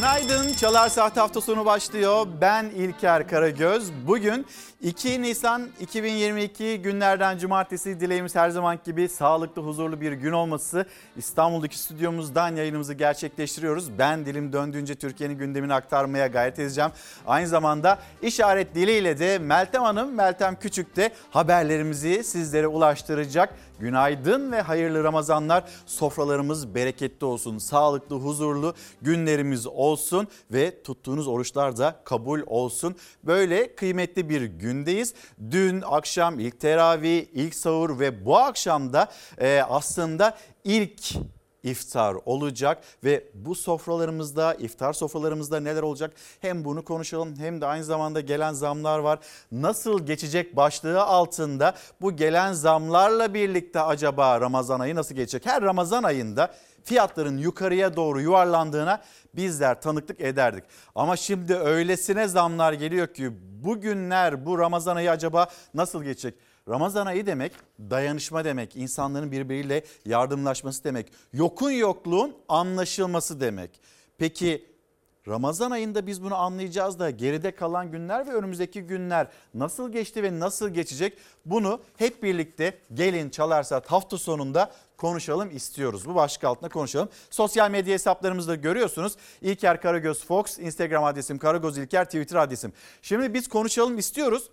Günaydın. Çalar Saat hafta sonu başlıyor. Ben İlker Karagöz. Bugün 2 Nisan 2022 günlerden cumartesi dileğimiz her zaman gibi sağlıklı, huzurlu bir gün olması. İstanbul'daki stüdyomuzdan yayınımızı gerçekleştiriyoruz. Ben dilim döndüğünce Türkiye'nin gündemini aktarmaya gayret edeceğim. Aynı zamanda işaret diliyle de Meltem Hanım, Meltem Küçük de haberlerimizi sizlere ulaştıracak. Günaydın ve hayırlı Ramazanlar. Sofralarımız bereketli olsun, sağlıklı, huzurlu günlerimiz olsun ve tuttuğunuz oruçlar da kabul olsun. Böyle kıymetli bir gündeyiz. Dün akşam ilk teravih, ilk sahur ve bu akşam da e, aslında ilk iftar olacak ve bu sofralarımızda iftar sofralarımızda neler olacak hem bunu konuşalım hem de aynı zamanda gelen zamlar var. Nasıl geçecek başlığı altında bu gelen zamlarla birlikte acaba Ramazan ayı nasıl geçecek? Her Ramazan ayında fiyatların yukarıya doğru yuvarlandığına bizler tanıklık ederdik. Ama şimdi öylesine zamlar geliyor ki bugünler bu Ramazan ayı acaba nasıl geçecek? Ramazan ayı demek dayanışma demek, insanların birbiriyle yardımlaşması demek, yokun yokluğun anlaşılması demek. Peki Ramazan ayında biz bunu anlayacağız da geride kalan günler ve önümüzdeki günler nasıl geçti ve nasıl geçecek? Bunu hep birlikte gelin çalarsa hafta sonunda konuşalım istiyoruz. Bu başlık altında konuşalım. Sosyal medya hesaplarımızda görüyorsunuz. İlker Karagöz Fox, Instagram adresim Karagöz İlker, Twitter adresim. Şimdi biz konuşalım istiyoruz.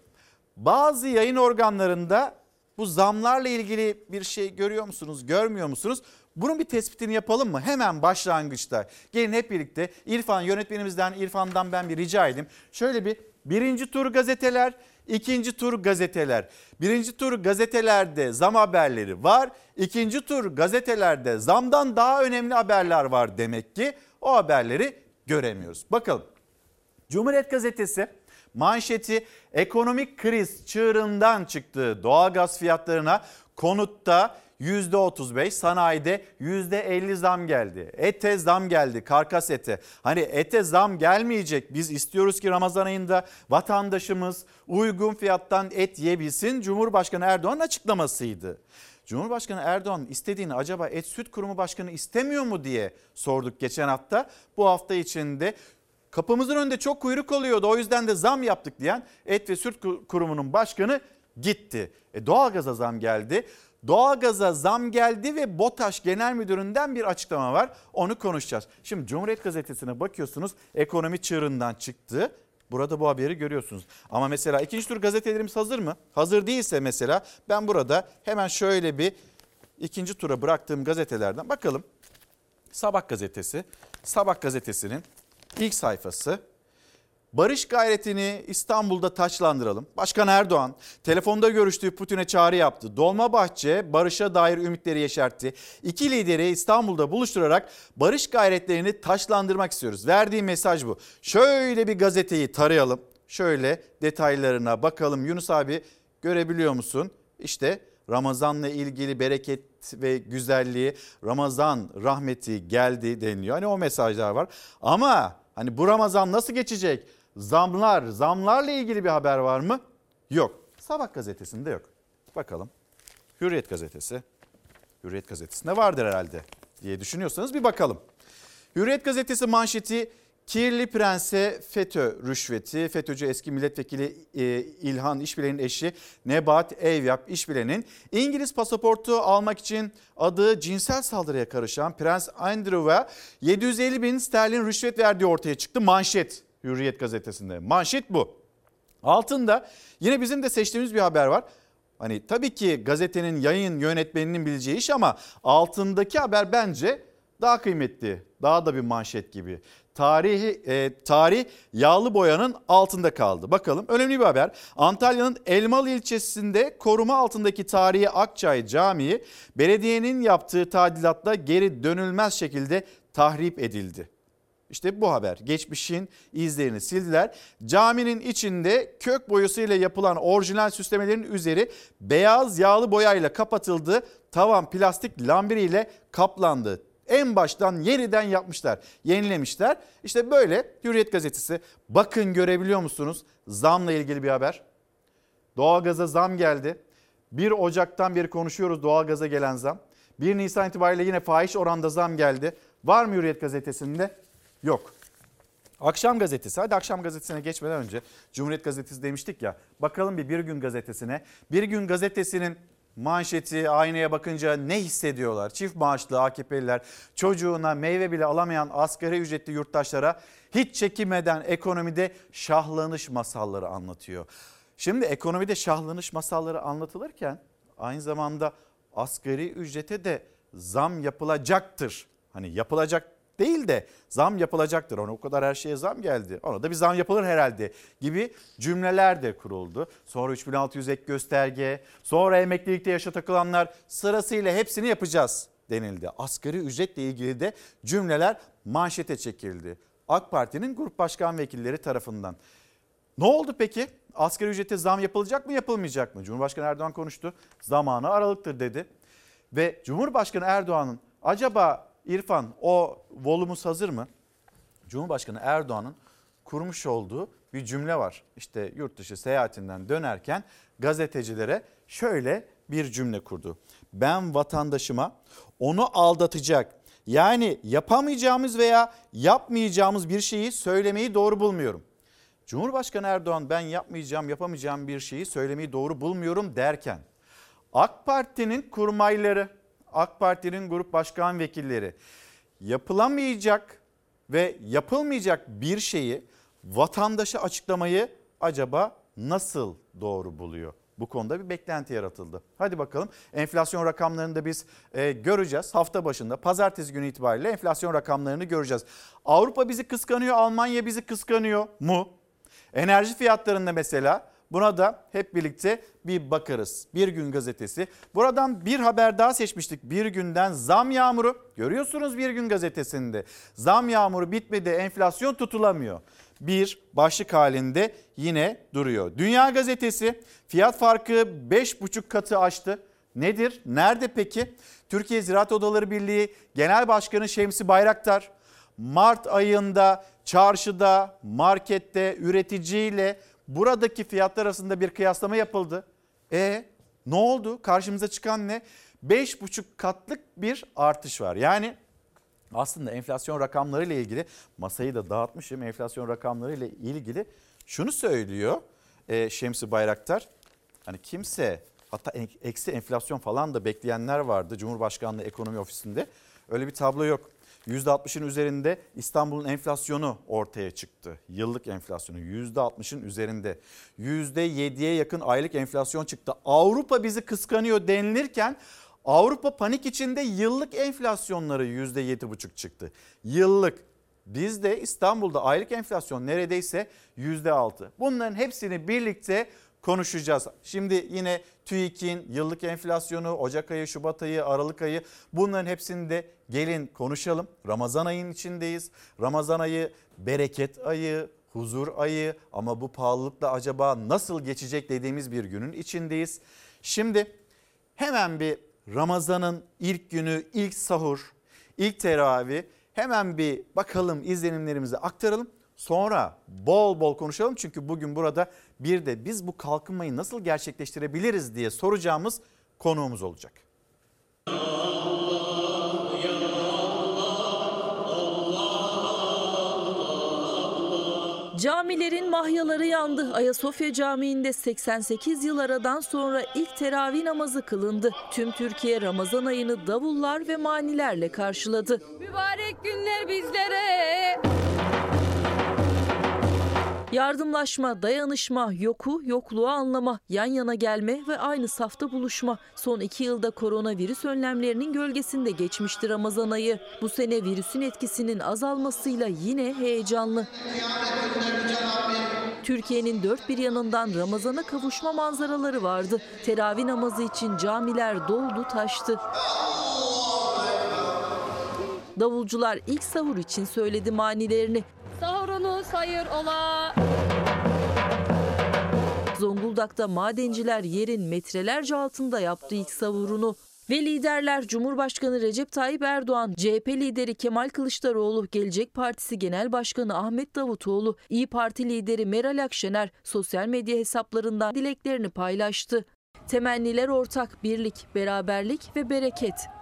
Bazı yayın organlarında bu zamlarla ilgili bir şey görüyor musunuz, görmüyor musunuz? Bunun bir tespitini yapalım mı? Hemen başlangıçta. Gelin hep birlikte İrfan yönetmenimizden İrfan'dan ben bir rica edeyim. Şöyle bir birinci tur gazeteler, ikinci tur gazeteler. Birinci tur gazetelerde zam haberleri var. İkinci tur gazetelerde zamdan daha önemli haberler var demek ki. O haberleri göremiyoruz. Bakalım. Cumhuriyet Gazetesi manşeti ekonomik kriz çığırından çıktı. Doğalgaz fiyatlarına konutta %35, sanayide %50 zam geldi. Ete zam geldi, karkas ete. Hani ete zam gelmeyecek. Biz istiyoruz ki Ramazan ayında vatandaşımız uygun fiyattan et yiyebilsin. Cumhurbaşkanı Erdoğan açıklamasıydı. Cumhurbaşkanı Erdoğan istediğini acaba Et Süt Kurumu Başkanı istemiyor mu diye sorduk geçen hafta. Bu hafta içinde kapımızın önünde çok kuyruk oluyordu o yüzden de zam yaptık diyen Et ve Süt Kurumu'nun başkanı gitti. E, doğalgaza zam geldi. Doğalgaza zam geldi ve BOTAŞ Genel Müdürü'nden bir açıklama var. Onu konuşacağız. Şimdi Cumhuriyet Gazetesi'ne bakıyorsunuz ekonomi çığırından çıktı. Burada bu haberi görüyorsunuz. Ama mesela ikinci tur gazetelerimiz hazır mı? Hazır değilse mesela ben burada hemen şöyle bir ikinci tura bıraktığım gazetelerden bakalım. Sabah gazetesi. Sabah gazetesinin ilk sayfası Barış gayretini İstanbul'da taçlandıralım. Başkan Erdoğan telefonda görüştüğü Putin'e çağrı yaptı. Dolmabahçe barışa dair ümitleri yeşertti. İki lideri İstanbul'da buluşturarak barış gayretlerini taşlandırmak istiyoruz. Verdiği mesaj bu. Şöyle bir gazeteyi tarayalım. Şöyle detaylarına bakalım. Yunus abi görebiliyor musun? İşte Ramazan'la ilgili bereket ve güzelliği, Ramazan rahmeti geldi deniliyor. Hani o mesajlar var. Ama hani bu Ramazan nasıl geçecek? Zamlar, zamlarla ilgili bir haber var mı? Yok. Sabah gazetesinde yok. Bakalım. Hürriyet gazetesi. Hürriyet gazetesinde vardır herhalde diye düşünüyorsanız bir bakalım. Hürriyet gazetesi manşeti Kirli Prens'e FETÖ rüşveti. FETÖ'cü eski milletvekili e, İlhan İşbilen'in eşi Nebat Evyap İşbilen'in İngiliz pasaportu almak için adı cinsel saldırıya karışan Prens Andrew'a 750 bin sterlin rüşvet verdiği ortaya çıktı. Manşet Hürriyet gazetesinde. Manşet bu. Altında yine bizim de seçtiğimiz bir haber var. Hani tabii ki gazetenin yayın yönetmeninin bileceği iş ama altındaki haber bence daha kıymetli. Daha da bir manşet gibi. Tarihi e, tarih yağlı boyanın altında kaldı. Bakalım önemli bir haber. Antalya'nın Elmalı ilçesinde koruma altındaki tarihi Akçay Camii belediyenin yaptığı tadilatla geri dönülmez şekilde tahrip edildi. İşte bu haber. Geçmişin izlerini sildiler. Caminin içinde kök boyasıyla yapılan orijinal süslemelerin üzeri beyaz yağlı boyayla kapatıldı. Tavan plastik lambiriyle kaplandı. En baştan yeniden yapmışlar, yenilemişler. İşte böyle Hürriyet gazetesi. Bakın görebiliyor musunuz? Zamla ilgili bir haber. Doğalgaza zam geldi. 1 Ocak'tan beri konuşuyoruz doğalgaza gelen zam. 1 Nisan itibariyle yine fahiş oranda zam geldi. Var mı Hürriyet gazetesinde? Yok. Akşam gazetesi. Hadi akşam gazetesine geçmeden önce Cumhuriyet gazetesi demiştik ya. Bakalım bir Bir Gün gazetesine. Bir Gün gazetesinin manşeti aynaya bakınca ne hissediyorlar? Çift maaşlı AKP'liler çocuğuna meyve bile alamayan asgari ücretli yurttaşlara hiç çekinmeden ekonomide şahlanış masalları anlatıyor. Şimdi ekonomide şahlanış masalları anlatılırken aynı zamanda asgari ücrete de zam yapılacaktır. Hani yapılacak değil de zam yapılacaktır. Ona o kadar her şeye zam geldi. Ona da bir zam yapılır herhalde gibi cümleler de kuruldu. Sonra 3600 ek gösterge, sonra emeklilikte yaşa takılanlar sırasıyla hepsini yapacağız denildi. Asgari ücretle ilgili de cümleler manşete çekildi. AK Parti'nin grup başkan vekilleri tarafından. Ne oldu peki? Asgari ücrete zam yapılacak mı yapılmayacak mı? Cumhurbaşkanı Erdoğan konuştu. Zamanı aralıktır dedi. Ve Cumhurbaşkanı Erdoğan'ın acaba İrfan o volumuz hazır mı? Cumhurbaşkanı Erdoğan'ın kurmuş olduğu bir cümle var. İşte yurt dışı seyahatinden dönerken gazetecilere şöyle bir cümle kurdu. Ben vatandaşıma onu aldatacak yani yapamayacağımız veya yapmayacağımız bir şeyi söylemeyi doğru bulmuyorum. Cumhurbaşkanı Erdoğan ben yapmayacağım, yapamayacağım bir şeyi söylemeyi doğru bulmuyorum derken AK Parti'nin kurmayları, AK Parti'nin grup başkan vekilleri yapılamayacak ve yapılmayacak bir şeyi vatandaşa açıklamayı acaba nasıl doğru buluyor? Bu konuda bir beklenti yaratıldı. Hadi bakalım enflasyon rakamlarını da biz e, göreceğiz. Hafta başında pazartesi günü itibariyle enflasyon rakamlarını göreceğiz. Avrupa bizi kıskanıyor, Almanya bizi kıskanıyor mu? Enerji fiyatlarında mesela buna da hep birlikte bir bakarız. Bir gün gazetesi. Buradan bir haber daha seçmiştik. Bir günden zam yağmuru. Görüyorsunuz bir gün gazetesinde. Zam yağmuru bitmedi enflasyon tutulamıyor. Bir başlık halinde yine duruyor. Dünya gazetesi fiyat farkı 5,5 katı aştı. Nedir? Nerede peki? Türkiye Ziraat Odaları Birliği Genel Başkanı Şemsi Bayraktar Mart ayında çarşıda, markette üreticiyle buradaki fiyatlar arasında bir kıyaslama yapıldı. E ne oldu? Karşımıza çıkan ne? 5,5 katlık bir artış var. Yani aslında enflasyon rakamları ile ilgili masayı da dağıtmışım. Enflasyon rakamları ile ilgili şunu söylüyor e, Şemsi Bayraktar. Hani kimse hatta eksi enflasyon falan da bekleyenler vardı Cumhurbaşkanlığı Ekonomi Ofisi'nde. Öyle bir tablo yok. %60'ın üzerinde İstanbul'un enflasyonu ortaya çıktı. Yıllık enflasyonu %60'ın üzerinde. %7'ye yakın aylık enflasyon çıktı. Avrupa bizi kıskanıyor denilirken Avrupa panik içinde yıllık enflasyonları %7,5 çıktı. Yıllık. Bizde İstanbul'da aylık enflasyon neredeyse %6. Bunların hepsini birlikte konuşacağız. Şimdi yine TÜİK'in yıllık enflasyonu, Ocak ayı, Şubat ayı, Aralık ayı bunların hepsini de gelin konuşalım. Ramazan ayının içindeyiz. Ramazan ayı bereket ayı, huzur ayı ama bu pahalılıkla acaba nasıl geçecek dediğimiz bir günün içindeyiz. Şimdi hemen bir Ramazan'ın ilk günü, ilk sahur, ilk teravih hemen bir bakalım izlenimlerimizi aktaralım. Sonra bol bol konuşalım çünkü bugün burada bir de biz bu kalkınmayı nasıl gerçekleştirebiliriz diye soracağımız konuğumuz olacak. Camilerin mahyaları yandı. Ayasofya Camii'nde 88 yıl aradan sonra ilk teravih namazı kılındı. Tüm Türkiye Ramazan ayını davullar ve manilerle karşıladı. Mübarek günler bizlere. Yardımlaşma, dayanışma, yoku, yokluğu anlama, yan yana gelme ve aynı safta buluşma. Son iki yılda koronavirüs önlemlerinin gölgesinde geçmişti Ramazan ayı. Bu sene virüsün etkisinin azalmasıyla yine heyecanlı. Türkiye'nin dört bir yanından Ramazan'a kavuşma manzaraları vardı. Teravih namazı için camiler doldu taştı. Davulcular ilk sahur için söyledi manilerini. Sahurunu sayır ola. Zonguldak'ta madenciler yerin metrelerce altında yaptı ilk savurunu. Ve liderler Cumhurbaşkanı Recep Tayyip Erdoğan, CHP lideri Kemal Kılıçdaroğlu, Gelecek Partisi Genel Başkanı Ahmet Davutoğlu, İyi Parti lideri Meral Akşener sosyal medya hesaplarından dileklerini paylaştı. Temenniler ortak, birlik, beraberlik ve bereket.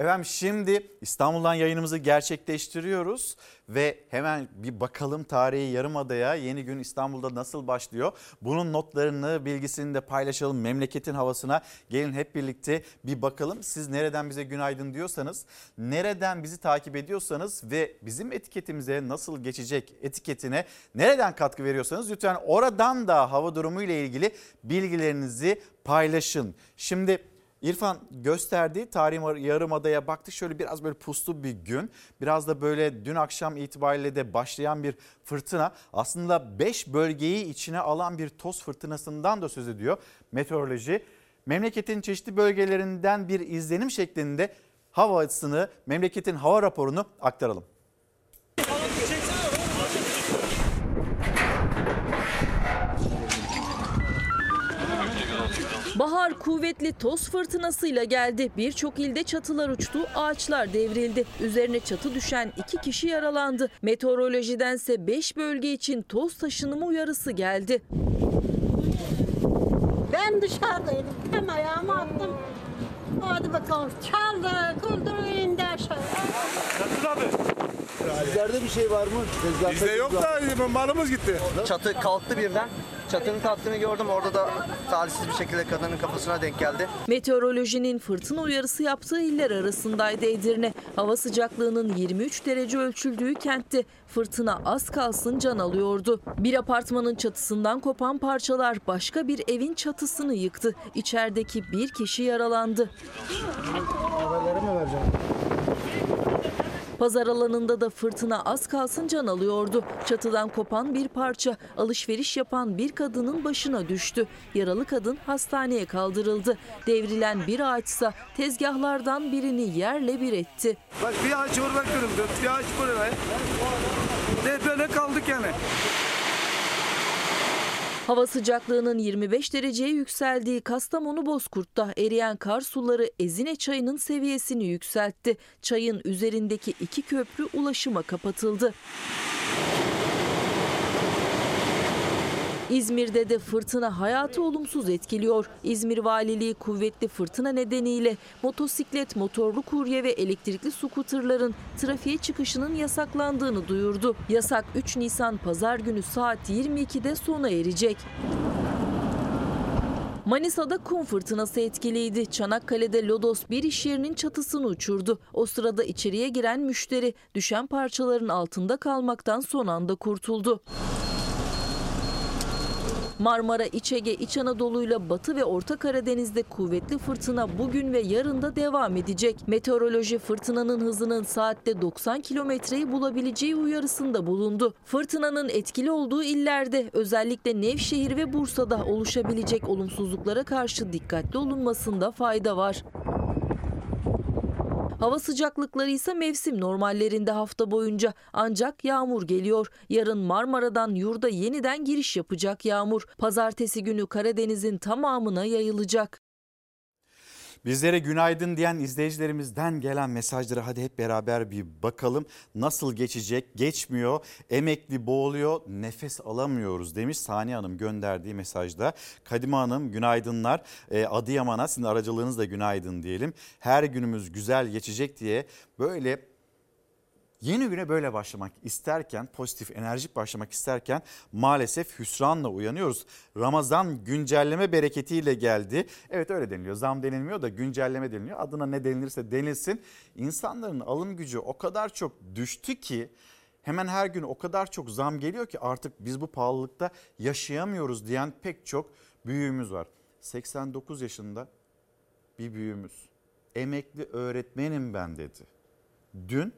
Efendim şimdi İstanbul'dan yayınımızı gerçekleştiriyoruz ve hemen bir bakalım tarihi Yarımada'ya yeni gün İstanbul'da nasıl başlıyor? Bunun notlarını, bilgisini de paylaşalım memleketin havasına. Gelin hep birlikte bir bakalım. Siz nereden bize günaydın diyorsanız, nereden bizi takip ediyorsanız ve bizim etiketimize nasıl geçecek etiketine nereden katkı veriyorsanız lütfen oradan da hava durumu ile ilgili bilgilerinizi paylaşın. Şimdi İrfan gösterdi tarih yarımadaya baktı şöyle biraz böyle puslu bir gün. Biraz da böyle dün akşam itibariyle de başlayan bir fırtına. Aslında 5 bölgeyi içine alan bir toz fırtınasından da söz ediyor meteoroloji. Memleketin çeşitli bölgelerinden bir izlenim şeklinde havasını, memleketin hava raporunu aktaralım. Bahar kuvvetli toz fırtınasıyla geldi. Birçok ilde çatılar uçtu, ağaçlar devrildi. Üzerine çatı düşen iki kişi yaralandı. Meteorolojidense 5 bölge için toz taşınımı uyarısı geldi. Ben dışarıdaydım. Hem ayağımı attım. Hadi bakalım. Çaldı, kurdu, indi aşağı. Sizlerde bir şey var mı? Tezgahta Bizde yok da malımız gitti. Çatı kalktı birden. Çatının kalktığını gördüm. Orada da talihsiz bir şekilde kadının kafasına denk geldi. Meteorolojinin fırtına uyarısı yaptığı iller arasındaydı Edirne. Hava sıcaklığının 23 derece ölçüldüğü kentte fırtına az kalsın can alıyordu. Bir apartmanın çatısından kopan parçalar başka bir evin çatısını yıktı. İçerideki bir kişi yaralandı. Pazar alanında da fırtına az kalsın can alıyordu. Çatıdan kopan bir parça alışveriş yapan bir kadının başına düştü. Yaralı kadın hastaneye kaldırıldı. Devrilen bir ağaçsa tezgahlardan birini yerle bir etti. Bak bir ağaç orada kırıldı, bir ağaç buraya. De böyle kaldık yani. Hava sıcaklığının 25 dereceye yükseldiği Kastamonu Bozkurt'ta eriyen kar suları Ezine çayının seviyesini yükseltti. Çayın üzerindeki iki köprü ulaşıma kapatıldı. İzmir'de de fırtına hayatı olumsuz etkiliyor. İzmir Valiliği kuvvetli fırtına nedeniyle motosiklet, motorlu kurye ve elektrikli skuterların trafiğe çıkışının yasaklandığını duyurdu. Yasak 3 Nisan pazar günü saat 22'de sona erecek. Manisa'da kum fırtınası etkiliydi. Çanakkale'de Lodos bir iş yerinin çatısını uçurdu. O sırada içeriye giren müşteri düşen parçaların altında kalmaktan son anda kurtuldu. Marmara, İç Ege, İç Anadolu'yla Batı ve Orta Karadeniz'de kuvvetli fırtına bugün ve yarın da devam edecek. Meteoroloji fırtınanın hızının saatte 90 kilometreyi bulabileceği uyarısında bulundu. Fırtınanın etkili olduğu illerde özellikle Nevşehir ve Bursa'da oluşabilecek olumsuzluklara karşı dikkatli olunmasında fayda var. Hava sıcaklıkları ise mevsim normallerinde hafta boyunca ancak yağmur geliyor. Yarın Marmara'dan yurda yeniden giriş yapacak yağmur. Pazartesi günü Karadeniz'in tamamına yayılacak. Bizlere günaydın diyen izleyicilerimizden gelen mesajlara hadi hep beraber bir bakalım. Nasıl geçecek? Geçmiyor. Emekli boğuluyor. Nefes alamıyoruz demiş Saniye Hanım gönderdiği mesajda. Kadime Hanım günaydınlar. Ee, Adıyaman'a sizin aracılığınızla günaydın diyelim. Her günümüz güzel geçecek diye böyle Yeni güne böyle başlamak isterken, pozitif, enerjik başlamak isterken maalesef hüsranla uyanıyoruz. Ramazan güncelleme bereketiyle geldi. Evet öyle deniliyor. Zam denilmiyor da güncelleme deniliyor. Adına ne denilirse denilsin. İnsanların alım gücü o kadar çok düştü ki hemen her gün o kadar çok zam geliyor ki artık biz bu pahalılıkta yaşayamıyoruz diyen pek çok büyüğümüz var. 89 yaşında bir büyüğümüz. Emekli öğretmenim ben dedi. Dün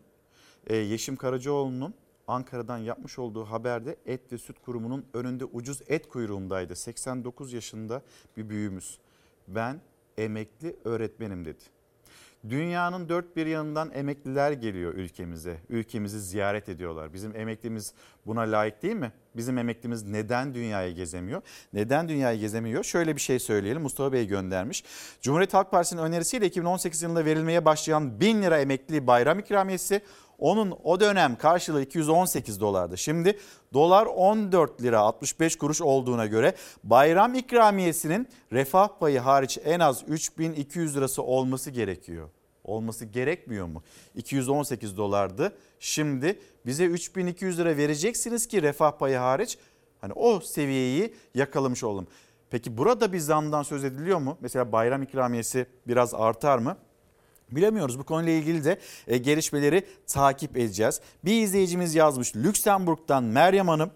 e, Yeşim Karacaoğlu'nun Ankara'dan yapmış olduğu haberde et ve süt kurumunun önünde ucuz et kuyruğundaydı. 89 yaşında bir büyüğümüz. Ben emekli öğretmenim dedi. Dünyanın dört bir yanından emekliler geliyor ülkemize. Ülkemizi ziyaret ediyorlar. Bizim emeklimiz buna layık değil mi? Bizim emeklimiz neden dünyayı gezemiyor? Neden dünyayı gezemiyor? Şöyle bir şey söyleyelim. Mustafa Bey göndermiş. Cumhuriyet Halk Partisi'nin önerisiyle 2018 yılında verilmeye başlayan 1000 lira emekli bayram ikramiyesi onun o dönem karşılığı 218 dolardı. Şimdi dolar 14 lira 65 kuruş olduğuna göre bayram ikramiyesinin refah payı hariç en az 3200 lirası olması gerekiyor. olması gerekmiyor mu? 218 dolardı. Şimdi bize 3200 lira vereceksiniz ki refah payı hariç hani o seviyeyi yakalamış olalım. Peki burada bir zamdan söz ediliyor mu? Mesela bayram ikramiyesi biraz artar mı? Bilemiyoruz bu konuyla ilgili de e, gelişmeleri takip edeceğiz. Bir izleyicimiz yazmış Lüksemburg'dan Meryem Hanım.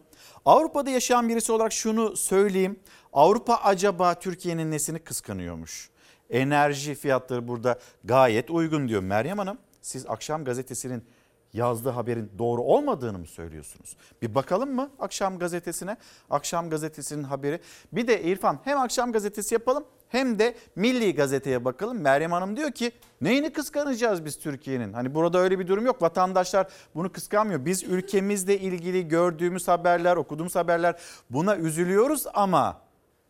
Avrupa'da yaşayan birisi olarak şunu söyleyeyim. Avrupa acaba Türkiye'nin nesini kıskanıyormuş? Enerji fiyatları burada gayet uygun diyor Meryem Hanım. Siz akşam gazetesinin yazdığı haberin doğru olmadığını mı söylüyorsunuz? Bir bakalım mı akşam gazetesine? Akşam gazetesinin haberi. Bir de İrfan hem akşam gazetesi yapalım hem de Milli Gazete'ye bakalım. Meryem Hanım diyor ki neyini kıskanacağız biz Türkiye'nin? Hani burada öyle bir durum yok. Vatandaşlar bunu kıskanmıyor. Biz ülkemizle ilgili gördüğümüz haberler, okuduğumuz haberler buna üzülüyoruz ama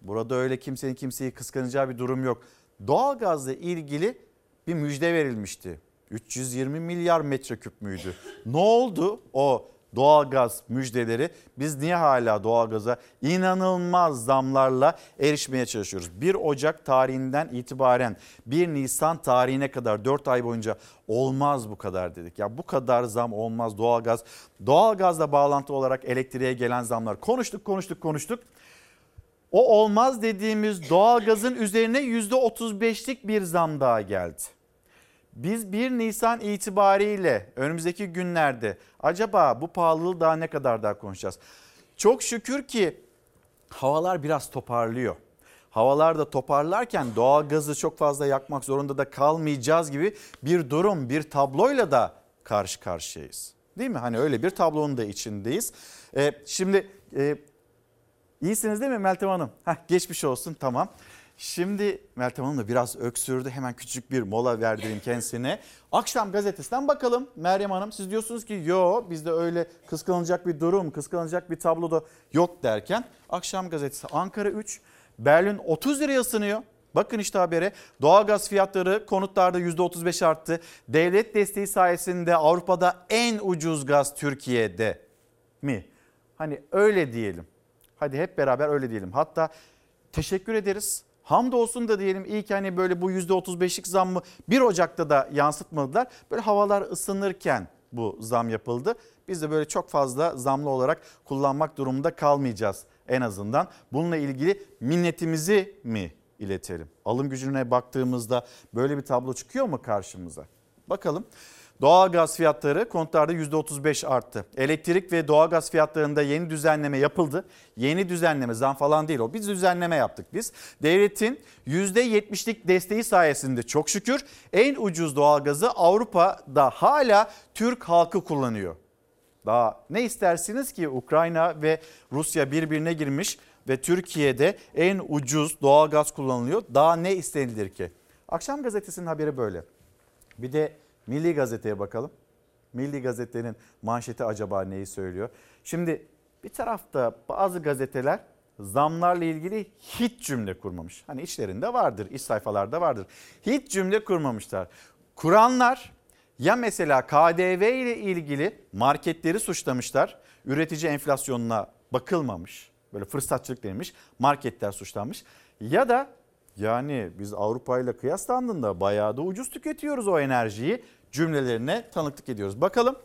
burada öyle kimsenin kimseyi kıskanacağı bir durum yok. Doğalgazla ilgili bir müjde verilmişti. 320 milyar metreküp müydü? Ne oldu o doğalgaz müjdeleri? Biz niye hala doğalgaza inanılmaz zamlarla erişmeye çalışıyoruz? 1 Ocak tarihinden itibaren 1 Nisan tarihine kadar 4 ay boyunca olmaz bu kadar dedik. Ya bu kadar zam olmaz doğalgaz. Doğalgazla bağlantı olarak elektriğe gelen zamlar konuştuk konuştuk konuştuk. O olmaz dediğimiz doğalgazın üzerine %35'lik bir zam daha geldi. Biz 1 Nisan itibariyle önümüzdeki günlerde acaba bu pahalılığı daha ne kadar daha konuşacağız? Çok şükür ki havalar biraz toparlıyor. Havalar da toparlarken doğalgazı çok fazla yakmak zorunda da kalmayacağız gibi bir durum, bir tabloyla da karşı karşıyayız. Değil mi? Hani öyle bir tablonun da içindeyiz. Ee, şimdi e, iyisiniz değil mi Meltem Hanım? Heh, geçmiş olsun tamam. Şimdi Meltem Hanım da biraz öksürdü. Hemen küçük bir mola verdireyim kendisine. Akşam gazetesinden bakalım Meryem Hanım. Siz diyorsunuz ki yo bizde öyle kıskanılacak bir durum, kıskanılacak bir tablo da yok derken. Akşam gazetesi Ankara 3, Berlin 30 liraya ısınıyor. Bakın işte habere doğalgaz fiyatları konutlarda %35 arttı. Devlet desteği sayesinde Avrupa'da en ucuz gaz Türkiye'de mi? Hani öyle diyelim. Hadi hep beraber öyle diyelim. Hatta teşekkür ederiz. Hamdolsun da diyelim iyi ki hani böyle bu %35'lik zammı 1 Ocak'ta da yansıtmadılar. Böyle havalar ısınırken bu zam yapıldı. Biz de böyle çok fazla zamlı olarak kullanmak durumunda kalmayacağız en azından. Bununla ilgili minnetimizi mi iletelim? Alım gücüne baktığımızda böyle bir tablo çıkıyor mu karşımıza? Bakalım. Doğalgaz fiyatları kontlarda %35 arttı. Elektrik ve doğalgaz fiyatlarında yeni düzenleme yapıldı. Yeni düzenleme zam falan değil o. Biz düzenleme yaptık biz. Devletin %70'lik desteği sayesinde çok şükür en ucuz doğalgazı Avrupa'da hala Türk halkı kullanıyor. Daha ne istersiniz ki Ukrayna ve Rusya birbirine girmiş ve Türkiye'de en ucuz doğalgaz kullanılıyor. Daha ne istenilir ki? Akşam gazetesinin haberi böyle. Bir de Milli Gazete'ye bakalım. Milli Gazete'nin manşeti acaba neyi söylüyor? Şimdi bir tarafta bazı gazeteler zamlarla ilgili hiç cümle kurmamış. Hani içlerinde vardır, iç sayfalarda vardır. Hiç cümle kurmamışlar. Kuranlar ya mesela KDV ile ilgili marketleri suçlamışlar. Üretici enflasyonuna bakılmamış. Böyle fırsatçılık denilmiş. Marketler suçlanmış. Ya da yani biz Avrupa ile kıyaslandığında bayağı da ucuz tüketiyoruz o enerjiyi cümlelerine tanıklık ediyoruz. Bakalım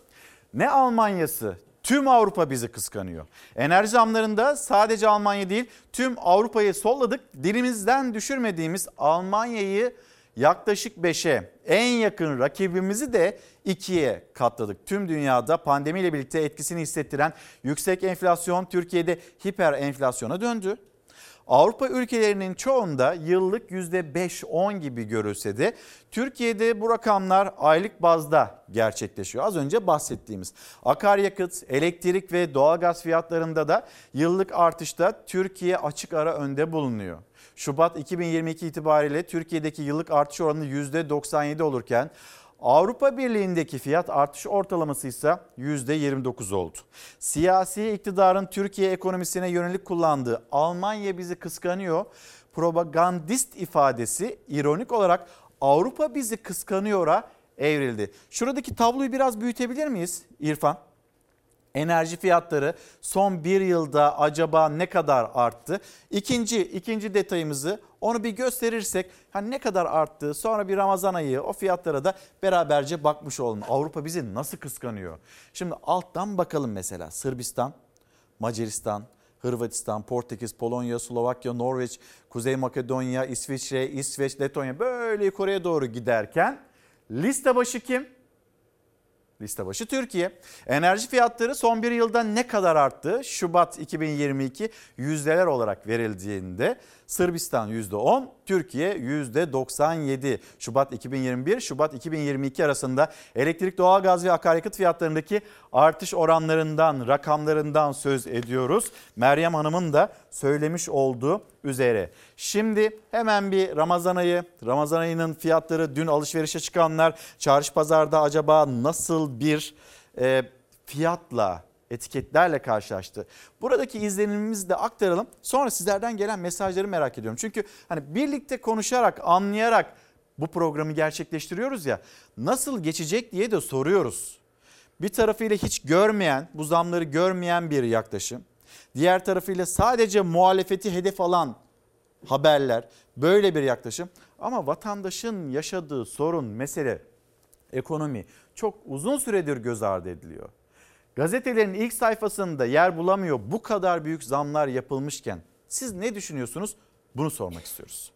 ne Almanya'sı tüm Avrupa bizi kıskanıyor. Enerji zamlarında sadece Almanya değil tüm Avrupa'yı solladık. Dilimizden düşürmediğimiz Almanya'yı yaklaşık 5'e en yakın rakibimizi de 2'ye katladık. Tüm dünyada pandemiyle birlikte etkisini hissettiren yüksek enflasyon Türkiye'de hiper enflasyona döndü. Avrupa ülkelerinin çoğunda yıllık %5-10 gibi görülse de Türkiye'de bu rakamlar aylık bazda gerçekleşiyor. Az önce bahsettiğimiz akaryakıt, elektrik ve doğalgaz fiyatlarında da yıllık artışta Türkiye açık ara önde bulunuyor. Şubat 2022 itibariyle Türkiye'deki yıllık artış oranı %97 olurken Avrupa Birliği'ndeki fiyat artış ortalaması ise %29 oldu. Siyasi iktidarın Türkiye ekonomisine yönelik kullandığı Almanya bizi kıskanıyor propagandist ifadesi ironik olarak Avrupa bizi kıskanıyor'a evrildi. Şuradaki tabloyu biraz büyütebilir miyiz İrfan? Enerji fiyatları son bir yılda acaba ne kadar arttı? İkinci, ikinci detayımızı onu bir gösterirsek hani ne kadar arttı sonra bir Ramazan ayı o fiyatlara da beraberce bakmış olalım. Avrupa bizi nasıl kıskanıyor? Şimdi alttan bakalım mesela Sırbistan, Macaristan, Hırvatistan, Portekiz, Polonya, Slovakya, Norveç, Kuzey Makedonya, İsviçre, İsveç, Letonya böyle yukarıya doğru giderken liste başı kim? Liste başı Türkiye. Enerji fiyatları son bir yılda ne kadar arttı? Şubat 2022 yüzdeler olarak verildiğinde Sırbistan %10, Türkiye %97. Şubat 2021, Şubat 2022 arasında elektrik, doğalgaz ve akaryakıt fiyatlarındaki artış oranlarından, rakamlarından söz ediyoruz. Meryem Hanım'ın da söylemiş olduğu üzere. Şimdi hemen bir Ramazan ayı, Ramazan ayının fiyatları dün alışverişe çıkanlar çarşı pazarda acaba nasıl bir e, fiyatla etiketlerle karşılaştı. Buradaki izlenimimizi de aktaralım. Sonra sizlerden gelen mesajları merak ediyorum. Çünkü hani birlikte konuşarak, anlayarak bu programı gerçekleştiriyoruz ya. Nasıl geçecek diye de soruyoruz. Bir tarafıyla hiç görmeyen, bu zamları görmeyen bir yaklaşım. Diğer tarafıyla sadece muhalefeti hedef alan haberler, böyle bir yaklaşım. Ama vatandaşın yaşadığı sorun, mesele, ekonomi çok uzun süredir göz ardı ediliyor. Gazetelerin ilk sayfasında yer bulamıyor bu kadar büyük zamlar yapılmışken siz ne düşünüyorsunuz? Bunu sormak istiyoruz.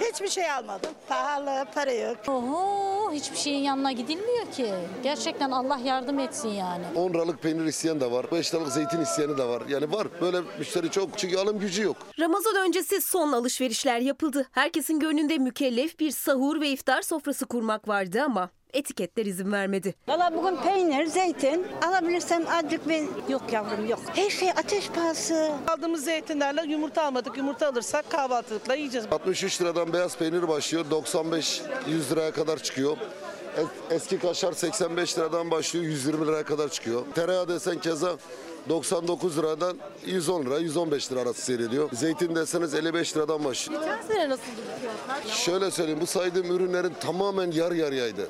Hiçbir şey almadım. Pahalı, para yok. Oho hiçbir şeyin yanına gidilmiyor ki. Gerçekten Allah yardım etsin yani. 10 liralık peynir isteyen de var. 5 liralık zeytin isteyeni de var. Yani var. Böyle müşteri çok. Çünkü alım gücü yok. Ramazan öncesi son alışverişler yapıldı. Herkesin gönlünde mükellef bir sahur ve iftar sofrası kurmak vardı ama etiketler izin vermedi. Valla bugün peynir, zeytin alabilirsem azıcık ben... Yok yavrum yok. Her şey ateş pahası. Aldığımız zeytinlerle yumurta almadık. Yumurta alırsak kahvaltılıkla yiyeceğiz. 63 liradan beyaz peynir başlıyor. 95 100 liraya kadar çıkıyor. Es- Eski kaşar 85 liradan başlıyor 120 liraya kadar çıkıyor. Tereyağı desen keza 99 liradan 110 lira 115 lira arası seyrediyor. Zeytin deseniz 55 liradan başlıyor. Geçen sene nasıldı fiyatlar? Şöyle söyleyeyim bu saydığım ürünlerin tamamen yarı yarıyaydı.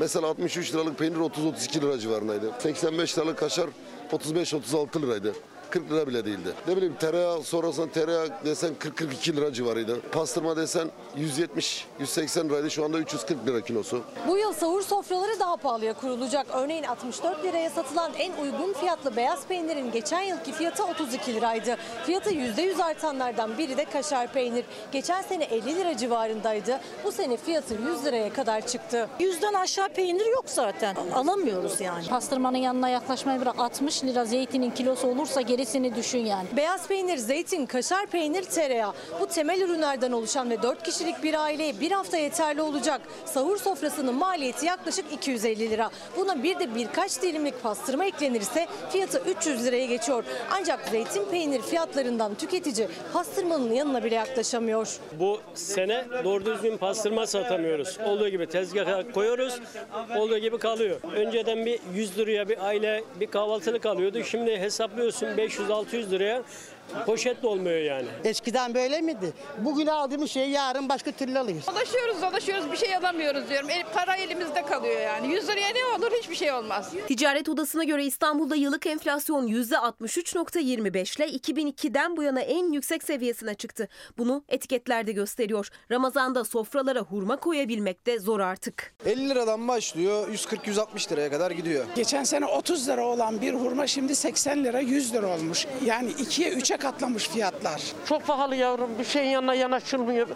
Mesela 63 liralık peynir 30-32 lira civarındaydı. 85 liralık kaşar 35-36 liraydı. 40 lira bile değildi. Ne bileyim tereyağı sonrasında tereyağı desen 40-42 lira civarıydı. Pastırma desen 170-180 liraydı. Şu anda 340 lira kilosu. Bu yıl sahur sofraları daha pahalıya kurulacak. Örneğin 64 liraya satılan en uygun fiyatlı beyaz peynirin geçen yılki fiyatı 32 liraydı. Fiyatı %100 artanlardan biri de kaşar peynir. Geçen sene 50 lira civarındaydı. Bu sene fiyatı 100 liraya kadar çıktı. Yüzden aşağı peynir yok zaten. Alamıyoruz yani. Pastırmanın yanına yaklaşmayı bırak 60 lira zeytinin kilosu olursa gerisini düşün yani. Beyaz peynir, zeytin, kaşar peynir, tereyağı. Bu temel ürünlerden oluşan ve 4 kişilik bir aileye bir hafta yeterli olacak. Sahur sofrasının maliyeti yaklaşık 250 lira. Buna bir de birkaç dilimlik pastırma eklenirse fiyatı 300 liraya geçiyor. Ancak zeytin peynir fiyatlarından tüketici pastırmanın yanına bile yaklaşamıyor. Bu sene doğru düzgün pastırma satamıyoruz. Olduğu gibi tezgaha koyuyoruz, olduğu gibi kalıyor. Önceden bir 100 liraya bir aile bir kahvaltılık alıyordu. Şimdi hesaplıyorsun 500-600 liraya poşet de olmuyor yani. Eskiden böyle miydi? Bugün aldığımız şeyi yarın başka türlü alıyoruz. Dolaşıyoruz dolaşıyoruz bir şey alamıyoruz diyorum. El, para elimizde kalıyor yani. 100 liraya ne olur hiçbir şey olmaz. Ticaret Odası'na göre İstanbul'da yıllık enflasyon %63.25 ile 2002'den bu yana en yüksek seviyesine çıktı. Bunu etiketler de gösteriyor. Ramazan'da sofralara hurma koyabilmek de zor artık. 50 liradan başlıyor 140-160 liraya kadar gidiyor. Geçen sene 30 lira olan bir hurma şimdi 80 lira 100 lira olmuş. Yani 2'ye 3'e katlamış fiyatlar. Çok pahalı yavrum bir şeyin yanına yanaşılmıyor.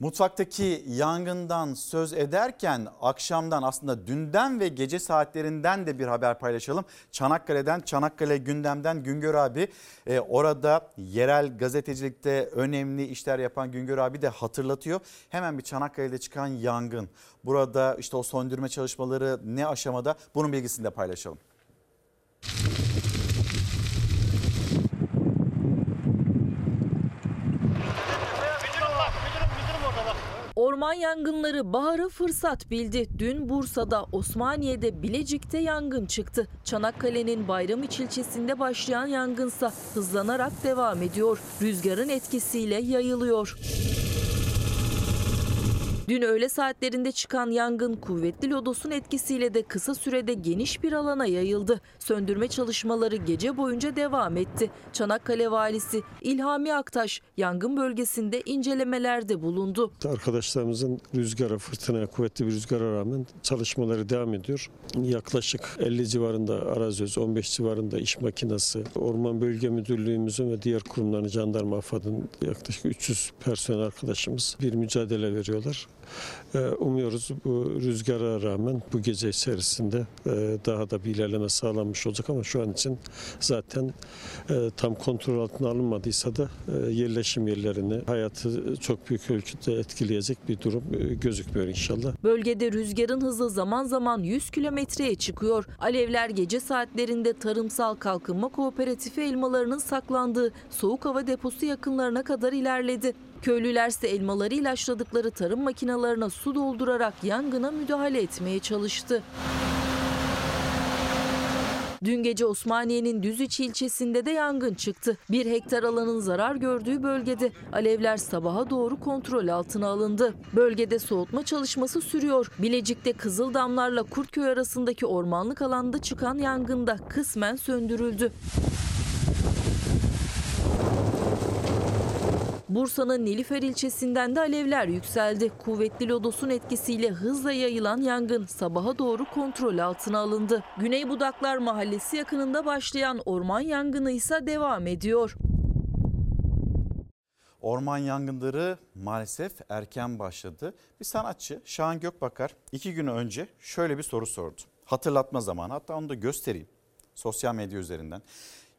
Mutfaktaki yangından söz ederken akşamdan aslında dünden ve gece saatlerinden de bir haber paylaşalım. Çanakkale'den Çanakkale gündemden Güngör abi e, orada yerel gazetecilikte önemli işler yapan Güngör abi de hatırlatıyor. Hemen bir Çanakkale'de çıkan yangın. Burada işte o söndürme çalışmaları ne aşamada bunun bilgisini de paylaşalım. Orman yangınları baharı fırsat bildi. Dün Bursa'da, Osmaniye'de, Bilecik'te yangın çıktı. Çanakkale'nin Bayramiç ilçesinde başlayan yangınsa hızlanarak devam ediyor. Rüzgarın etkisiyle yayılıyor. Dün öğle saatlerinde çıkan yangın kuvvetli lodosun etkisiyle de kısa sürede geniş bir alana yayıldı. Söndürme çalışmaları gece boyunca devam etti. Çanakkale valisi İlhami Aktaş yangın bölgesinde incelemelerde bulundu. Arkadaşlarımızın rüzgara, fırtınaya, kuvvetli bir rüzgara rağmen çalışmaları devam ediyor. Yaklaşık 50 civarında arazöz, 15 civarında iş makinesi, Orman Bölge Müdürlüğümüzün ve diğer kurumların, jandarma, AFAD'ın yaklaşık 300 personel arkadaşımız bir mücadele veriyorlar. Ee, Umuyoruz bu rüzgara rağmen bu gece içerisinde e, daha da bir ilerleme sağlanmış olacak ama şu an için zaten e, tam kontrol altına alınmadıysa da e, yerleşim yerlerini, hayatı çok büyük ölçüde etkileyecek bir durum gözükmüyor inşallah. Bölgede rüzgarın hızı zaman zaman 100 kilometreye çıkıyor. Alevler gece saatlerinde Tarımsal Kalkınma Kooperatifi elmalarının saklandığı soğuk hava deposu yakınlarına kadar ilerledi. Köylülerse elmaları ilaçladıkları tarım makinalarına su doldurarak yangına müdahale etmeye çalıştı. Dün gece Osmaniye'nin Düzüç ilçesinde de yangın çıktı. Bir hektar alanın zarar gördüğü bölgede alevler sabaha doğru kontrol altına alındı. Bölgede soğutma çalışması sürüyor. Bilecik'te Kızıldamlarla Kurtköy arasındaki ormanlık alanda çıkan yangında kısmen söndürüldü. Bursa'nın Nilüfer ilçesinden de alevler yükseldi. Kuvvetli lodosun etkisiyle hızla yayılan yangın sabaha doğru kontrol altına alındı. Güney Budaklar Mahallesi yakınında başlayan orman yangını ise devam ediyor. Orman yangınları maalesef erken başladı. Bir sanatçı Şahan Gökbakar iki gün önce şöyle bir soru sordu. Hatırlatma zamanı hatta onu da göstereyim sosyal medya üzerinden.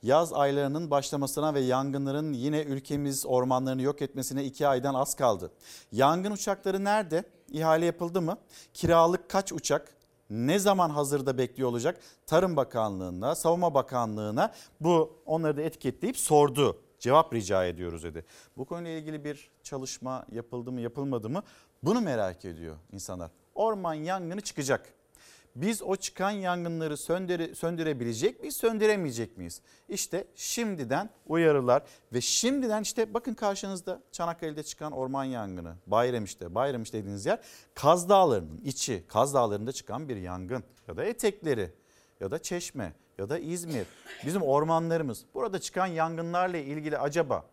Yaz aylarının başlamasına ve yangınların yine ülkemiz ormanlarını yok etmesine iki aydan az kaldı. Yangın uçakları nerede? İhale yapıldı mı? Kiralık kaç uçak? Ne zaman hazırda bekliyor olacak? Tarım Bakanlığı'na, Savunma Bakanlığı'na bu onları da etiketleyip sordu. Cevap rica ediyoruz dedi. Bu konuyla ilgili bir çalışma yapıldı mı yapılmadı mı? Bunu merak ediyor insanlar. Orman yangını çıkacak. Biz o çıkan yangınları söndüre, söndürebilecek miyiz, söndüremeyecek miyiz? İşte şimdiden uyarılar ve şimdiden işte bakın karşınızda Çanakkale'de çıkan orman yangını, Bayramiş'te, Bayramiş dediğiniz yer Kaz Dağları'nın içi, Kaz Dağları'nda çıkan bir yangın ya da etekleri ya da Çeşme ya da İzmir. Bizim ormanlarımız burada çıkan yangınlarla ilgili acaba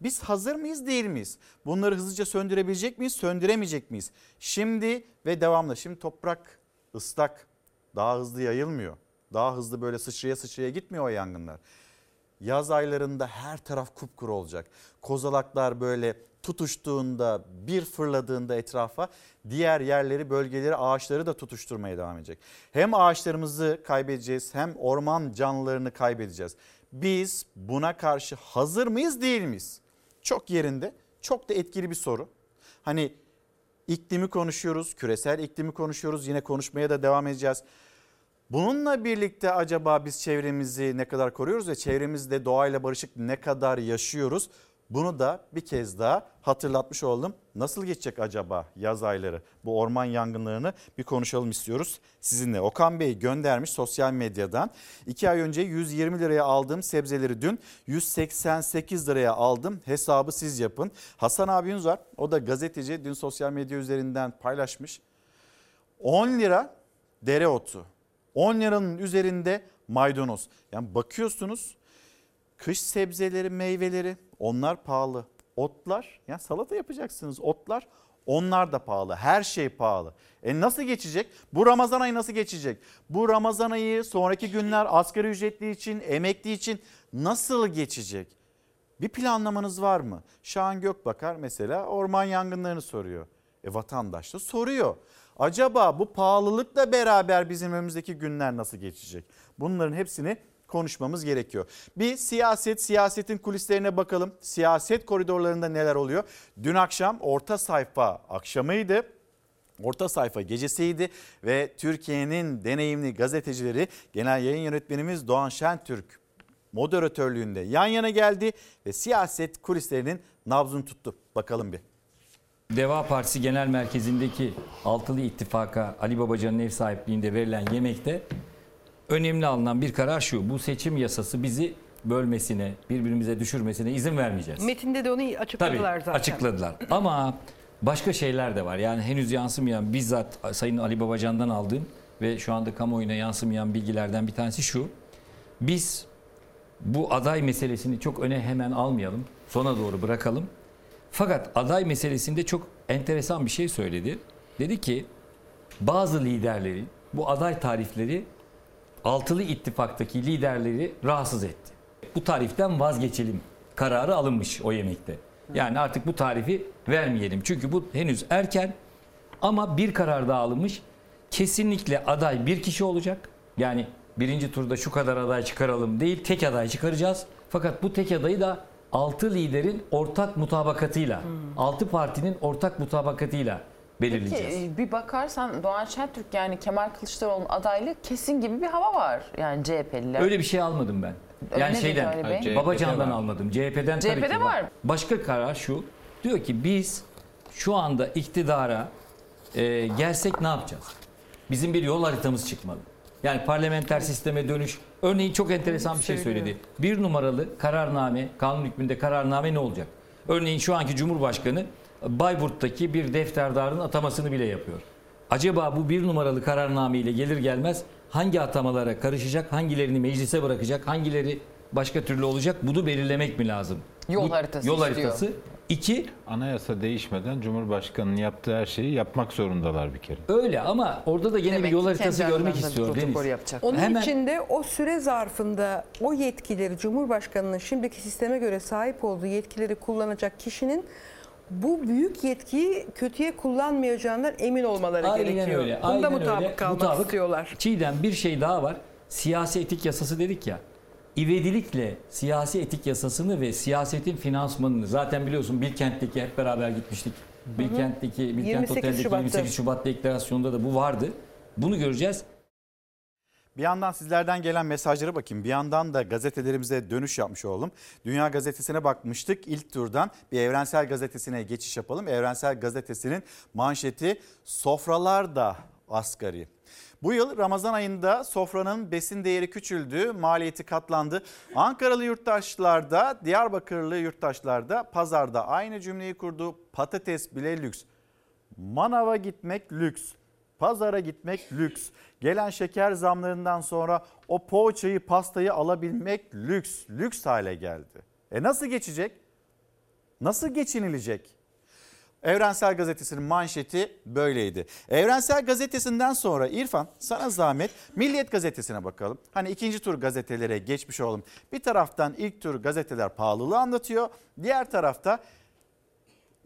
biz hazır mıyız değil miyiz? Bunları hızlıca söndürebilecek miyiz, söndüremeyecek miyiz? Şimdi ve devamlı. Şimdi toprak ıslak daha hızlı yayılmıyor. Daha hızlı böyle sıçraya sıçraya gitmiyor o yangınlar. Yaz aylarında her taraf kupkuru olacak. Kozalaklar böyle tutuştuğunda bir fırladığında etrafa diğer yerleri bölgeleri ağaçları da tutuşturmaya devam edecek. Hem ağaçlarımızı kaybedeceğiz hem orman canlılarını kaybedeceğiz. Biz buna karşı hazır mıyız değil miyiz? Çok yerinde çok da etkili bir soru. Hani iklimi konuşuyoruz, küresel iklimi konuşuyoruz. Yine konuşmaya da devam edeceğiz. Bununla birlikte acaba biz çevremizi ne kadar koruyoruz ve çevremizde doğayla barışık ne kadar yaşıyoruz? Bunu da bir kez daha hatırlatmış oldum. Nasıl geçecek acaba yaz ayları? Bu orman yangınlarını bir konuşalım istiyoruz sizinle. Okan Bey göndermiş sosyal medyadan. 2 ay önce 120 liraya aldığım sebzeleri dün 188 liraya aldım. Hesabı siz yapın. Hasan abiniz var. O da gazeteci. Dün sosyal medya üzerinden paylaşmış. 10 lira dereotu. 10 liranın üzerinde maydanoz. Yani bakıyorsunuz kış sebzeleri, meyveleri onlar pahalı. Otlar yani salata yapacaksınız otlar onlar da pahalı. Her şey pahalı. E nasıl geçecek? Bu Ramazan ayı nasıl geçecek? Bu Ramazan ayı sonraki günler asgari ücretli için, emekli için nasıl geçecek? Bir planlamanız var mı? Şahan Gökbakar mesela orman yangınlarını soruyor. E vatandaş da soruyor. Acaba bu pahalılıkla beraber bizim önümüzdeki günler nasıl geçecek? Bunların hepsini konuşmamız gerekiyor. Bir siyaset, siyasetin kulislerine bakalım. Siyaset koridorlarında neler oluyor? Dün akşam orta sayfa akşamıydı. Orta sayfa gecesiydi ve Türkiye'nin deneyimli gazetecileri Genel Yayın Yönetmenimiz Doğan Şentürk moderatörlüğünde yan yana geldi ve siyaset kulislerinin nabzını tuttu. Bakalım bir. Deva Partisi Genel Merkezi'ndeki Altılı İttifak'a Ali Babacan'ın ev sahipliğinde verilen yemekte önemli alınan bir karar şu. Bu seçim yasası bizi bölmesine, birbirimize düşürmesine izin vermeyeceğiz. Metinde de onu açıkladılar Tabii zaten. açıkladılar. Ama başka şeyler de var. Yani henüz yansımayan bizzat Sayın Ali Babacan'dan aldığım ve şu anda kamuoyuna yansımayan bilgilerden bir tanesi şu. Biz bu aday meselesini çok öne hemen almayalım. Sona doğru bırakalım. Fakat aday meselesinde çok enteresan bir şey söyledi. Dedi ki bazı liderlerin bu aday tarifleri altılı ittifaktaki liderleri rahatsız etti. Bu tariften vazgeçelim kararı alınmış o yemekte. Yani artık bu tarifi vermeyelim. Çünkü bu henüz erken ama bir karar daha alınmış. Kesinlikle aday bir kişi olacak. Yani birinci turda şu kadar aday çıkaralım değil tek aday çıkaracağız. Fakat bu tek adayı da 6 liderin ortak mutabakatıyla, 6 partinin ortak mutabakatıyla belirleyeceğiz. Peki e, bir bakarsan Doğan Şentürk yani Kemal Kılıçdaroğlu'nun adaylığı kesin gibi bir hava var yani CHP'liler. Öyle bir şey almadım ben. Öyle Yani şeyden. CHP'den Babacan'dan almadım. CHP'den tabii CHP'de ki var. Başka karar şu. Diyor ki biz şu anda iktidara e, gelsek ne yapacağız? Bizim bir yol haritamız çıkmalı. Yani parlamenter sisteme dönüş. Örneğin çok enteresan bir şey söyledi. Bir numaralı kararname, kanun hükmünde kararname ne olacak? Örneğin şu anki Cumhurbaşkanı Bayburt'taki bir defterdarın atamasını bile yapıyor. Acaba bu bir numaralı kararname ile gelir gelmez hangi atamalara karışacak, hangilerini meclise bırakacak, hangileri başka türlü olacak bunu belirlemek mi lazım? Yol Bu- haritası Yol istiyor. haritası. İki, Anayasa değişmeden Cumhurbaşkanı'nın yaptığı her şeyi yapmak zorundalar bir kere. öyle ama orada da yine bir yol haritası görmek istiyor Deniz. yapacak. Onun Hemen- için de o süre zarfında o yetkileri Cumhurbaşkanı'nın şimdiki sisteme göre sahip olduğu yetkileri kullanacak kişinin bu büyük yetkiyi kötüye kullanmayacağından emin olmaları Aynen gerekiyor. öyle. Bunda aynen mutabık öyle. kalmak Mutabık. istiyorlar. Çiğdem bir şey daha var. Siyasi etik yasası dedik ya. İvedilikle siyasi etik yasasını ve siyasetin finansmanını zaten biliyorsun Bilkent'teki hep beraber gitmiştik. Bilkent'teki Bilkent 28 Otel'deki Şubat'ta. 28 Şubat deklarasyonunda da bu vardı. Bunu göreceğiz. Bir yandan sizlerden gelen mesajlara bakayım. Bir yandan da gazetelerimize dönüş yapmış olalım. Dünya Gazetesi'ne bakmıştık. İlk turdan bir Evrensel Gazetesi'ne geçiş yapalım. Evrensel Gazetesi'nin manşeti sofralar da asgari. Bu yıl Ramazan ayında sofranın besin değeri küçüldü, maliyeti katlandı. Ankaralı yurttaşlar da, Diyarbakırlı yurttaşlar da pazarda aynı cümleyi kurdu. Patates bile lüks. Manava gitmek lüks. Pazara gitmek lüks. Gelen şeker zamlarından sonra o poğaçayı, pastayı alabilmek lüks. Lüks hale geldi. E nasıl geçecek? Nasıl geçinilecek? Evrensel Gazetesi'nin manşeti böyleydi. Evrensel Gazetesi'nden sonra İrfan sana zahmet Milliyet Gazetesi'ne bakalım. Hani ikinci tur gazetelere geçmiş olalım. Bir taraftan ilk tur gazeteler pahalılığı anlatıyor. Diğer tarafta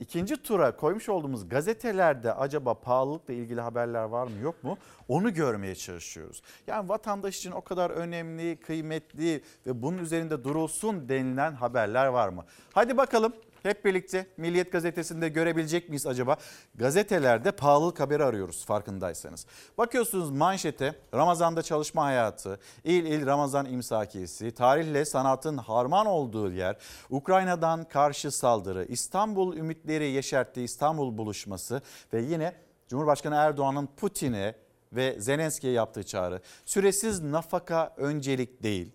ikinci tura koymuş olduğumuz gazetelerde acaba pahalılıkla ilgili haberler var mı yok mu? Onu görmeye çalışıyoruz. Yani vatandaş için o kadar önemli, kıymetli ve bunun üzerinde durulsun denilen haberler var mı? Hadi bakalım hep birlikte Milliyet Gazetesi'nde görebilecek miyiz acaba? Gazetelerde pahalılık haberi arıyoruz farkındaysanız. Bakıyorsunuz manşete Ramazan'da çalışma hayatı, il il Ramazan imsakiyesi, tarihle sanatın harman olduğu yer, Ukrayna'dan karşı saldırı, İstanbul ümitleri yeşertti İstanbul buluşması ve yine Cumhurbaşkanı Erdoğan'ın Putin'e ve Zelenski'ye yaptığı çağrı. Süresiz nafaka öncelik değil.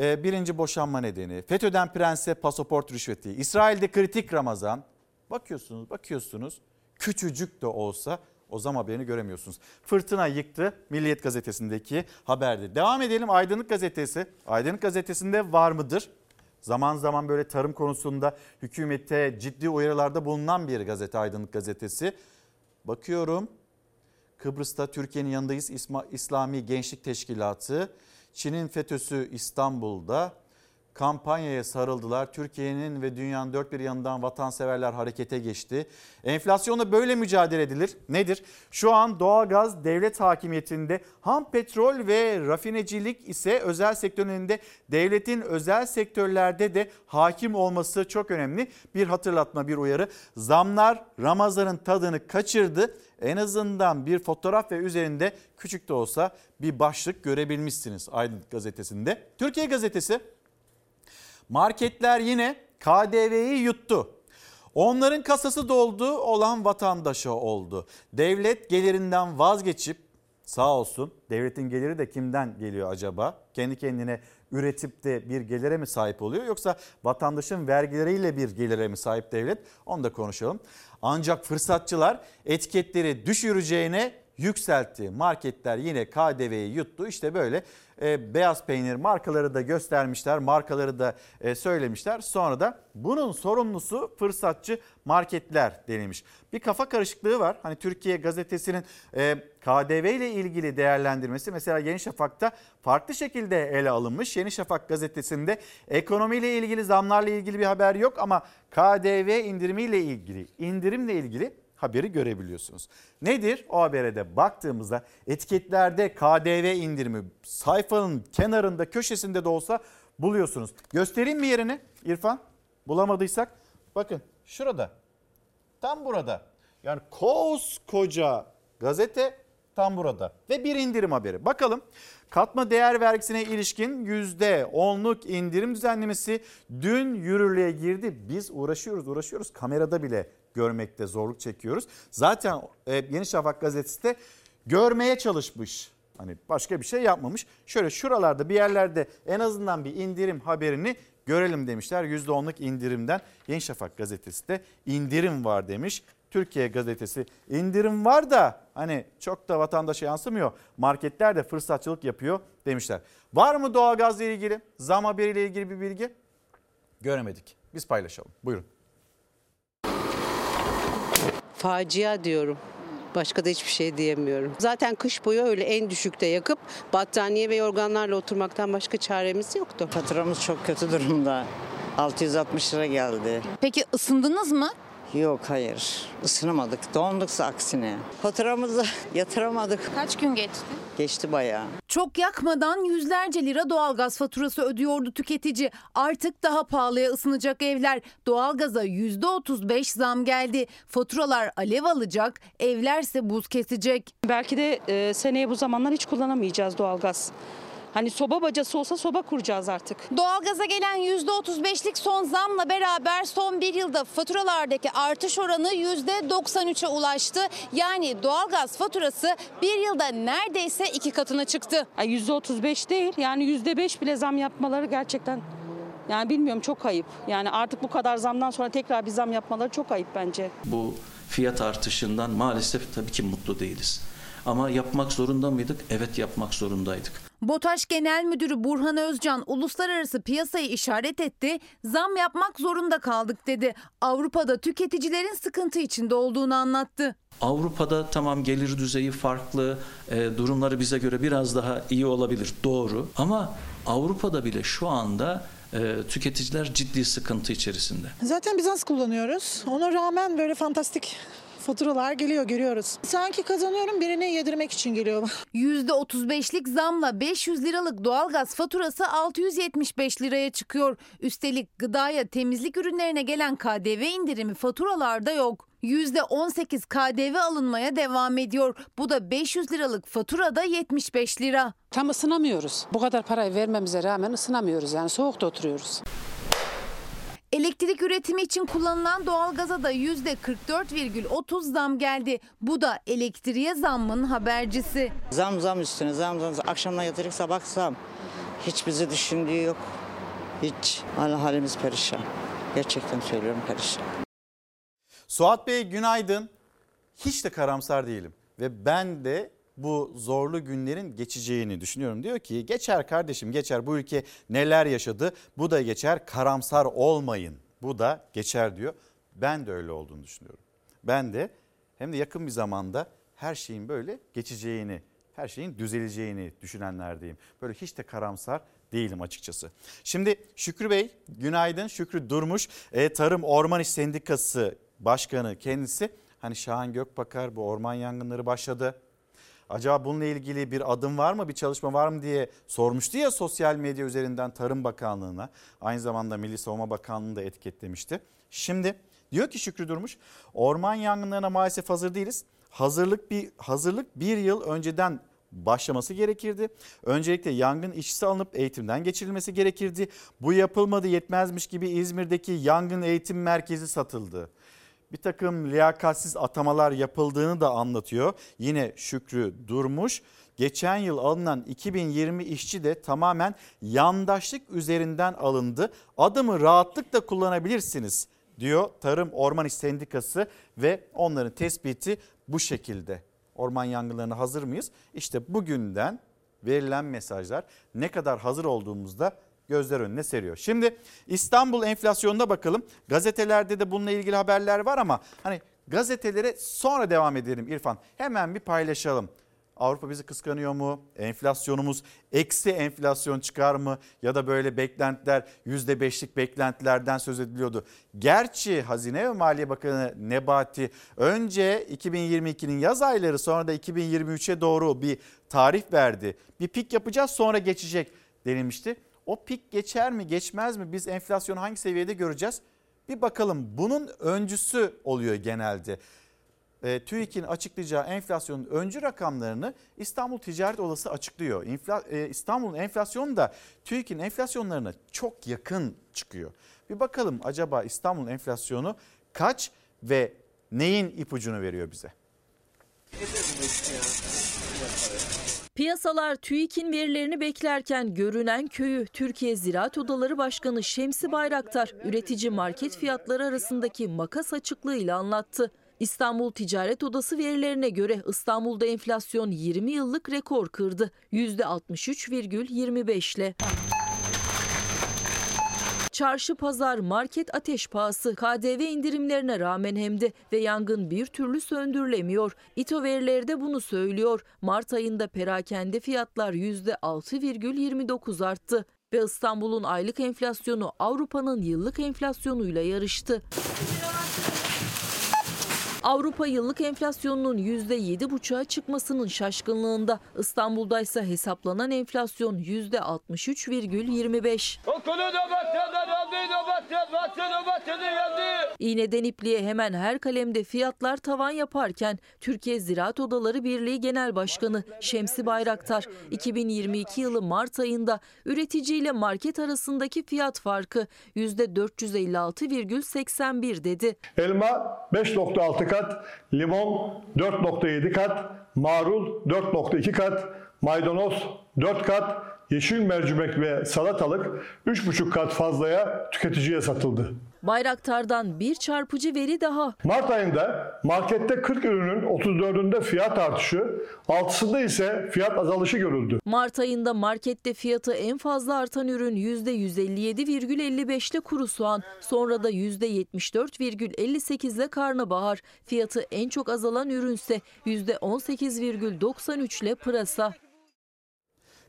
Ee, birinci boşanma nedeni, FETÖ'den prense pasaport rüşveti, İsrail'de kritik Ramazan. Bakıyorsunuz, bakıyorsunuz küçücük de olsa o zaman haberini göremiyorsunuz. Fırtına yıktı Milliyet Gazetesi'ndeki haberde. Devam edelim Aydınlık Gazetesi. Aydınlık Gazetesi'nde var mıdır? Zaman zaman böyle tarım konusunda hükümete ciddi uyarılarda bulunan bir gazete Aydınlık Gazetesi. Bakıyorum Kıbrıs'ta Türkiye'nin yanındayız İsma- İslami Gençlik Teşkilatı. Çin'in FETÖ'sü İstanbul'da kampanyaya sarıldılar. Türkiye'nin ve dünyanın dört bir yanından vatanseverler harekete geçti. Enflasyonla böyle mücadele edilir. Nedir? Şu an doğalgaz devlet hakimiyetinde, ham petrol ve rafinecilik ise özel sektöründe devletin özel sektörlerde de hakim olması çok önemli. Bir hatırlatma, bir uyarı. Zamlar Ramazan'ın tadını kaçırdı. En azından bir fotoğraf ve üzerinde küçük de olsa bir başlık görebilmişsiniz Aydın gazetesinde. Türkiye gazetesi marketler yine KDV'yi yuttu. Onların kasası doldu olan vatandaşa oldu. Devlet gelirinden vazgeçip sağ olsun devletin geliri de kimden geliyor acaba? Kendi kendine üretip de bir gelire mi sahip oluyor yoksa vatandaşın vergileriyle bir gelire mi sahip devlet? Onu da konuşalım. Ancak fırsatçılar etiketleri düşüreceğine yükseltti. Marketler yine KDV'yi yuttu. İşte böyle e, beyaz peynir markaları da göstermişler, markaları da e, söylemişler. Sonra da bunun sorumlusu fırsatçı marketler denilmiş. Bir kafa karışıklığı var. Hani Türkiye gazetesinin e, KDV ile ilgili değerlendirmesi mesela Yeni Şafak'ta farklı şekilde ele alınmış. Yeni Şafak gazetesinde ekonomiyle ilgili zamlarla ilgili bir haber yok ama KDV indirimiyle ilgili, indirimle ilgili haberi görebiliyorsunuz. Nedir? O habere de baktığımızda etiketlerde KDV indirimi sayfanın kenarında köşesinde de olsa buluyorsunuz. Göstereyim mi yerini İrfan? Bulamadıysak bakın şurada tam burada yani koskoca gazete tam burada ve bir indirim haberi. Bakalım katma değer vergisine ilişkin %10'luk indirim düzenlemesi dün yürürlüğe girdi. Biz uğraşıyoruz uğraşıyoruz kamerada bile görmekte zorluk çekiyoruz. Zaten e, Yeni Şafak gazetesi de görmeye çalışmış. Hani başka bir şey yapmamış. Şöyle şuralarda bir yerlerde en azından bir indirim haberini görelim demişler. %10'luk indirimden Yeni Şafak gazetesi de indirim var demiş. Türkiye gazetesi indirim var da hani çok da vatandaşa yansımıyor. Marketler de fırsatçılık yapıyor demişler. Var mı doğalgazla ilgili zam haberiyle ilgili bir bilgi? Göremedik. Biz paylaşalım. Buyurun. Facia diyorum. Başka da hiçbir şey diyemiyorum. Zaten kış boyu öyle en düşükte yakıp battaniye ve yorganlarla oturmaktan başka çaremiz yoktu. Faturamız çok kötü durumda. 660 lira geldi. Peki ısındınız mı? Yok hayır. Isınamadık. Donduksa aksine. Faturamızı yatıramadık. Kaç gün geçti? Geçti bayağı. Çok yakmadan yüzlerce lira doğalgaz faturası ödüyordu tüketici. Artık daha pahalıya ısınacak evler. Doğalgaza %35 zam geldi. Faturalar alev alacak, evlerse buz kesecek. Belki de e, seneye bu zamanlar hiç kullanamayacağız doğalgaz. Hani soba bacası olsa soba kuracağız artık. Doğalgaza gelen %35'lik son zamla beraber son bir yılda faturalardaki artış oranı %93'e ulaştı. Yani doğalgaz faturası bir yılda neredeyse iki katına çıktı. Ay %35 değil yani %5 bile zam yapmaları gerçekten yani bilmiyorum çok ayıp. Yani artık bu kadar zamdan sonra tekrar bir zam yapmaları çok ayıp bence. Bu fiyat artışından maalesef tabii ki mutlu değiliz. Ama yapmak zorunda mıydık? Evet yapmak zorundaydık. BOTAŞ Genel Müdürü Burhan Özcan uluslararası piyasayı işaret etti. Zam yapmak zorunda kaldık dedi. Avrupa'da tüketicilerin sıkıntı içinde olduğunu anlattı. Avrupa'da tamam gelir düzeyi farklı, e, durumları bize göre biraz daha iyi olabilir doğru. Ama Avrupa'da bile şu anda e, tüketiciler ciddi sıkıntı içerisinde. Zaten Bizans kullanıyoruz. Ona rağmen böyle fantastik faturalar geliyor görüyoruz. Sanki kazanıyorum birini yedirmek için geliyor. %35'lik zamla 500 liralık doğalgaz faturası 675 liraya çıkıyor. Üstelik gıdaya temizlik ürünlerine gelen KDV indirimi faturalarda yok. %18 KDV alınmaya devam ediyor. Bu da 500 liralık faturada 75 lira. Tam ısınamıyoruz. Bu kadar parayı vermemize rağmen ısınamıyoruz yani soğukta oturuyoruz. Elektrik üretimi için kullanılan doğalgaza da %44,30 zam geldi. Bu da elektriğe zammın habercisi. Zam zam üstüne zam zam. Akşamdan yatırık sabah zam. Hiç bizi düşündüğü yok. Hiç. Hala halimiz perişan. Gerçekten söylüyorum perişan. Suat Bey günaydın. Hiç de karamsar değilim ve ben de bu zorlu günlerin geçeceğini düşünüyorum. Diyor ki geçer kardeşim geçer bu ülke neler yaşadı bu da geçer karamsar olmayın bu da geçer diyor. Ben de öyle olduğunu düşünüyorum. Ben de hem de yakın bir zamanda her şeyin böyle geçeceğini her şeyin düzeleceğini düşünenlerdeyim. Böyle hiç de karamsar değilim açıkçası. Şimdi Şükrü Bey günaydın Şükrü Durmuş e, Tarım Orman İş Sendikası Başkanı kendisi. Hani Şahan Gökbakar bu orman yangınları başladı. Acaba bununla ilgili bir adım var mı, bir çalışma var mı diye sormuştu ya sosyal medya üzerinden Tarım Bakanlığı'na. Aynı zamanda Milli Savunma Bakanlığı'nı da etiketlemişti. Şimdi diyor ki Şükrü Durmuş, orman yangınlarına maalesef hazır değiliz. Hazırlık bir hazırlık bir yıl önceden başlaması gerekirdi. Öncelikle yangın işçisi alınıp eğitimden geçirilmesi gerekirdi. Bu yapılmadı yetmezmiş gibi İzmir'deki yangın eğitim merkezi satıldı. Bir takım liyakatsiz atamalar yapıldığını da anlatıyor. Yine Şükrü Durmuş. Geçen yıl alınan 2020 işçi de tamamen yandaşlık üzerinden alındı. Adımı rahatlıkla kullanabilirsiniz diyor Tarım Orman İş Sendikası ve onların tespiti bu şekilde. Orman yangınlarına hazır mıyız? İşte bugünden verilen mesajlar ne kadar hazır olduğumuzda gözler önüne seriyor. Şimdi İstanbul enflasyonuna bakalım. Gazetelerde de bununla ilgili haberler var ama hani gazetelere sonra devam edelim İrfan. Hemen bir paylaşalım. Avrupa bizi kıskanıyor mu? Enflasyonumuz eksi enflasyon çıkar mı? Ya da böyle beklentiler %5'lik beklentilerden söz ediliyordu. Gerçi Hazine ve Maliye Bakanı Nebati önce 2022'nin yaz ayları sonra da 2023'e doğru bir tarih verdi. Bir pik yapacağız sonra geçecek denilmişti. O pik geçer mi geçmez mi? Biz enflasyonu hangi seviyede göreceğiz? Bir bakalım bunun öncüsü oluyor genelde. E, TÜİK'in açıklayacağı enflasyonun öncü rakamlarını İstanbul Ticaret Odası açıklıyor. İnfla, e, İstanbul'un enflasyonu da TÜİK'in enflasyonlarına çok yakın çıkıyor. Bir bakalım acaba İstanbul'un enflasyonu kaç ve neyin ipucunu veriyor bize? Piyasalar TÜİK'in verilerini beklerken görünen köyü Türkiye Ziraat Odaları Başkanı Şemsi Bayraktar üretici market fiyatları arasındaki makas açıklığıyla anlattı. İstanbul Ticaret Odası verilerine göre İstanbul'da enflasyon 20 yıllık rekor kırdı. %63,25 ile. Çarşı, pazar, market ateş pahası KDV indirimlerine rağmen hem de ve yangın bir türlü söndürülemiyor. İTO verileri de bunu söylüyor. Mart ayında perakende fiyatlar %6,29 arttı ve İstanbul'un aylık enflasyonu Avrupa'nın yıllık enflasyonuyla yarıştı. Avrupa yıllık enflasyonunun %7,5'a çıkmasının şaşkınlığında. İstanbul'da ise hesaplanan enflasyon %63,25. İğneden ipliğe hemen her kalemde fiyatlar tavan yaparken Türkiye Ziraat Odaları Birliği Genel Başkanı Şemsi Bayraktar 2022 yılı Mart ayında üretici ile market arasındaki fiyat farkı %456,81 dedi. Elma 5.6 kat, limon 4.7 kat, marul 4.2 kat, maydanoz 4 kat, yeşil mercimek ve salatalık 3,5 kat fazlaya tüketiciye satıldı. Bayraktar'dan bir çarpıcı veri daha. Mart ayında markette 40 ürünün 34'ünde fiyat artışı, 6'sında ise fiyat azalışı görüldü. Mart ayında markette fiyatı en fazla artan ürün %157,55 ile kuru soğan, sonra da %74,58 ile karnabahar. Fiyatı en çok azalan ürünse %18,93 ile pırasa.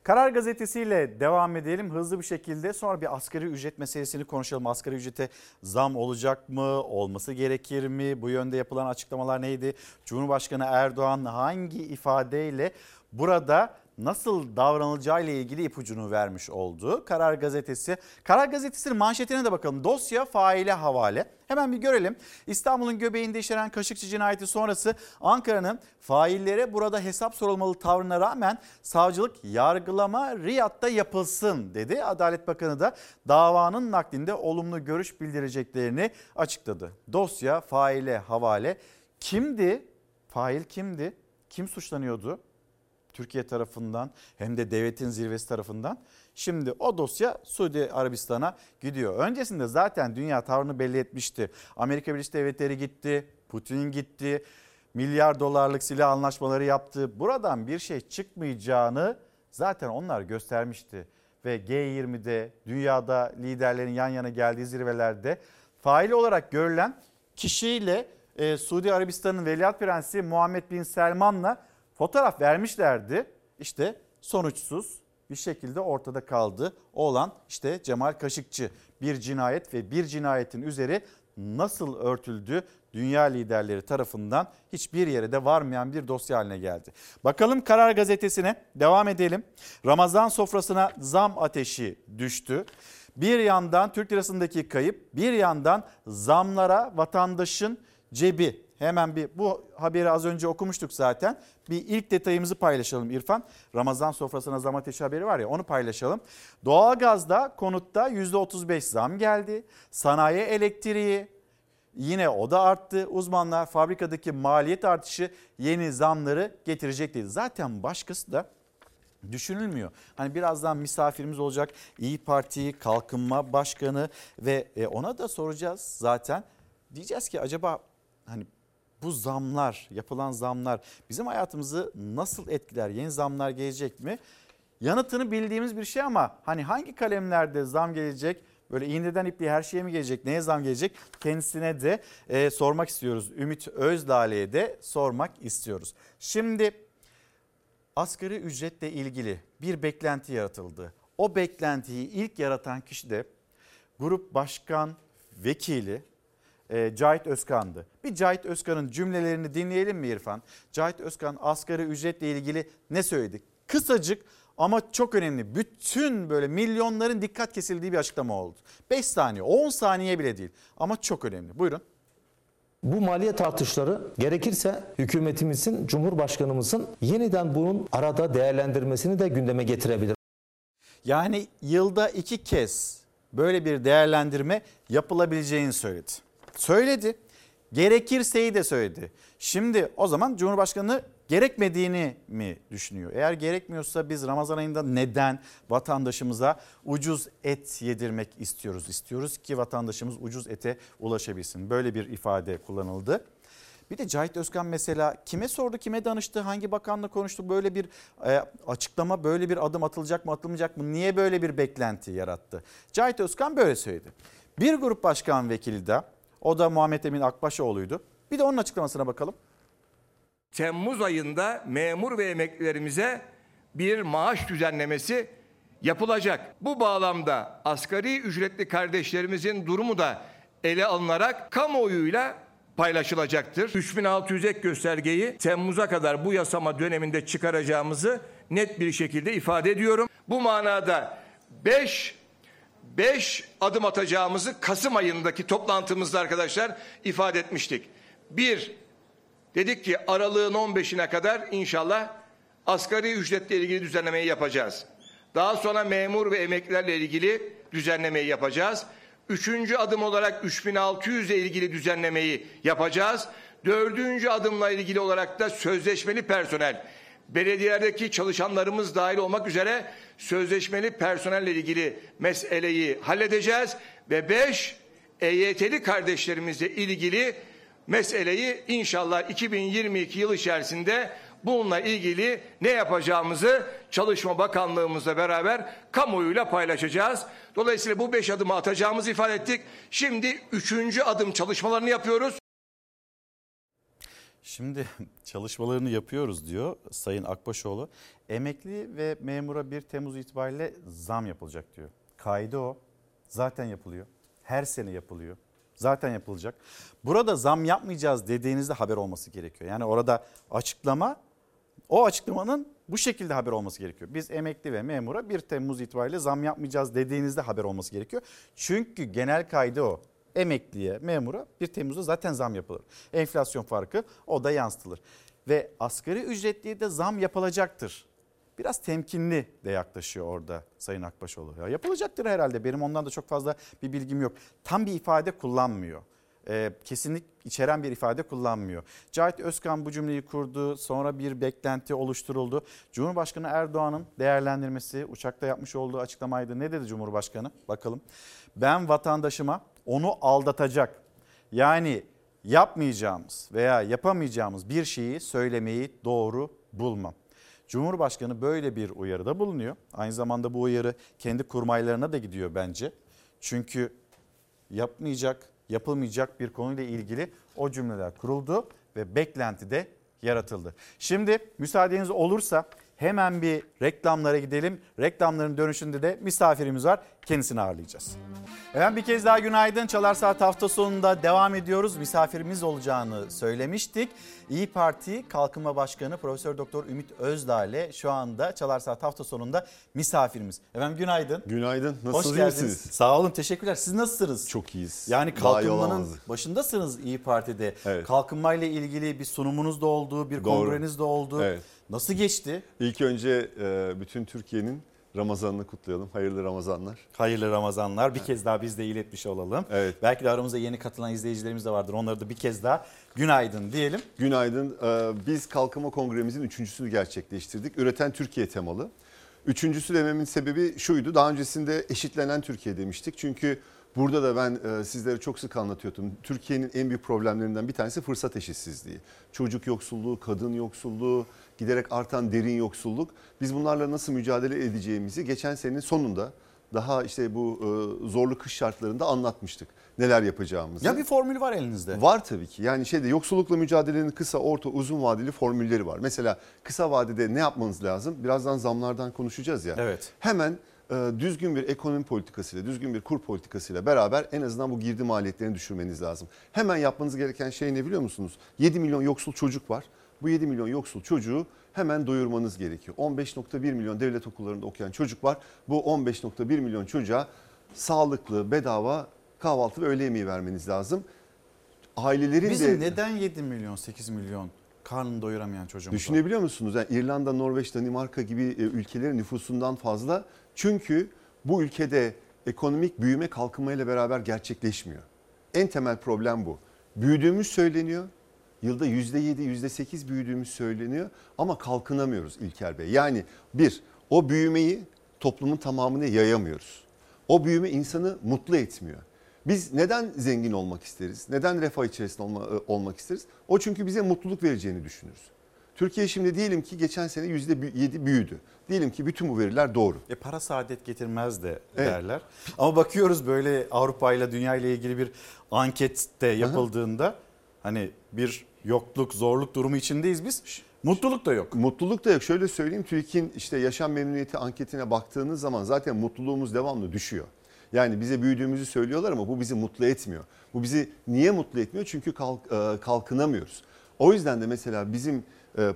Karar gazetesiyle devam edelim hızlı bir şekilde. Sonra bir asgari ücret meselesini konuşalım. Asgari ücrete zam olacak mı? Olması gerekir mi? Bu yönde yapılan açıklamalar neydi? Cumhurbaşkanı Erdoğan hangi ifadeyle burada nasıl davranılacağı ile ilgili ipucunu vermiş oldu. Karar Gazetesi. Karar Gazetesi'nin manşetine de bakalım. Dosya faile havale. Hemen bir görelim. İstanbul'un göbeğinde işlenen Kaşıkçı cinayeti sonrası Ankara'nın faillere burada hesap sorulmalı tavrına rağmen savcılık yargılama Riyad'da yapılsın dedi. Adalet Bakanı da davanın naklinde olumlu görüş bildireceklerini açıkladı. Dosya faile havale. Kimdi? Fail kimdi? Kim suçlanıyordu? Türkiye tarafından hem de devletin zirvesi tarafından. Şimdi o dosya Suudi Arabistan'a gidiyor. Öncesinde zaten dünya tavrını belli etmişti. Amerika Birleşik Devletleri gitti, Putin gitti, milyar dolarlık silah anlaşmaları yaptı. Buradan bir şey çıkmayacağını zaten onlar göstermişti. Ve G20'de dünyada liderlerin yan yana geldiği zirvelerde fail olarak görülen kişiyle e, Suudi Arabistan'ın Veliaht Prensi Muhammed Bin Selman'la fotoğraf vermişlerdi. İşte sonuçsuz bir şekilde ortada kaldı. Olan işte Cemal Kaşıkçı. Bir cinayet ve bir cinayetin üzeri nasıl örtüldü dünya liderleri tarafından hiçbir yere de varmayan bir dosya haline geldi. Bakalım Karar Gazetesi'ne devam edelim. Ramazan sofrasına zam ateşi düştü. Bir yandan Türk lirasındaki kayıp, bir yandan zamlara vatandaşın cebi Hemen bir bu haberi az önce okumuştuk zaten. Bir ilk detayımızı paylaşalım İrfan. Ramazan sofrasına zam ateşi haberi var ya onu paylaşalım. Doğalgazda konutta %35 zam geldi. Sanayi elektriği Yine o da arttı. Uzmanlar fabrikadaki maliyet artışı yeni zamları getirecek dedi. Zaten başkası da düşünülmüyor. Hani birazdan misafirimiz olacak İyi Parti Kalkınma Başkanı ve e, ona da soracağız zaten. Diyeceğiz ki acaba hani bu zamlar, yapılan zamlar bizim hayatımızı nasıl etkiler? Yeni zamlar gelecek mi? Yanıtını bildiğimiz bir şey ama hani hangi kalemlerde zam gelecek? Böyle iğneden ipliğe her şeye mi gelecek? Neye zam gelecek? Kendisine de e, sormak istiyoruz. Ümit Özdağ'lı'ya de sormak istiyoruz. Şimdi asgari ücretle ilgili bir beklenti yaratıldı. O beklentiyi ilk yaratan kişi de grup başkan vekili e, Cahit Özkan'dı. Bir Cahit Özkan'ın cümlelerini dinleyelim mi İrfan? Cahit Özkan asgari ücretle ilgili ne söyledi? Kısacık ama çok önemli. Bütün böyle milyonların dikkat kesildiği bir açıklama oldu. 5 saniye, 10 saniye bile değil ama çok önemli. Buyurun. Bu maliyet artışları gerekirse hükümetimizin, Cumhurbaşkanımızın yeniden bunun arada değerlendirmesini de gündeme getirebilir. Yani yılda iki kez böyle bir değerlendirme yapılabileceğini söyledi. Söyledi. Gerekirseyi de söyledi. Şimdi o zaman Cumhurbaşkanı gerekmediğini mi düşünüyor? Eğer gerekmiyorsa biz Ramazan ayında neden vatandaşımıza ucuz et yedirmek istiyoruz? İstiyoruz ki vatandaşımız ucuz ete ulaşabilsin. Böyle bir ifade kullanıldı. Bir de Cahit Özkan mesela kime sordu, kime danıştı, hangi bakanla konuştu? Böyle bir e, açıklama, böyle bir adım atılacak mı, atılmayacak mı? Niye böyle bir beklenti yarattı? Cahit Özkan böyle söyledi. Bir grup başkan vekili de o da Muhammed Emin Akbaşoğlu'ydu. Bir de onun açıklamasına bakalım. Temmuz ayında memur ve emeklilerimize bir maaş düzenlemesi yapılacak. Bu bağlamda asgari ücretli kardeşlerimizin durumu da ele alınarak kamuoyuyla paylaşılacaktır. 3600 ek göstergeyi Temmuz'a kadar bu yasama döneminde çıkaracağımızı net bir şekilde ifade ediyorum. Bu manada 5 5 adım atacağımızı Kasım ayındaki toplantımızda arkadaşlar ifade etmiştik. Bir, dedik ki aralığın 15'ine kadar inşallah asgari ücretle ilgili düzenlemeyi yapacağız. Daha sonra memur ve emeklilerle ilgili düzenlemeyi yapacağız. Üçüncü adım olarak 3600 ile ilgili düzenlemeyi yapacağız. Dördüncü adımla ilgili olarak da sözleşmeli personel, belediyelerdeki çalışanlarımız dahil olmak üzere sözleşmeli personelle ilgili meseleyi halledeceğiz. Ve beş, EYT'li kardeşlerimizle ilgili meseleyi inşallah 2022 yıl içerisinde bununla ilgili ne yapacağımızı Çalışma Bakanlığımızla beraber kamuoyuyla paylaşacağız. Dolayısıyla bu beş adımı atacağımızı ifade ettik. Şimdi üçüncü adım çalışmalarını yapıyoruz. Şimdi çalışmalarını yapıyoruz diyor Sayın Akbaşoğlu. Emekli ve memura 1 Temmuz itibariyle zam yapılacak diyor. Kaydı o. Zaten yapılıyor. Her sene yapılıyor. Zaten yapılacak. Burada zam yapmayacağız dediğinizde haber olması gerekiyor. Yani orada açıklama o açıklamanın bu şekilde haber olması gerekiyor. Biz emekli ve memura 1 Temmuz itibariyle zam yapmayacağız dediğinizde haber olması gerekiyor. Çünkü genel kaydı o. Emekliye, memura 1 Temmuz'da zaten zam yapılır. Enflasyon farkı o da yansıtılır. Ve asgari ücretliye de zam yapılacaktır. Biraz temkinli de yaklaşıyor orada Sayın Akbaşoğlu. Ya yapılacaktır herhalde benim ondan da çok fazla bir bilgim yok. Tam bir ifade kullanmıyor e, kesinlik içeren bir ifade kullanmıyor. Cahit Özkan bu cümleyi kurdu. Sonra bir beklenti oluşturuldu. Cumhurbaşkanı Erdoğan'ın değerlendirmesi uçakta yapmış olduğu açıklamaydı. Ne dedi Cumhurbaşkanı? Bakalım. Ben vatandaşıma onu aldatacak yani yapmayacağımız veya yapamayacağımız bir şeyi söylemeyi doğru bulmam. Cumhurbaşkanı böyle bir uyarıda bulunuyor. Aynı zamanda bu uyarı kendi kurmaylarına da gidiyor bence. Çünkü yapmayacak, yapılmayacak bir konuyla ilgili o cümleler kuruldu ve beklenti de yaratıldı. Şimdi müsaadeniz olursa hemen bir reklamlara gidelim. Reklamların dönüşünde de misafirimiz var. Kendisini ağırlayacağız. Efendim bir kez daha günaydın. Çalar Saat hafta sonunda devam ediyoruz. Misafirimiz olacağını söylemiştik. İyi Parti Kalkınma Başkanı Profesör Doktor Ümit Özdağ ile şu anda Çalar Saat hafta sonunda misafirimiz. Efendim günaydın. Günaydın. Nasılsınız? Hoş geldiniz. Sağ olun teşekkürler. Siz nasılsınız? Çok iyiyiz. Yani kalkınmanın başındasınız İyi Parti'de. Evet. Kalkınmayla ilgili bir sunumunuz da oldu, bir Doğru. kongreniz de oldu. Evet. Nasıl geçti? İlk önce e, bütün Türkiye'nin Ramazanını kutlayalım. Hayırlı Ramazanlar. Hayırlı Ramazanlar. Bir kez daha biz de iletmiş olalım. Evet. Belki de aramızda yeni katılan izleyicilerimiz de vardır. Onları da bir kez daha günaydın diyelim. Günaydın. Ee, Biz Kalkınma Kongremizin üçüncüsünü gerçekleştirdik. Üreten Türkiye temalı. Üçüncüsü dememin sebebi şuydu. Daha öncesinde eşitlenen Türkiye demiştik. Çünkü burada da ben e, sizlere çok sık anlatıyordum. Türkiye'nin en büyük problemlerinden bir tanesi fırsat eşitsizliği. Çocuk yoksulluğu, kadın yoksulluğu, giderek artan derin yoksulluk. Biz bunlarla nasıl mücadele edeceğimizi geçen senenin sonunda daha işte bu e, zorlu kış şartlarında anlatmıştık. Neler yapacağımızı. Ya bir formül var elinizde. Var tabii ki. Yani şeyde yoksullukla mücadelenin kısa, orta, uzun vadeli formülleri var. Mesela kısa vadede ne yapmanız lazım? Birazdan zamlardan konuşacağız ya. Evet. Hemen düzgün bir ekonomi politikasıyla, düzgün bir kur politikasıyla beraber en azından bu girdi maliyetlerini düşürmeniz lazım. Hemen yapmanız gereken şey ne biliyor musunuz? 7 milyon yoksul çocuk var. Bu 7 milyon yoksul çocuğu hemen doyurmanız gerekiyor. 15.1 milyon devlet okullarında okuyan çocuk var. Bu 15.1 milyon çocuğa sağlıklı, bedava kahvaltı ve öğle yemeği vermeniz lazım. Ailelerin Bizim de neden 7 milyon 8 milyon karnını doyuramayan çocuğumuz var? Düşünebiliyor musunuz? Yani İrlanda, Norveç, Danimarka gibi e, ülkelerin nüfusundan fazla. Çünkü bu ülkede ekonomik büyüme kalkınmayla beraber gerçekleşmiyor. En temel problem bu. Büyüdüğümüz söyleniyor. Yılda %7, %8 büyüdüğümüz söyleniyor ama kalkınamıyoruz İlker Bey. Yani bir, o büyümeyi toplumun tamamına yayamıyoruz. O büyüme insanı mutlu etmiyor. Biz neden zengin olmak isteriz? Neden refah içerisinde olma, e, olmak isteriz? O çünkü bize mutluluk vereceğini düşünürüz. Türkiye şimdi diyelim ki geçen sene %7 büyüdü. Diyelim ki bütün bu veriler doğru. E para saadet getirmez de Evet. derler. Ama bakıyoruz böyle Avrupa ile dünya ile ilgili bir ankette yapıldığında hani bir yokluk, zorluk durumu içindeyiz biz. Mutluluk da yok. Mutluluk da yok. Şöyle söyleyeyim TÜİK'in işte yaşam memnuniyeti anketine baktığınız zaman zaten mutluluğumuz devamlı düşüyor. Yani bize büyüdüğümüzü söylüyorlar ama bu bizi mutlu etmiyor. Bu bizi niye mutlu etmiyor? Çünkü kalk, e, kalkınamıyoruz. O yüzden de mesela bizim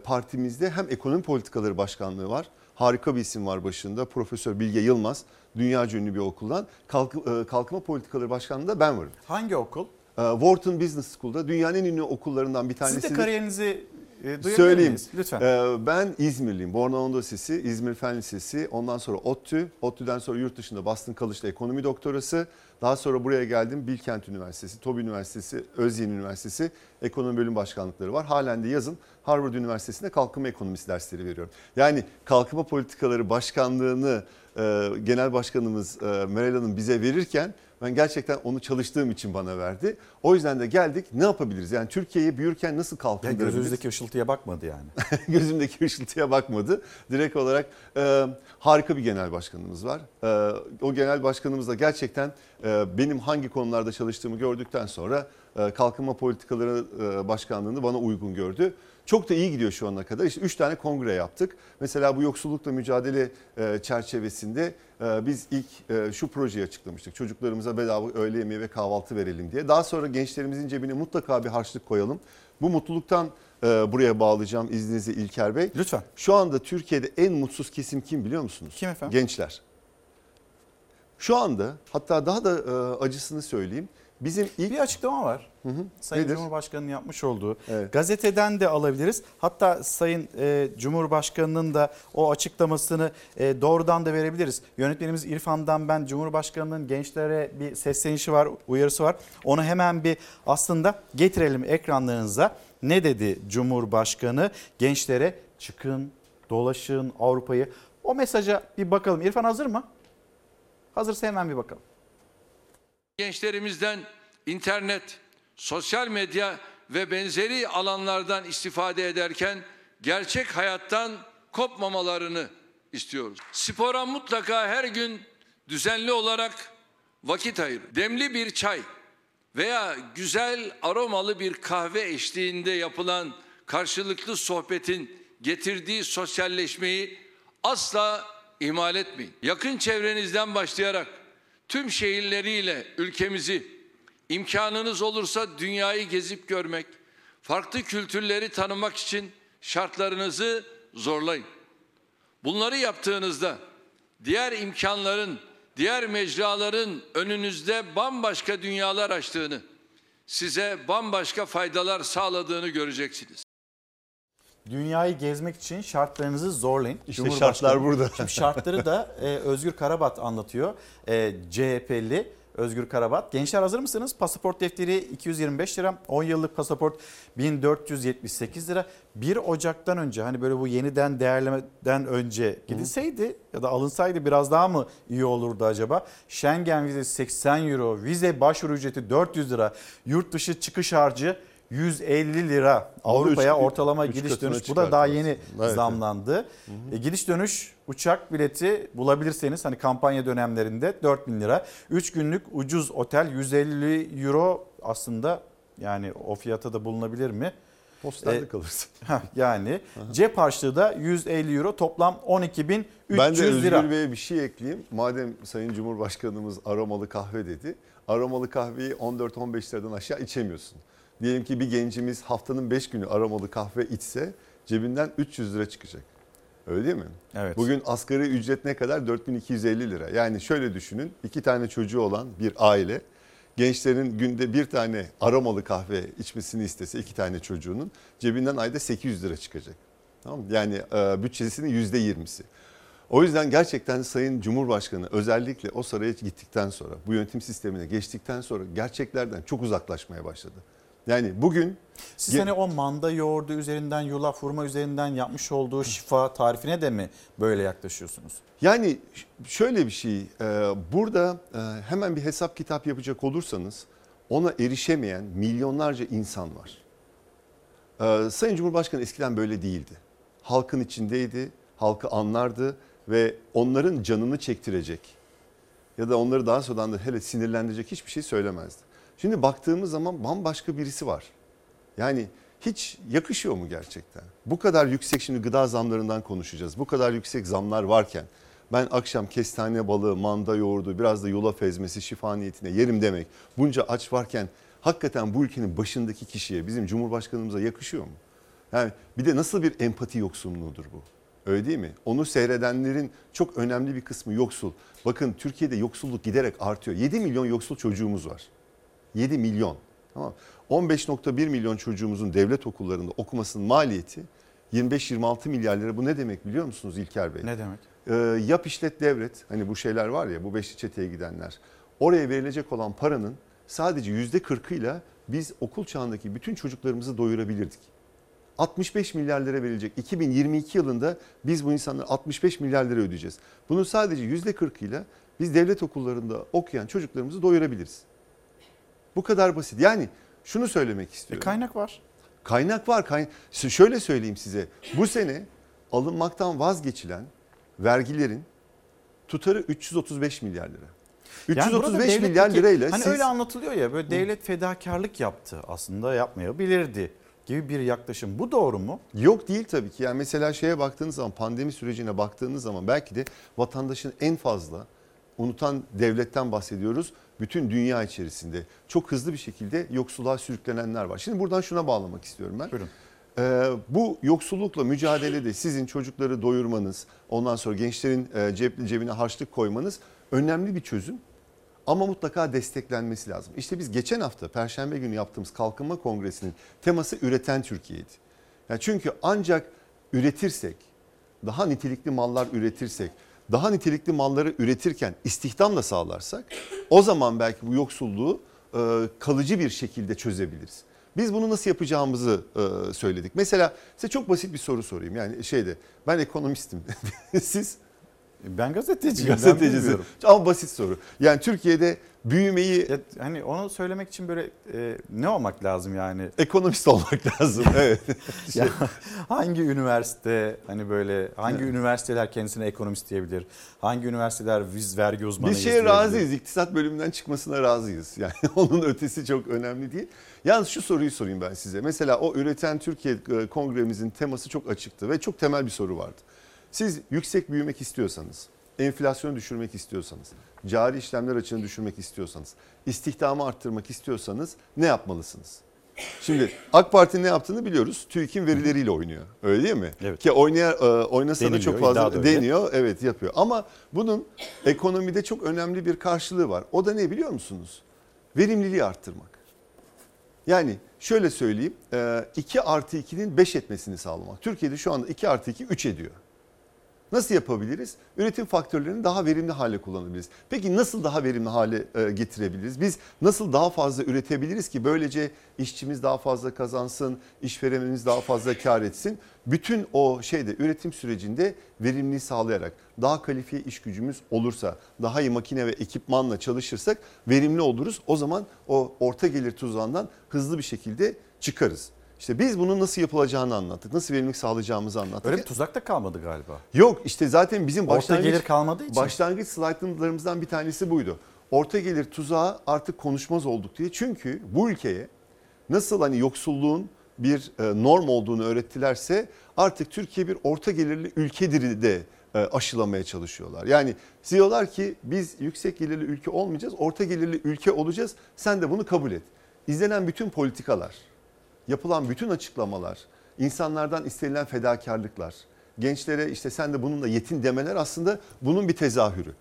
partimizde hem ekonomi politikaları başkanlığı var. Harika bir isim var başında. Profesör Bilge Yılmaz. Dünyaca ünlü bir okuldan. Kalk, e, kalkınma politikaları başkanlığında ben varım. Hangi okul? E, Wharton Business School'da dünyanın en ünlü okullarından bir tanesi. Siz de kariyerinizi e, Söyleyeyim. miyiz? Lütfen. Ee, ben İzmirliyim. Borno Anadolu Lisesi, İzmir Fen Lisesi, ondan sonra ODTÜ. ODTÜ'den sonra yurt dışında Boston College'da ekonomi doktorası. Daha sonra buraya geldim. Bilkent Üniversitesi, TOB Üniversitesi, Özyeğin Üniversitesi ekonomi bölüm başkanlıkları var. Halen de yazın Harvard Üniversitesi'nde kalkınma ekonomisi dersleri veriyorum. Yani kalkınma politikaları başkanlığını e, genel başkanımız e, Meral Hanım bize verirken ben gerçekten onu çalıştığım için bana verdi. O yüzden de geldik ne yapabiliriz? Yani Türkiye'yi büyürken nasıl kalkındırabiliriz? gözünüzdeki ışıltıya bakmadı yani. gözümdeki ışıltıya bakmadı. Direkt olarak e, harika bir genel başkanımız var. E, o genel başkanımız da gerçekten e, benim hangi konularda çalıştığımı gördükten sonra e, kalkınma politikaları e, başkanlığını bana uygun gördü. Çok da iyi gidiyor şu ana kadar. İşte 3 tane kongre yaptık. Mesela bu yoksullukla mücadele e, çerçevesinde biz ilk e, şu projeyi açıklamıştık. Çocuklarımıza bedava öğle yemeği ve kahvaltı verelim diye. Daha sonra gençlerimizin cebine mutlaka bir harçlık koyalım. Bu mutluluktan e, buraya bağlayacağım izninizle İlker Bey. Lütfen. Şu anda Türkiye'de en mutsuz kesim kim biliyor musunuz? Kim efendim? Gençler. Şu anda hatta daha da e, acısını söyleyeyim. Bizim ilk... Bir açıklama var. Sayın Nedir? Cumhurbaşkanı'nın yapmış olduğu. Gazeteden de alabiliriz. Hatta Sayın e, Cumhurbaşkanı'nın da o açıklamasını e, doğrudan da verebiliriz. Yönetmenimiz İrfan'dan ben Cumhurbaşkanı'nın gençlere bir seslenişi var, uyarısı var. Onu hemen bir aslında getirelim ekranlarınıza. Ne dedi Cumhurbaşkanı? Gençlere çıkın, dolaşın Avrupa'yı. O mesaja bir bakalım. İrfan hazır mı? Hazırsa hemen bir bakalım. Gençlerimizden internet, sosyal medya ve benzeri alanlardan istifade ederken gerçek hayattan kopmamalarını istiyoruz. Spora mutlaka her gün düzenli olarak vakit ayır. Demli bir çay veya güzel aromalı bir kahve eşliğinde yapılan karşılıklı sohbetin getirdiği sosyalleşmeyi asla ihmal etmeyin. Yakın çevrenizden başlayarak tüm şehirleriyle ülkemizi imkanınız olursa dünyayı gezip görmek, farklı kültürleri tanımak için şartlarınızı zorlayın. Bunları yaptığınızda diğer imkanların, diğer mecraların önünüzde bambaşka dünyalar açtığını, size bambaşka faydalar sağladığını göreceksiniz. dünyayı gezmek için şartlarınızı zorlayın. İşte şartlar burada. Şimdi şartları da e, Özgür Karabat anlatıyor. E, CHP'li Özgür Karabat. Gençler hazır mısınız? Pasaport defteri 225 lira. 10 yıllık pasaport 1478 lira. 1 Ocak'tan önce hani böyle bu yeniden değerlemeden önce gidilseydi ya da alınsaydı biraz daha mı iyi olurdu acaba? Schengen vizesi 80 euro, vize başvuru ücreti 400 lira, yurt dışı çıkış harcı 150 lira. Avrupa'ya ortalama üç gidiş dönüş. Bu da daha yeni Evet. zamlandı. E, gidiş dönüş uçak bileti bulabilirseniz hani kampanya dönemlerinde 4000 lira. 3 günlük ucuz otel 150 euro aslında yani o fiyata da bulunabilir mi? Posterde E, kalırsın. yani cep harçlığı da 150 euro toplam 12.300 Ben de Özgür lira. Bey'e bir şey ekleyeyim. Madem Sayın Cumhurbaşkanımız aromalı kahve dedi. Aromalı kahveyi 14-15 liradan aşağı içemiyorsun. Diyelim ki bir gencimiz haftanın 5 günü aromalı kahve içse cebinden 300 lira çıkacak. Öyle değil mi? Evet. Bugün asgari ücret ne kadar? 4250 lira. Yani şöyle düşünün. iki tane çocuğu olan bir aile gençlerin günde bir tane aromalı kahve içmesini istese iki tane çocuğunun cebinden ayda 800 lira çıkacak. Tamam mı? Yani e, bütçesinin %20'si. O yüzden gerçekten Sayın Cumhurbaşkanı özellikle o saraya gittikten sonra, bu yönetim sistemine geçtikten sonra gerçeklerden çok uzaklaşmaya başladı. Yani bugün Siz hani o manda yoğurdu üzerinden, yulaf hurma üzerinden yapmış olduğu şifa tarifine de mi böyle yaklaşıyorsunuz? Yani şöyle bir şey, e, burada e, hemen bir hesap kitap yapacak olursanız ona erişemeyen milyonlarca insan var. E, Sayın Cumhurbaşkanı eskiden böyle değildi. Halkın içindeydi, halkı anlardı ve onların canını çektirecek ya da onları daha sonradan da hele sinirlendirecek hiçbir şey söylemezdi. Şimdi baktığımız zaman bambaşka birisi var. Yani hiç yakışıyor mu gerçekten? Bu kadar yüksek şimdi gıda zamlarından konuşacağız. Bu kadar yüksek zamlar varken ben akşam kestane balığı, manda yoğurdu, biraz da yulaf ezmesi şifa niyetine yerim demek. Bunca aç varken hakikaten bu ülkenin başındaki kişiye, bizim Cumhurbaşkanımıza yakışıyor mu? Yani bir de nasıl bir empati yoksunluğudur bu? Öyle değil mi? Onu seyredenlerin çok önemli bir kısmı yoksul. Bakın Türkiye'de yoksulluk giderek artıyor. 7 milyon yoksul çocuğumuz var. 7 milyon. Tamam. 15.1 milyon çocuğumuzun devlet okullarında okumasının maliyeti 25-26 milyar lira. Bu ne demek biliyor musunuz İlker Bey? Ne demek? Ee, yap işlet devret. Hani bu şeyler var ya bu beşli çeteye gidenler. Oraya verilecek olan paranın sadece %40'ıyla biz okul çağındaki bütün çocuklarımızı doyurabilirdik. 65 milyar lira verilecek. 2022 yılında biz bu insanlara 65 milyar lira ödeyeceğiz. Bunun sadece %40'ıyla biz devlet okullarında okuyan çocuklarımızı doyurabiliriz. Bu kadar basit. Yani şunu söylemek istiyorum. kaynak var. Kaynak var. Kay... Şöyle söyleyeyim size. Bu sene alınmaktan vazgeçilen vergilerin tutarı 335 milyar lira. Yani burada 335 devlet milyar lirayla hani siz öyle anlatılıyor ya böyle devlet fedakarlık yaptı aslında yapmayabilirdi gibi bir yaklaşım. Bu doğru mu? Yok değil tabii ki. Yani mesela şeye baktığınız zaman pandemi sürecine baktığınız zaman belki de vatandaşın en fazla unutan devletten bahsediyoruz. Bütün dünya içerisinde çok hızlı bir şekilde yoksulluğa sürüklenenler var. Şimdi buradan şuna bağlamak istiyorum ben. Buyurun. Ee, bu yoksullukla mücadelede sizin çocukları doyurmanız, ondan sonra gençlerin e, cep, cebine harçlık koymanız önemli bir çözüm. Ama mutlaka desteklenmesi lazım. İşte biz geçen hafta Perşembe günü yaptığımız Kalkınma Kongresi'nin teması üreten Türkiye'ydi. Yani çünkü ancak üretirsek, daha nitelikli mallar üretirsek, daha nitelikli malları üretirken istihdam da sağlarsak o zaman belki bu yoksulluğu e, kalıcı bir şekilde çözebiliriz. Biz bunu nasıl yapacağımızı e, söyledik. Mesela size çok basit bir soru sorayım. Yani şeyde ben ekonomistim. Siz? Ben gazeteciyim. ben Gazetecisi. bilmiyorum. Ama basit soru. Yani Türkiye'de büyümeyi Ya, hani onu söylemek için böyle e, ne olmak lazım yani? ekonomist olmak lazım. Evet. Ya, hangi üniversite hani böyle hangi üniversiteler kendisine ekonomist diyebilir? Hangi üniversiteler viz vergi uzmanı Bir şeye razıyız. İktisat bölümünden çıkmasına razıyız. Yani onun ötesi çok önemli değil. Yalnız şu soruyu sorayım ben size. Mesela o Üreten Türkiye e, kongremizin teması çok açıktı ve çok temel bir soru vardı. Siz yüksek büyümek istiyorsanız, enflasyonu düşürmek istiyorsanız, cari işlemler açığını düşürmek istiyorsanız, istihdamı arttırmak istiyorsanız ne yapmalısınız? Şimdi AK Parti ne yaptığını biliyoruz. TÜİK'in verileriyle oynuyor. Öyle değil mi? Evet. Ki oynaya, e, oynasa da Deniliyor, çok da fazla öyle. deniyor. Evet yapıyor. Ama bunun ekonomide çok önemli bir karşılığı var. O da ne biliyor musunuz? Verimliliği arttırmak. Yani şöyle söyleyeyim 2 artı 2'nin 5 etmesini sağlamak. Türkiye'de şu anda 2 artı 2 3 ediyor. Nasıl yapabiliriz? Üretim faktörlerini daha verimli hale kullanabiliriz. Peki nasıl daha verimli hale e, getirebiliriz? Biz nasıl daha fazla üretebiliriz ki böylece işçimiz daha fazla kazansın, işverenimiz daha fazla kar etsin? Bütün o şeyde üretim sürecinde verimliliği sağlayarak daha kalifiye iş gücümüz olursa, daha iyi makine ve ekipmanla çalışırsak verimli oluruz. O zaman o orta gelir tuzağından hızlı bir şekilde çıkarız. İşte biz bunun nasıl yapılacağını anlattık. Nasıl verimlilik sağlayacağımızı anlattık. Öyle bir tuzak da kalmadı galiba. Yok işte zaten bizim Orta başlangıç, gelir kalmadığı için. başlangıç slaytlarımızdan bir tanesi buydu. Orta gelir tuzağı artık konuşmaz olduk diye. Çünkü bu ülkeye nasıl hani yoksulluğun bir e, norm olduğunu öğrettilerse artık Türkiye bir orta gelirli ülkedir de e, aşılamaya çalışıyorlar. Yani diyorlar ki biz yüksek gelirli ülke olmayacağız, orta gelirli ülke olacağız. Sen de bunu kabul et. İzlenen bütün politikalar, yapılan bütün açıklamalar, insanlardan istenilen fedakarlıklar, gençlere işte sen de bununla yetin demeler aslında bunun bir tezahürü.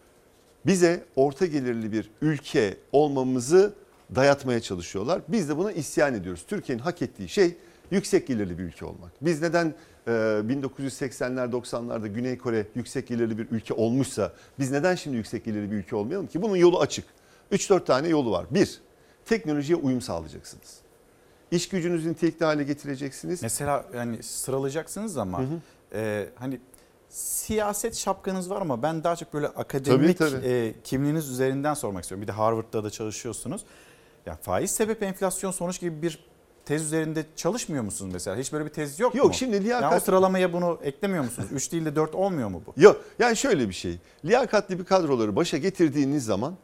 Bize orta gelirli bir ülke olmamızı dayatmaya çalışıyorlar. Biz de buna isyan ediyoruz. Türkiye'nin hak ettiği şey yüksek gelirli bir ülke olmak. Biz neden e, 1980'ler 90'larda Güney Kore yüksek gelirli bir ülke olmuşsa biz neden şimdi yüksek gelirli bir ülke olmayalım ki? Bunun yolu açık. 3-4 tane yolu var. Bir, teknolojiye uyum sağlayacaksınız. İş gücünüzü nitelikli hale getireceksiniz. Mesela yani sıralayacaksınız ama e, hani siyaset şapkanız var ama ben daha çok böyle akademik Tabii, tabii. e, kimliğiniz üzerinden sormak istiyorum. Bir de Harvard'da da çalışıyorsunuz. Ya faiz sebep enflasyon sonuç gibi bir tez üzerinde çalışmıyor musunuz mesela? Hiç böyle bir tez yok, Yok, mu? şimdi liyakat- Yani o sıralamaya bunu eklemiyor musunuz? 3 değil de 4 olmuyor mu bu? Yok yani şöyle bir şey. Liyakatli bir kadroları başa getirdiğiniz zaman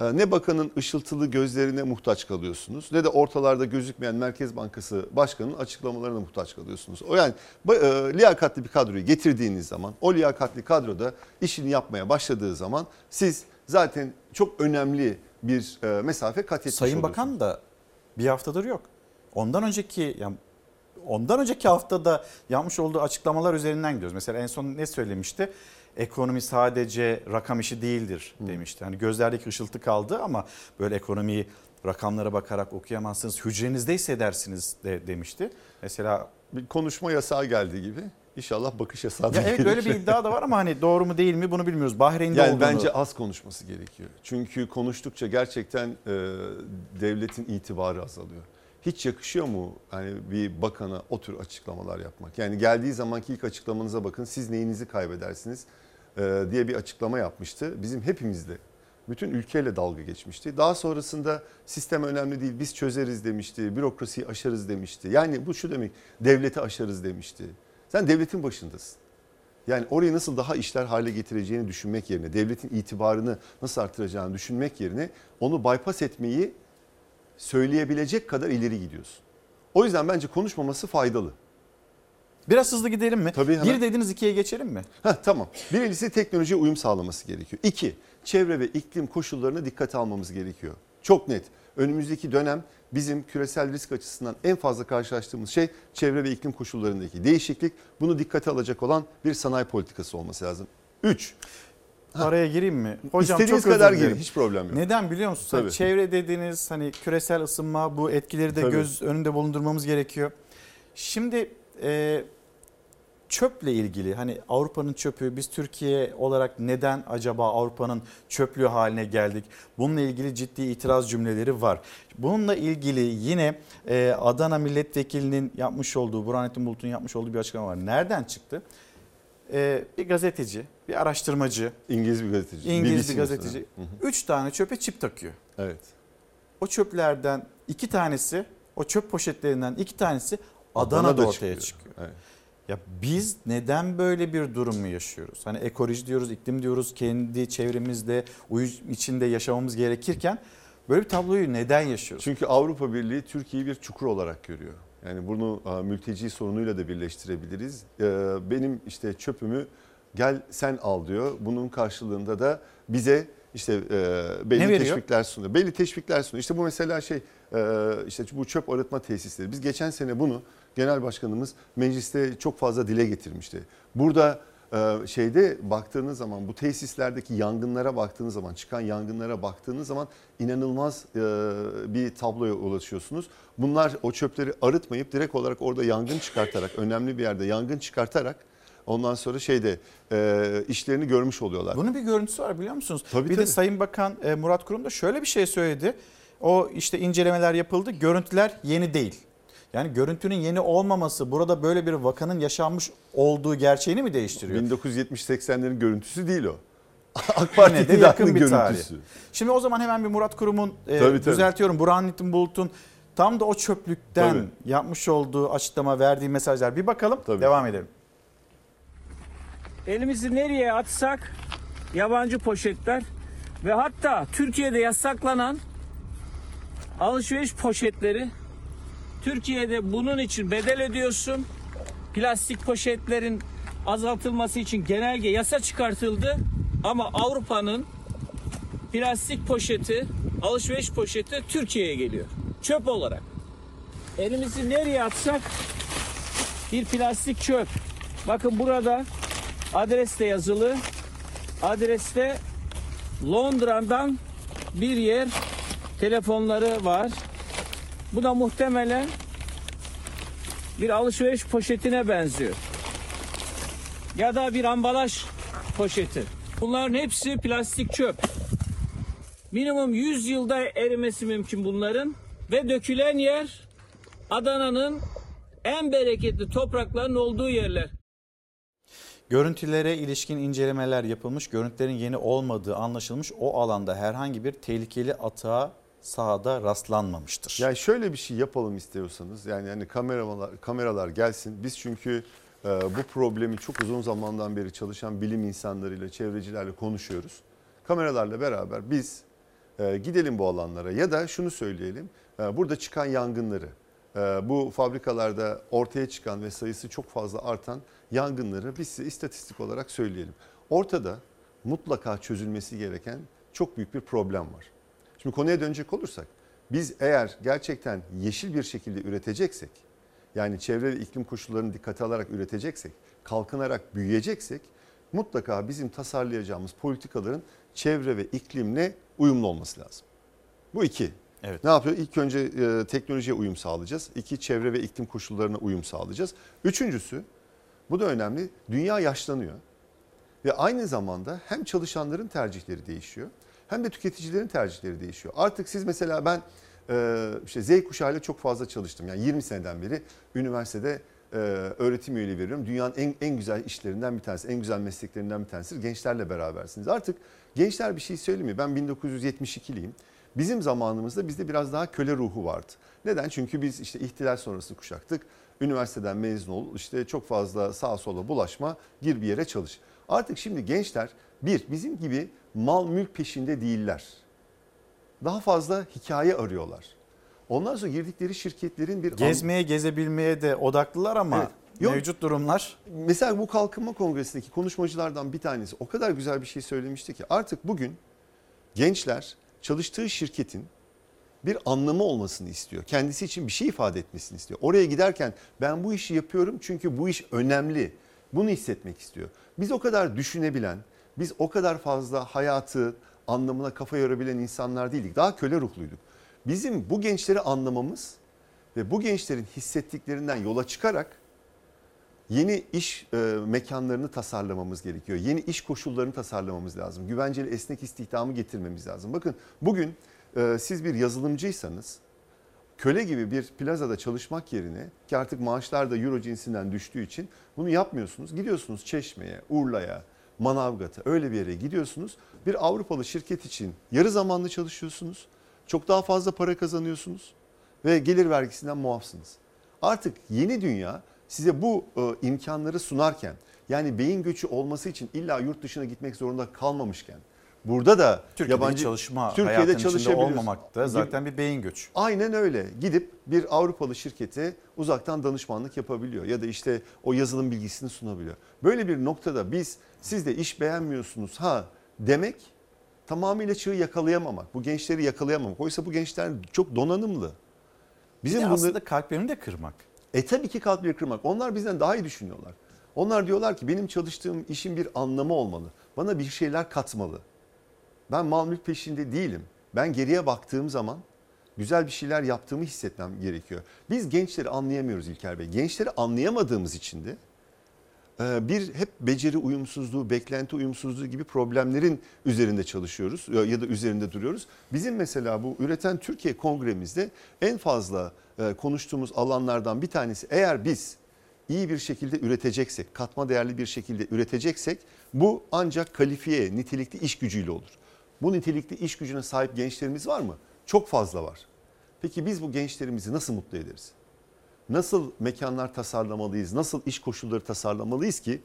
ne bakanın ışıltılı gözlerine muhtaç kalıyorsunuz ne de ortalarda gözükmeyen Merkez Bankası Başkanı'nın açıklamalarına muhtaç kalıyorsunuz. O yani e, liyakatli bir kadroyu getirdiğiniz zaman o liyakatli kadroda işini yapmaya başladığı zaman siz zaten çok önemli bir e, mesafe kat etmiş Sayın oluyorsunuz. Bakan da bir haftadır yok. Ondan önceki yani ondan önceki haftada yapmış olduğu açıklamalar üzerinden gidiyoruz. Mesela en son ne söylemişti? Ekonomi sadece rakam işi değildir demişti. Hani gözlerdeki ışıltı kaldı ama böyle ekonomiyi rakamlara bakarak okuyamazsınız. Hücrenizde hissedersiniz de demişti. Mesela bir konuşma yasağı geldiği gibi İnşallah bakış yasağı ya evet böyle bir iddia da var ama hani doğru mu değil mi bunu bilmiyoruz. Bahreyn'de Yani olduğunu. bence az konuşması gerekiyor. Çünkü konuştukça gerçekten e, devletin itibarı azalıyor. Hiç yakışıyor mu hani bir bakana o tür açıklamalar yapmak? Yani geldiği zamanki ilk açıklamanıza bakın siz neyinizi kaybedersiniz e, diye bir açıklama yapmıştı. Bizim hepimizde bütün ülkeyle dalga geçmişti. Daha sonrasında sistem önemli değil biz çözeriz demişti. Bürokrasiyi aşarız demişti. Yani bu şu demek devleti aşarız demişti. Sen devletin başındasın. Yani orayı nasıl daha işler hale getireceğini düşünmek yerine, devletin itibarını nasıl artıracağını düşünmek yerine onu bypass etmeyi söyleyebilecek kadar ileri gidiyorsun. O yüzden bence konuşmaması faydalı. Biraz hızlı gidelim mi? Tabii hemen. Bir dediniz ikiye geçelim mi? Heh, tamam. Birincisi teknolojiye uyum sağlaması gerekiyor. İki, çevre ve iklim koşullarına dikkate almamız gerekiyor. Çok net. Önümüzdeki dönem bizim küresel risk açısından en fazla karşılaştığımız şey çevre ve iklim koşullarındaki değişiklik. Bunu dikkate alacak olan bir sanayi politikası olması lazım. Üç, Araya gireyim mi? Hocam İstediğiniz çok kadar girin, hiç problem yok. Neden biliyor musunuz? Hani Tabii. çevre dediğiniz hani küresel ısınma bu etkileri de Tabii. göz önünde bulundurmamız gerekiyor. Şimdi e, çöple ilgili hani Avrupa'nın çöpü biz Türkiye olarak neden acaba Avrupa'nın çöplüğü haline geldik? Bununla ilgili ciddi itiraz cümleleri var. Bununla ilgili yine e, Adana milletvekilinin yapmış olduğu Burhanettin Bulut'un yapmış olduğu bir açıklama var. Nereden çıktı? E, bir gazeteci, bir araştırmacı, İngiliz bir gazeteci. İngiliz BBC bir gazeteci. mesela. Hı hı. Üç tane çöpe çip takıyor. Evet. O çöplerden iki tanesi, o çöp poşetlerinden iki tanesi Adana'da Adana'da ortaya çıkıyor. çıkıyor. Evet. Ya biz neden böyle bir durumu yaşıyoruz? Hani ekoloji diyoruz, iklim diyoruz, kendi çevremizde uyum içinde yaşamamız gerekirken böyle bir tabloyu neden yaşıyoruz? Çünkü Avrupa Birliği Türkiye'yi bir çukur olarak görüyor. Yani bunu e, mülteci sorunuyla da birleştirebiliriz. E, Benim işte çöpümü gel sen al diyor. Bunun karşılığında da bize işte e, belli teşvikler sunuyor. Belli teşvikler sunuyor. İşte bu mesela şey e, işte bu çöp arıtma tesisleri. Biz geçen sene bunu genel başkanımız mecliste çok fazla dile getirmişti. Burada şeyde baktığınız zaman bu tesislerdeki yangınlara baktığınız zaman çıkan yangınlara baktığınız zaman inanılmaz e, bir tabloya ulaşıyorsunuz. Bunlar o çöpleri arıtmayıp direkt olarak orada yangın çıkartarak önemli bir yerde yangın çıkartarak ondan sonra şeyde e, işlerini görmüş oluyorlar. Bunun bir görüntüsü var biliyor musunuz? Tabii, bir tabii. de Sayın Bakan e, Murat Kurum da şöyle bir şey söyledi. O işte incelemeler yapıldı. Görüntüler yeni değil. Yani görüntünün yeni olmaması burada böyle bir vakanın yaşanmış olduğu gerçeğini mi değiştiriyor? 1970-80'lerin görüntüsü değil o. AK Parti Yine de yakın bir tarih. görüntüsü. Şimdi o zaman hemen bir Murat Kurum'un e, Tabii, tabii. düzeltiyorum Burhanettin Bulut'un tam da o çöplükten Tabii. yapmış olduğu açıklama verdiği mesajlar. Bir bakalım devam edelim. elimizi nereye atsak yabancı poşetler ve hatta Türkiye'de yasaklanan alışveriş poşetleri Türkiye'de bunun için bedel ödüyorsun. Plastik poşetlerin azaltılması için genelge yasa çıkartıldı ama Avrupa'nın plastik poşeti, alışveriş poşeti Türkiye'ye geliyor. Çöp olarak. Elimizi nereye atsak bir plastik çöp. Bakın burada adres de yazılı. Adreste Londra'dan bir yer telefonları var. Bu da muhtemelen bir alışveriş poşetine benziyor. Ya da bir ambalaj poşeti. Bunların hepsi plastik çöp. Minimum 100 yılda erimesi mümkün bunların ve dökülen yer Adana'nın en bereketli toprakların olduğu yerler. Görüntülere ilişkin incelemeler yapılmış, görüntülerin yeni olmadığı anlaşılmış. O alanda herhangi bir tehlikeli atağa sahada rastlanmamıştır. Yani şöyle bir şey yapalım istiyorsanız yani hani kameralar kameralar gelsin. Biz çünkü e, bu problemi çok uzun zamandan beri çalışan bilim insanlarıyla, çevrecilerle konuşuyoruz. Kameralarla beraber biz e, gidelim bu alanlara ya da şunu söyleyelim. e, burada çıkan yangınları, e, bu fabrikalarda ortaya çıkan ve sayısı çok fazla artan yangınları biz size istatistik olarak söyleyelim. Ortada mutlaka çözülmesi gereken çok büyük bir problem var. Şimdi konuya dönecek olursak biz eğer gerçekten yeşil bir şekilde üreteceksek yani çevre ve iklim koşullarını dikkate alarak üreteceksek, kalkınarak büyüyeceksek mutlaka bizim tasarlayacağımız politikaların çevre ve iklimle uyumlu olması lazım. Bu iki. Evet. Ne yapıyor? İlk önce e, teknolojiye uyum sağlayacağız. İki, çevre ve iklim koşullarına uyum sağlayacağız. Üçüncüsü, bu da önemli, dünya yaşlanıyor. Ve aynı zamanda hem çalışanların tercihleri değişiyor hem de tüketicilerin tercihleri değişiyor. Artık siz mesela ben e, işte Z kuşağıyla çok fazla çalıştım. Yani 20 seneden beri üniversitede e, öğretim üyeliği veriyorum. Dünyanın en, en güzel işlerinden bir tanesi, en güzel mesleklerinden bir tanesi. Gençlerle berabersiniz. Artık gençler bir şey söylemiyor. Ben 1972'liyim. Bizim zamanımızda bizde biraz daha köle ruhu vardı. Neden? Çünkü biz işte ihtilal sonrası kuşaktık. Üniversiteden mezun ol, işte çok fazla sağa sola bulaşma, gir bir yere çalış. Artık şimdi gençler bir bizim gibi mal mülk peşinde değiller. Daha fazla hikaye arıyorlar. Ondan sonra girdikleri şirketlerin bir... Gezmeye, gezebilmeye de odaklılar ama Evet. Yok. mevcut durumlar Mesela bu kalkınma kongresindeki konuşmacılardan bir tanesi o kadar güzel bir şey söylemişti ki artık bugün gençler çalıştığı şirketin bir anlamı olmasını istiyor. Kendisi için bir şey ifade etmesini istiyor. Oraya giderken ben bu işi yapıyorum çünkü bu iş önemli. Bunu hissetmek istiyor. Biz o kadar düşünebilen, biz o kadar fazla hayatı anlamına kafa yorabilen insanlar değildik. Daha köle ruhluyduk. Bizim bu gençleri anlamamız ve bu gençlerin hissettiklerinden yola çıkarak yeni iş e, mekanlarını tasarlamamız gerekiyor. Yeni iş koşullarını tasarlamamız lazım. Güvenceli esnek istihdamı getirmemiz lazım. Bakın bugün e, siz bir yazılımcıysanız köle gibi bir plazada çalışmak yerine ki artık maaşlar da euro cinsinden düştüğü için bunu yapmıyorsunuz. Gidiyorsunuz Çeşme'ye, Urla'ya, Manavgat'a öyle bir yere gidiyorsunuz. Bir Avrupalı şirket için yarı zamanlı çalışıyorsunuz. Çok daha fazla para kazanıyorsunuz ve gelir vergisinden muafsınız. Artık yeni dünya size bu e, imkanları sunarken yani beyin göçü olması için illa yurt dışına gitmek zorunda kalmamışken burada da Türkiye'de yabancı çalışma Türkiye'de çalışabiliyoruz. olmamak da zaten bir beyin göçü. Aynen öyle. Gidip bir Avrupalı şirkete uzaktan danışmanlık yapabiliyor ya da işte o yazılım bilgisini sunabiliyor. Böyle bir noktada biz siz de iş beğenmiyorsunuz ha demek tamamıyla çığı yakalayamamak. Bu gençleri yakalayamamak. Oysa bu gençler çok donanımlı. Bizim bunları- aslında kalplerini de kırmak. E tabii ki kalpleri kırmak. Onlar bizden daha iyi düşünüyorlar. Onlar diyorlar ki benim çalıştığım işin bir anlamı olmalı. Bana bir şeyler katmalı. Ben mal mülk peşinde değilim. Ben geriye baktığım zaman güzel bir şeyler yaptığımı hissetmem gerekiyor. Biz gençleri anlayamıyoruz İlker Bey. Gençleri anlayamadığımız için de e, bir hep beceri uyumsuzluğu, beklenti uyumsuzluğu gibi problemlerin üzerinde çalışıyoruz ya- ya da üzerinde duruyoruz. Bizim mesela bu Üreten Türkiye Kongremizde en fazla e, konuştuğumuz alanlardan bir tanesi eğer biz iyi bir şekilde üreteceksek, katma değerli bir şekilde üreteceksek bu ancak kalifiye, nitelikli iş gücüyle olur. Bu nitelikli iş gücüne sahip gençlerimiz var mı? Çok fazla var. Peki biz bu gençlerimizi nasıl mutlu ederiz? Nasıl mekanlar tasarlamalıyız? Nasıl iş koşulları tasarlamalıyız ki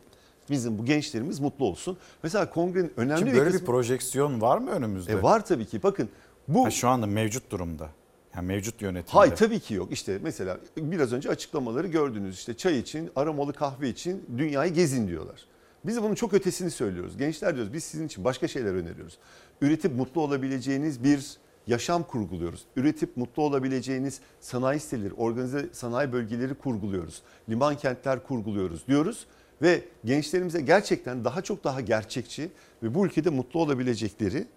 bizim bu gençlerimiz mutlu olsun? Mesela kongrenin önemli Şimdi bir böyle bir kısmı- projeksiyon var mı önümüzde? E var tabii ki. Bakın bu Ha, şu anda mevcut durumda. Yani mevcut yönetimde. Hayır tabii ki yok. İşte mesela biraz önce açıklamaları gördünüz. İşte çay için, aromalı kahve için dünyayı gezin diyorlar. Biz bunun çok ötesini söylüyoruz. Gençler diyoruz biz sizin için başka şeyler öneriyoruz. Üretip mutlu olabileceğiniz bir yaşam kurguluyoruz. Üretip mutlu olabileceğiniz sanayi siteleri, organize sanayi bölgeleri kurguluyoruz. Liman kentler kurguluyoruz diyoruz. Ve gençlerimize gerçekten daha çok daha gerçekçi ve bu ülkede mutlu olabilecekleri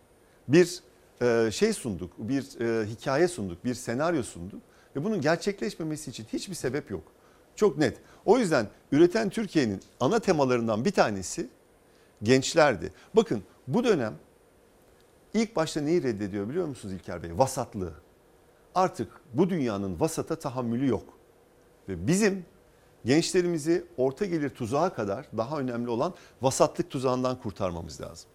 bir e, şey sunduk, bir e, hikaye sunduk, bir senaryo sunduk ve bunun gerçekleşmemesi için hiçbir sebep yok. Çok net. O yüzden üreten Türkiye'nin ana temalarından bir tanesi gençlerdi. Bakın bu dönem ilk başta neyi reddediyor biliyor musunuz İlker Bey? Vasatlığı. Artık bu dünyanın vasata tahammülü yok. Ve bizim gençlerimizi orta gelir tuzağa kadar daha önemli olan vasatlık tuzağından kurtarmamız lazım.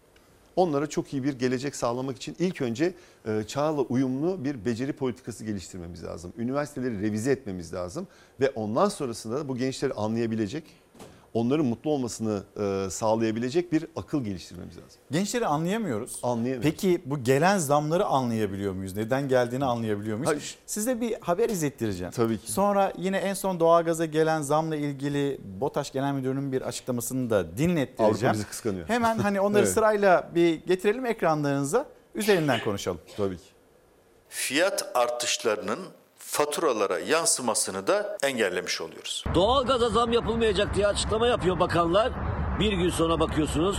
Onlara çok iyi bir gelecek sağlamak için ilk önce e, çağla uyumlu bir beceri politikası geliştirmemiz lazım. Üniversiteleri revize etmemiz lazım ve ondan sonrasında da bu gençleri anlayabilecek, onların mutlu olmasını e, sağlayabilecek bir akıl geliştirmemiz lazım. Gençleri anlayamıyoruz. Anlayamıyoruz. Peki bu gelen zamları anlayabiliyor muyuz? Neden geldiğini anlayabiliyor muyuz? Hayır. Size bir haber izlettireceğim. Tabii ki. Sonra yine en son doğalgaza gelen zamla ilgili BOTAŞ Genel Müdürü'nün bir açıklamasını da dinlettireceğim. Avrupa bizi kıskanıyor. Hemen hani onları Evet. sırayla bir getirelim ekranlarınıza. Üzerinden konuşalım. Tabii ki. fiyat artışlarının faturalara yansımasını da engellemiş oluyoruz. Doğalgaza zam yapılmayacak diye açıklama yapıyor bakanlar. Bir gün sonra bakıyorsunuz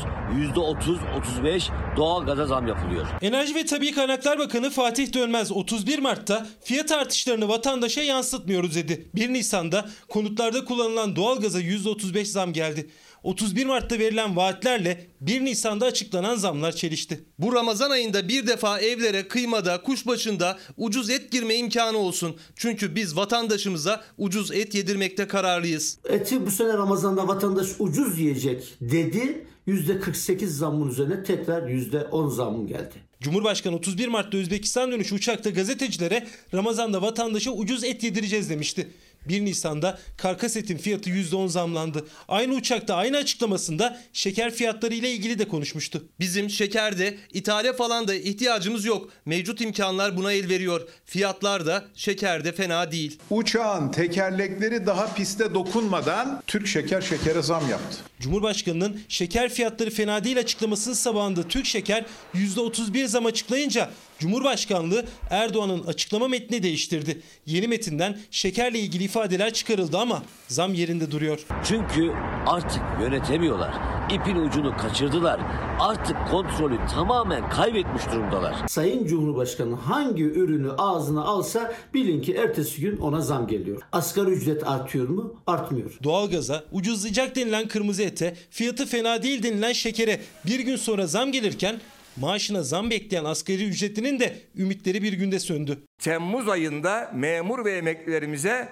%30-35 doğalgaza zam yapılıyor. Enerji ve Tabi Kaynaklar Bakanı Fatih Dönmez 31 Mart'ta fiyat artışlarını vatandaşa yansıtmıyoruz dedi. 1 Nisan'da konutlarda kullanılan doğalgaza %35 zam geldi. 31 Mart'ta verilen vaatlerle 1 Nisan'da açıklanan zamlar çelişti. Bu Ramazan ayında bir defa evlere kıymada, kuşbaşında ucuz et girme imkanı olsun. Çünkü biz vatandaşımıza ucuz et yedirmekte kararlıyız. Eti bu sene Ramazan'da vatandaş ucuz yiyecek dedi. %48 zammın üzerine tekrar %10 zam geldi. Cumhurbaşkanı 31 Mart'ta Özbekistan dönüşü uçakta gazetecilere Ramazan'da vatandaşa ucuz et yedireceğiz demişti. 1 Nisan'da karkas etin fiyatı %10 zamlandı. Aynı uçakta aynı açıklamasında şeker fiyatları ile ilgili de konuşmuştu. Bizim şekerde, ithale falan da ihtiyacımız yok. Mevcut imkanlar buna el veriyor. Fiyatlar da şekerde fena değil. Uçağın tekerlekleri daha piste dokunmadan Türk Şeker şekere zam yaptı. Cumhurbaşkanının şeker fiyatları fena değil açıklamasının sabahında Türk Şeker %31 zam açıklayınca Cumhurbaşkanlığı Erdoğan'ın açıklama metnini değiştirdi. Yeni metinden şekerle ilgili ifadeler çıkarıldı ama zam yerinde duruyor. Çünkü artık yönetemiyorlar. İpin ucunu kaçırdılar. Artık kontrolü tamamen kaybetmiş durumdalar. Sayın Cumhurbaşkanı hangi ürünü ağzına alsa bilin ki ertesi gün ona zam geliyor. Asgari ücret artıyor mu? Artmıyor. Doğalgaza, ucuzlayacak denilen kırmızı ete, fiyatı fena değil denilen şekere bir gün sonra zam gelirken maaşına zam bekleyen asgari ücretlinin de ümitleri bir günde söndü. Temmuz ayında memur ve emeklilerimize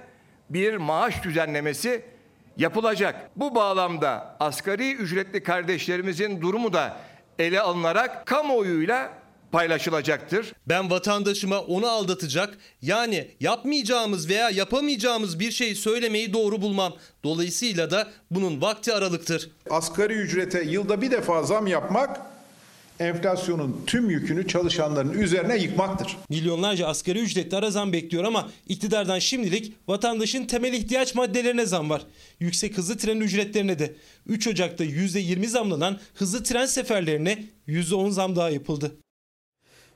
bir maaş düzenlemesi yapılacak. Bu bağlamda asgari ücretli kardeşlerimizin durumu da ele alınarak kamuoyuyla paylaşılacaktır. Ben vatandaşıma onu aldatacak yani yapmayacağımız veya yapamayacağımız bir şey söylemeyi doğru bulmam. Dolayısıyla da bunun vakti aralıktır. Asgari ücrete yılda bir defa zam yapmak enflasyonun tüm yükünü çalışanların üzerine yıkmaktır. Milyonlarca asgari ücretli ara zam bekliyor ama iktidardan şimdilik vatandaşın temel ihtiyaç maddelerine zam var. Yüksek hızlı tren ücretlerine de. 3 Ocak'ta %20 zamlanan hızlı tren seferlerine %10 zam daha yapıldı.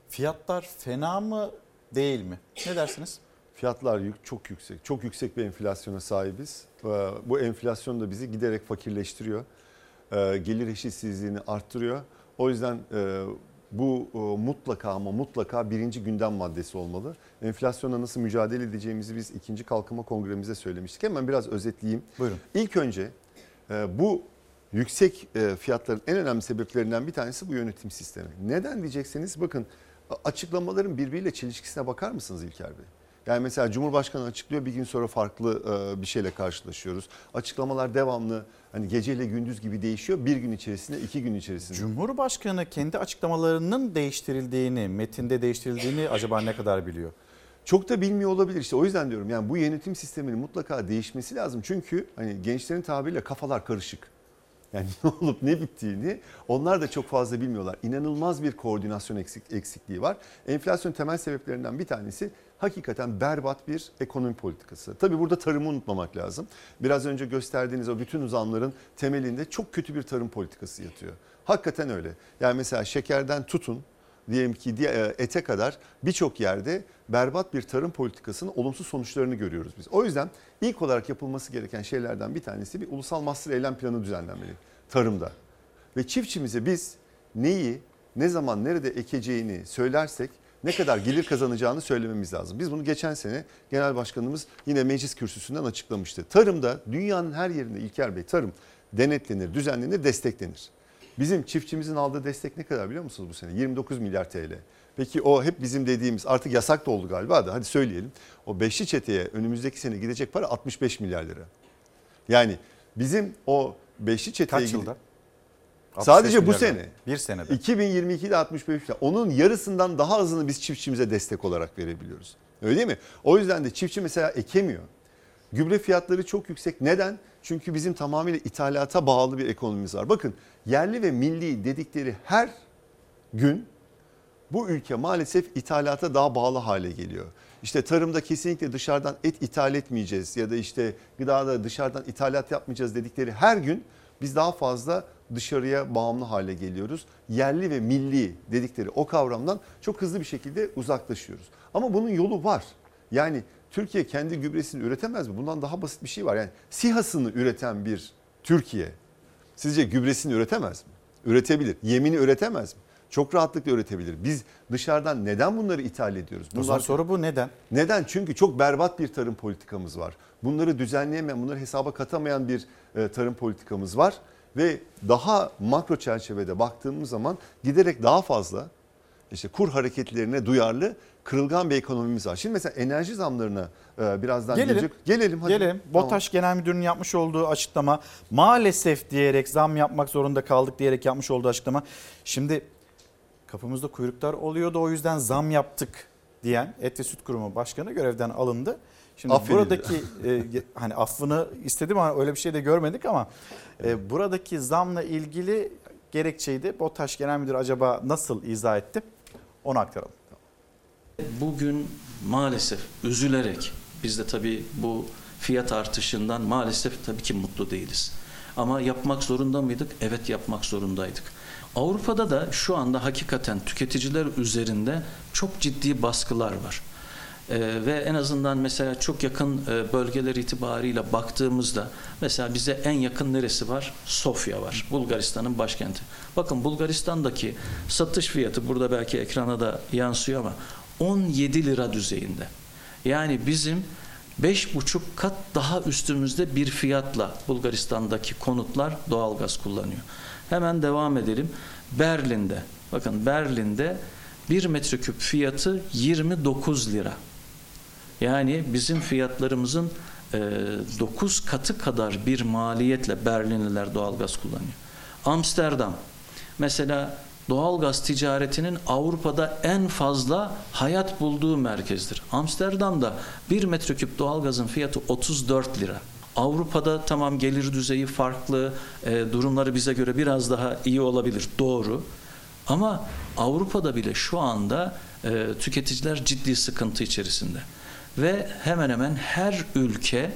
Fiyatlar fena mı değil mi? Ne dersiniz? Fiyatlar yük, çok yüksek. Çok yüksek bir enflasyona sahibiz. Bu enflasyon da bizi giderek fakirleştiriyor. Ee, Gelir eşitsizliğini arttırıyor. O yüzden e, bu e, mutlaka ama mutlaka birinci gündem maddesi olmalı. Enflasyona nasıl mücadele edeceğimizi biz ikinci kalkınma kongremizde söylemiştik. Hemen biraz özetleyeyim. Buyurun. İlk önce e, bu yüksek e, fiyatların en önemli sebeplerinden bir tanesi bu yönetim sistemi. Neden diyecekseniz bakın açıklamaların birbiriyle çelişkisine bakar mısınız İlker Bey? Yani mesela Cumhurbaşkanı açıklıyor bir gün sonra farklı e, bir şeyle karşılaşıyoruz. Açıklamalar devamlı hani geceyle gündüz gibi değişiyor. Bir gün içerisinde iki gün içerisinde. Cumhurbaşkanı kendi açıklamalarının değiştirildiğini, metinde değiştirildiğini acaba ne kadar biliyor? Çok da bilmiyor olabilir işte o yüzden diyorum yani bu yönetim sisteminin mutlaka değişmesi lazım. Çünkü hani gençlerin tabiriyle kafalar karışık. Yani ne olup ne bittiğini onlar da çok fazla bilmiyorlar. İnanılmaz bir koordinasyon eksik, eksikliği var. Enflasyon temel sebeplerinden bir tanesi hakikaten berbat bir ekonomi politikası. Tabii burada tarımı unutmamak lazım. Biraz önce gösterdiğiniz o bütün uzamların temelinde çok kötü bir tarım politikası yatıyor. Hakikaten öyle. Yani mesela şekerden tutun diyelim ki e, ete kadar birçok yerde berbat bir tarım politikasının olumsuz sonuçlarını görüyoruz biz. O yüzden ilk olarak yapılması gereken şeylerden bir tanesi bir ulusal master eylem planı düzenlenmeli tarımda. Ve çiftçimize biz neyi, ne zaman, nerede ekeceğini söylersek ne kadar gelir kazanacağını söylememiz lazım. Biz bunu geçen sene Genel Başkanımız yine meclis kürsüsünden açıklamıştı. Tarımda dünyanın her yerinde İlker Bey tarım denetlenir, düzenlenir, desteklenir. Bizim çiftçimizin aldığı destek ne kadar biliyor musunuz bu sene? 29 milyar TL. Peki o hep bizim dediğimiz artık yasak da oldu galiba da hadi söyleyelim. O beşli çeteye önümüzdeki sene gidecek para 65 milyar lira. Yani bizim o beşli çeteye Kaç yılda? 65 Sadece bu sene. Bir senede. 2022'de 65 milyar. Onun yarısından daha azını biz çiftçimize destek olarak verebiliyoruz. Öyle değil mi? O yüzden de çiftçi mesela ekemiyor. Gübre fiyatları çok yüksek. Neden? Çünkü bizim tamamıyla ithalata bağlı bir ekonomimiz var. Bakın yerli ve milli dedikleri her gün bu ülke maalesef ithalata daha bağlı hale geliyor. İşte tarımda kesinlikle dışarıdan et ithal etmeyeceğiz ya da işte gıdada dışarıdan ithalat yapmayacağız dedikleri her gün biz daha fazla dışarıya bağımlı hale geliyoruz. Yerli ve milli dedikleri o kavramdan çok hızlı bir şekilde uzaklaşıyoruz. Ama bunun yolu var. Yani Türkiye kendi gübresini üretemez mi? Bundan daha basit bir şey var. Yani SİHA'sını üreten bir Türkiye sizce gübresini üretemez mi? Üretebilir. Yemini üretemez mi? Çok rahatlıkla üretebilir. Biz dışarıdan neden bunları ithal ediyoruz? O zaman soru bu neden? Neden? Çünkü çok berbat bir tarım politikamız var. Bunları düzenleyemeyen, bunları hesaba katamayan bir tarım politikamız var. Ve daha makro çerçevede baktığımız zaman giderek daha fazla işte kur hareketlerine duyarlı kırılgan bir ekonomimiz var. Şimdi mesela enerji zamlarına e, birazdan Gelelim. gelecek. Gelelim hadi. Gelelim. Tamam. BOTAŞ Genel Müdürü'nün yapmış olduğu açıklama maalesef diyerek zam yapmak zorunda kaldık diyerek yapmış olduğu açıklama. Şimdi kapımızda kuyruklar oluyordu o yüzden zam yaptık diyen Et ve Süt Kurumu Başkanı görevden alındı. Şimdi Affedildi. buradaki e, hani affını istedim ama öyle bir şey de görmedik ama e, buradaki zamla ilgili gerekçeyi de BOTAŞ Genel Müdürü acaba nasıl izah etti? Onu aktaralım. Bugün maalesef üzülerek biz de tabii bu fiyat artışından maalesef tabii ki mutlu değiliz. Ama yapmak zorunda mıydık? Evet yapmak zorundaydık. Avrupa'da da şu anda hakikaten tüketiciler üzerinde çok ciddi baskılar var. Ee, ve en azından mesela çok yakın e, bölgeler itibariyle baktığımızda mesela bize en yakın neresi var? Sofya var. Bulgaristan'ın başkenti. Bakın Bulgaristan'daki satış fiyatı burada belki ekrana da yansıyor ama 17 lira düzeyinde. Yani bizim 5,5 kat daha üstümüzde bir fiyatla Bulgaristan'daki konutlar doğalgaz kullanıyor. Hemen devam edelim. Berlin'de, bakın Berlin'de 1 metreküp fiyatı 29 lira. Yani bizim fiyatlarımızın e, 9 katı kadar bir maliyetle Berlinliler doğalgaz kullanıyor. Amsterdam mesela doğalgaz ticaretinin Avrupa'da en fazla hayat bulduğu merkezdir. Amsterdam'da 1 metreküp doğalgazın fiyatı 34 lira. Avrupa'da tamam gelir düzeyi farklı, e, durumları bize göre biraz daha iyi olabilir, doğru. Ama Avrupa'da bile şu anda e, tüketiciler ciddi sıkıntı içerisinde. Ve hemen hemen her ülke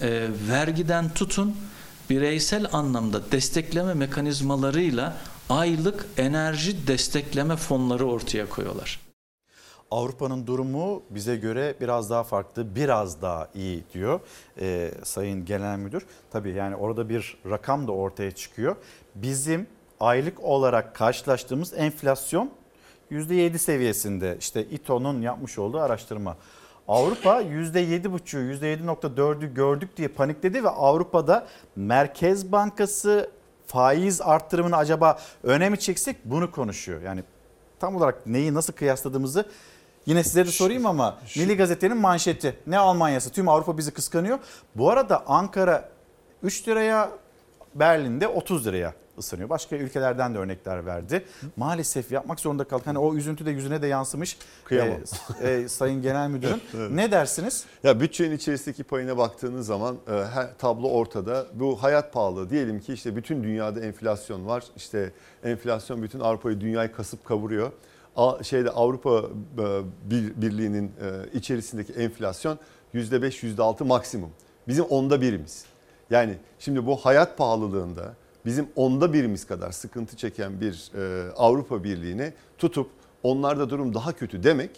e, vergiden tutun bireysel anlamda destekleme mekanizmalarıyla aylık enerji destekleme fonları ortaya koyuyorlar. Avrupa'nın durumu bize göre biraz daha farklı, biraz daha iyi diyor e, Sayın Genel Müdür. Tabii yani orada bir rakam da ortaya çıkıyor. Bizim aylık olarak karşılaştığımız enflasyon %7 seviyesinde işte İTO'nun yapmış olduğu araştırma. Avrupa %7,5'u %7,4'ü gördük diye panikledi ve Avrupa'da Merkez Bankası faiz arttırımını acaba öne mi çeksek bunu konuşuyor. Yani tam olarak neyi nasıl kıyasladığımızı yine size de sorayım ama Milli Gazete'nin manşeti ne Almanya'sı tüm Avrupa bizi kıskanıyor. Bu arada Ankara 3 liraya Berlin'de 30 liraya ısınıyor. Başka ülkelerden de örnekler verdi. Maalesef yapmak zorunda kaldık. Hani o üzüntü de yüzüne de yansımış. Kıyamam. Ee, e, Sayın Genel Müdürüm. Evet. Ne dersiniz? Ya bütçenin içerisindeki payına baktığınız zaman e, her tablo ortada. Bu hayat pahalı. Diyelim ki işte bütün dünyada enflasyon var. İşte enflasyon bütün Avrupa'yı dünyayı kasıp kavuruyor. Şeyde Avrupa e, Bir- Birliği'nin e, içerisindeki enflasyon %5 %6 maksimum. Bizim onda birimiz. Yani şimdi bu hayat pahalılığında bizim onda birimiz kadar sıkıntı çeken bir e, Avrupa Birliği'ne tutup onlarda durum daha kötü demek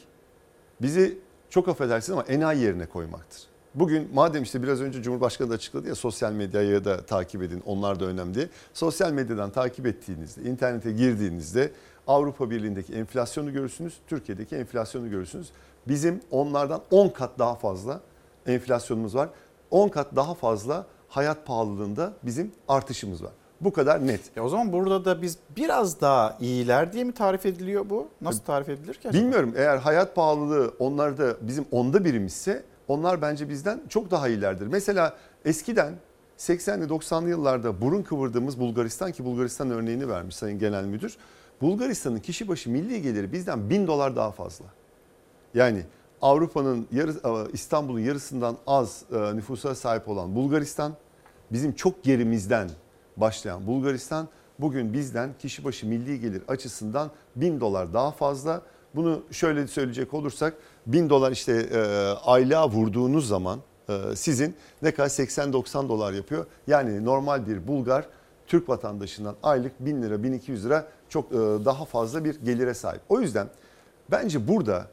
bizi çok affedersin ama enayi yerine koymaktır. Bugün madem işte biraz önce Cumhurbaşkanı da açıkladı ya sosyal medyayı da takip edin onlar da önemli. Sosyal medyadan takip ettiğinizde, internete girdiğinizde Avrupa Birliği'ndeki enflasyonu görürsünüz, Türkiye'deki enflasyonu görürsünüz. Bizim onlardan 10 kat daha fazla enflasyonumuz var. 10 kat daha fazla hayat pahalılığında bizim artışımız var. Bu kadar net. Ya o zaman burada da biz biraz daha iyiler diye mi tarif ediliyor bu? Nasıl tarif edilir ki? acaba? Bilmiyorum eğer hayat pahalılığı onlarda bizim onda birimizse onlar bence bizden çok daha iyilerdir. Mesela eskiden 80'li 90'lı yıllarda burun kıvırdığımız Bulgaristan ki Bulgaristan örneğini vermiş Sayın Genel Müdür. Bulgaristan'ın kişi başı milli geliri bizden 1000 dolar daha fazla. Yani Avrupa'nın yarı, e, İstanbul'un yarısından az e, nüfusa sahip olan Bulgaristan bizim çok gerimizden başlayan Bulgaristan bugün bizden kişi başı milli gelir açısından 1000 dolar daha fazla. Bunu şöyle söyleyecek olursak 1000 dolar işte e, aylığa vurduğunuz zaman e, sizin ne kadar 80-90 dolar yapıyor. Yani normal bir Bulgar Türk vatandaşından aylık 1000 lira 1200 lira çok e, daha fazla bir gelire sahip. O yüzden bence burada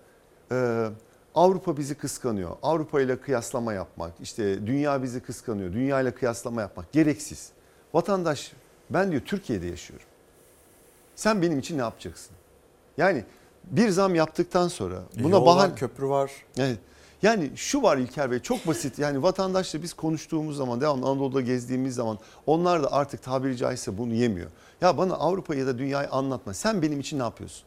e, Avrupa bizi kıskanıyor. Avrupa ile kıyaslama yapmak, işte dünya bizi kıskanıyor. Dünya ile kıyaslama yapmak gereksiz. Vatandaş ben diyor Türkiye'de yaşıyorum. Sen benim için ne yapacaksın? Yani bir zam yaptıktan sonra buna Yol bahane köprü var. Evet. Yani şu var İlker Bey çok basit. Yani vatandaşla biz konuştuğumuz zaman devamlı Anadolu'da gezdiğimiz zaman onlar da artık tabiri caizse bunu yemiyor. Ya bana Avrupa ya da dünyayı anlatma. Sen benim için ne yapıyorsun?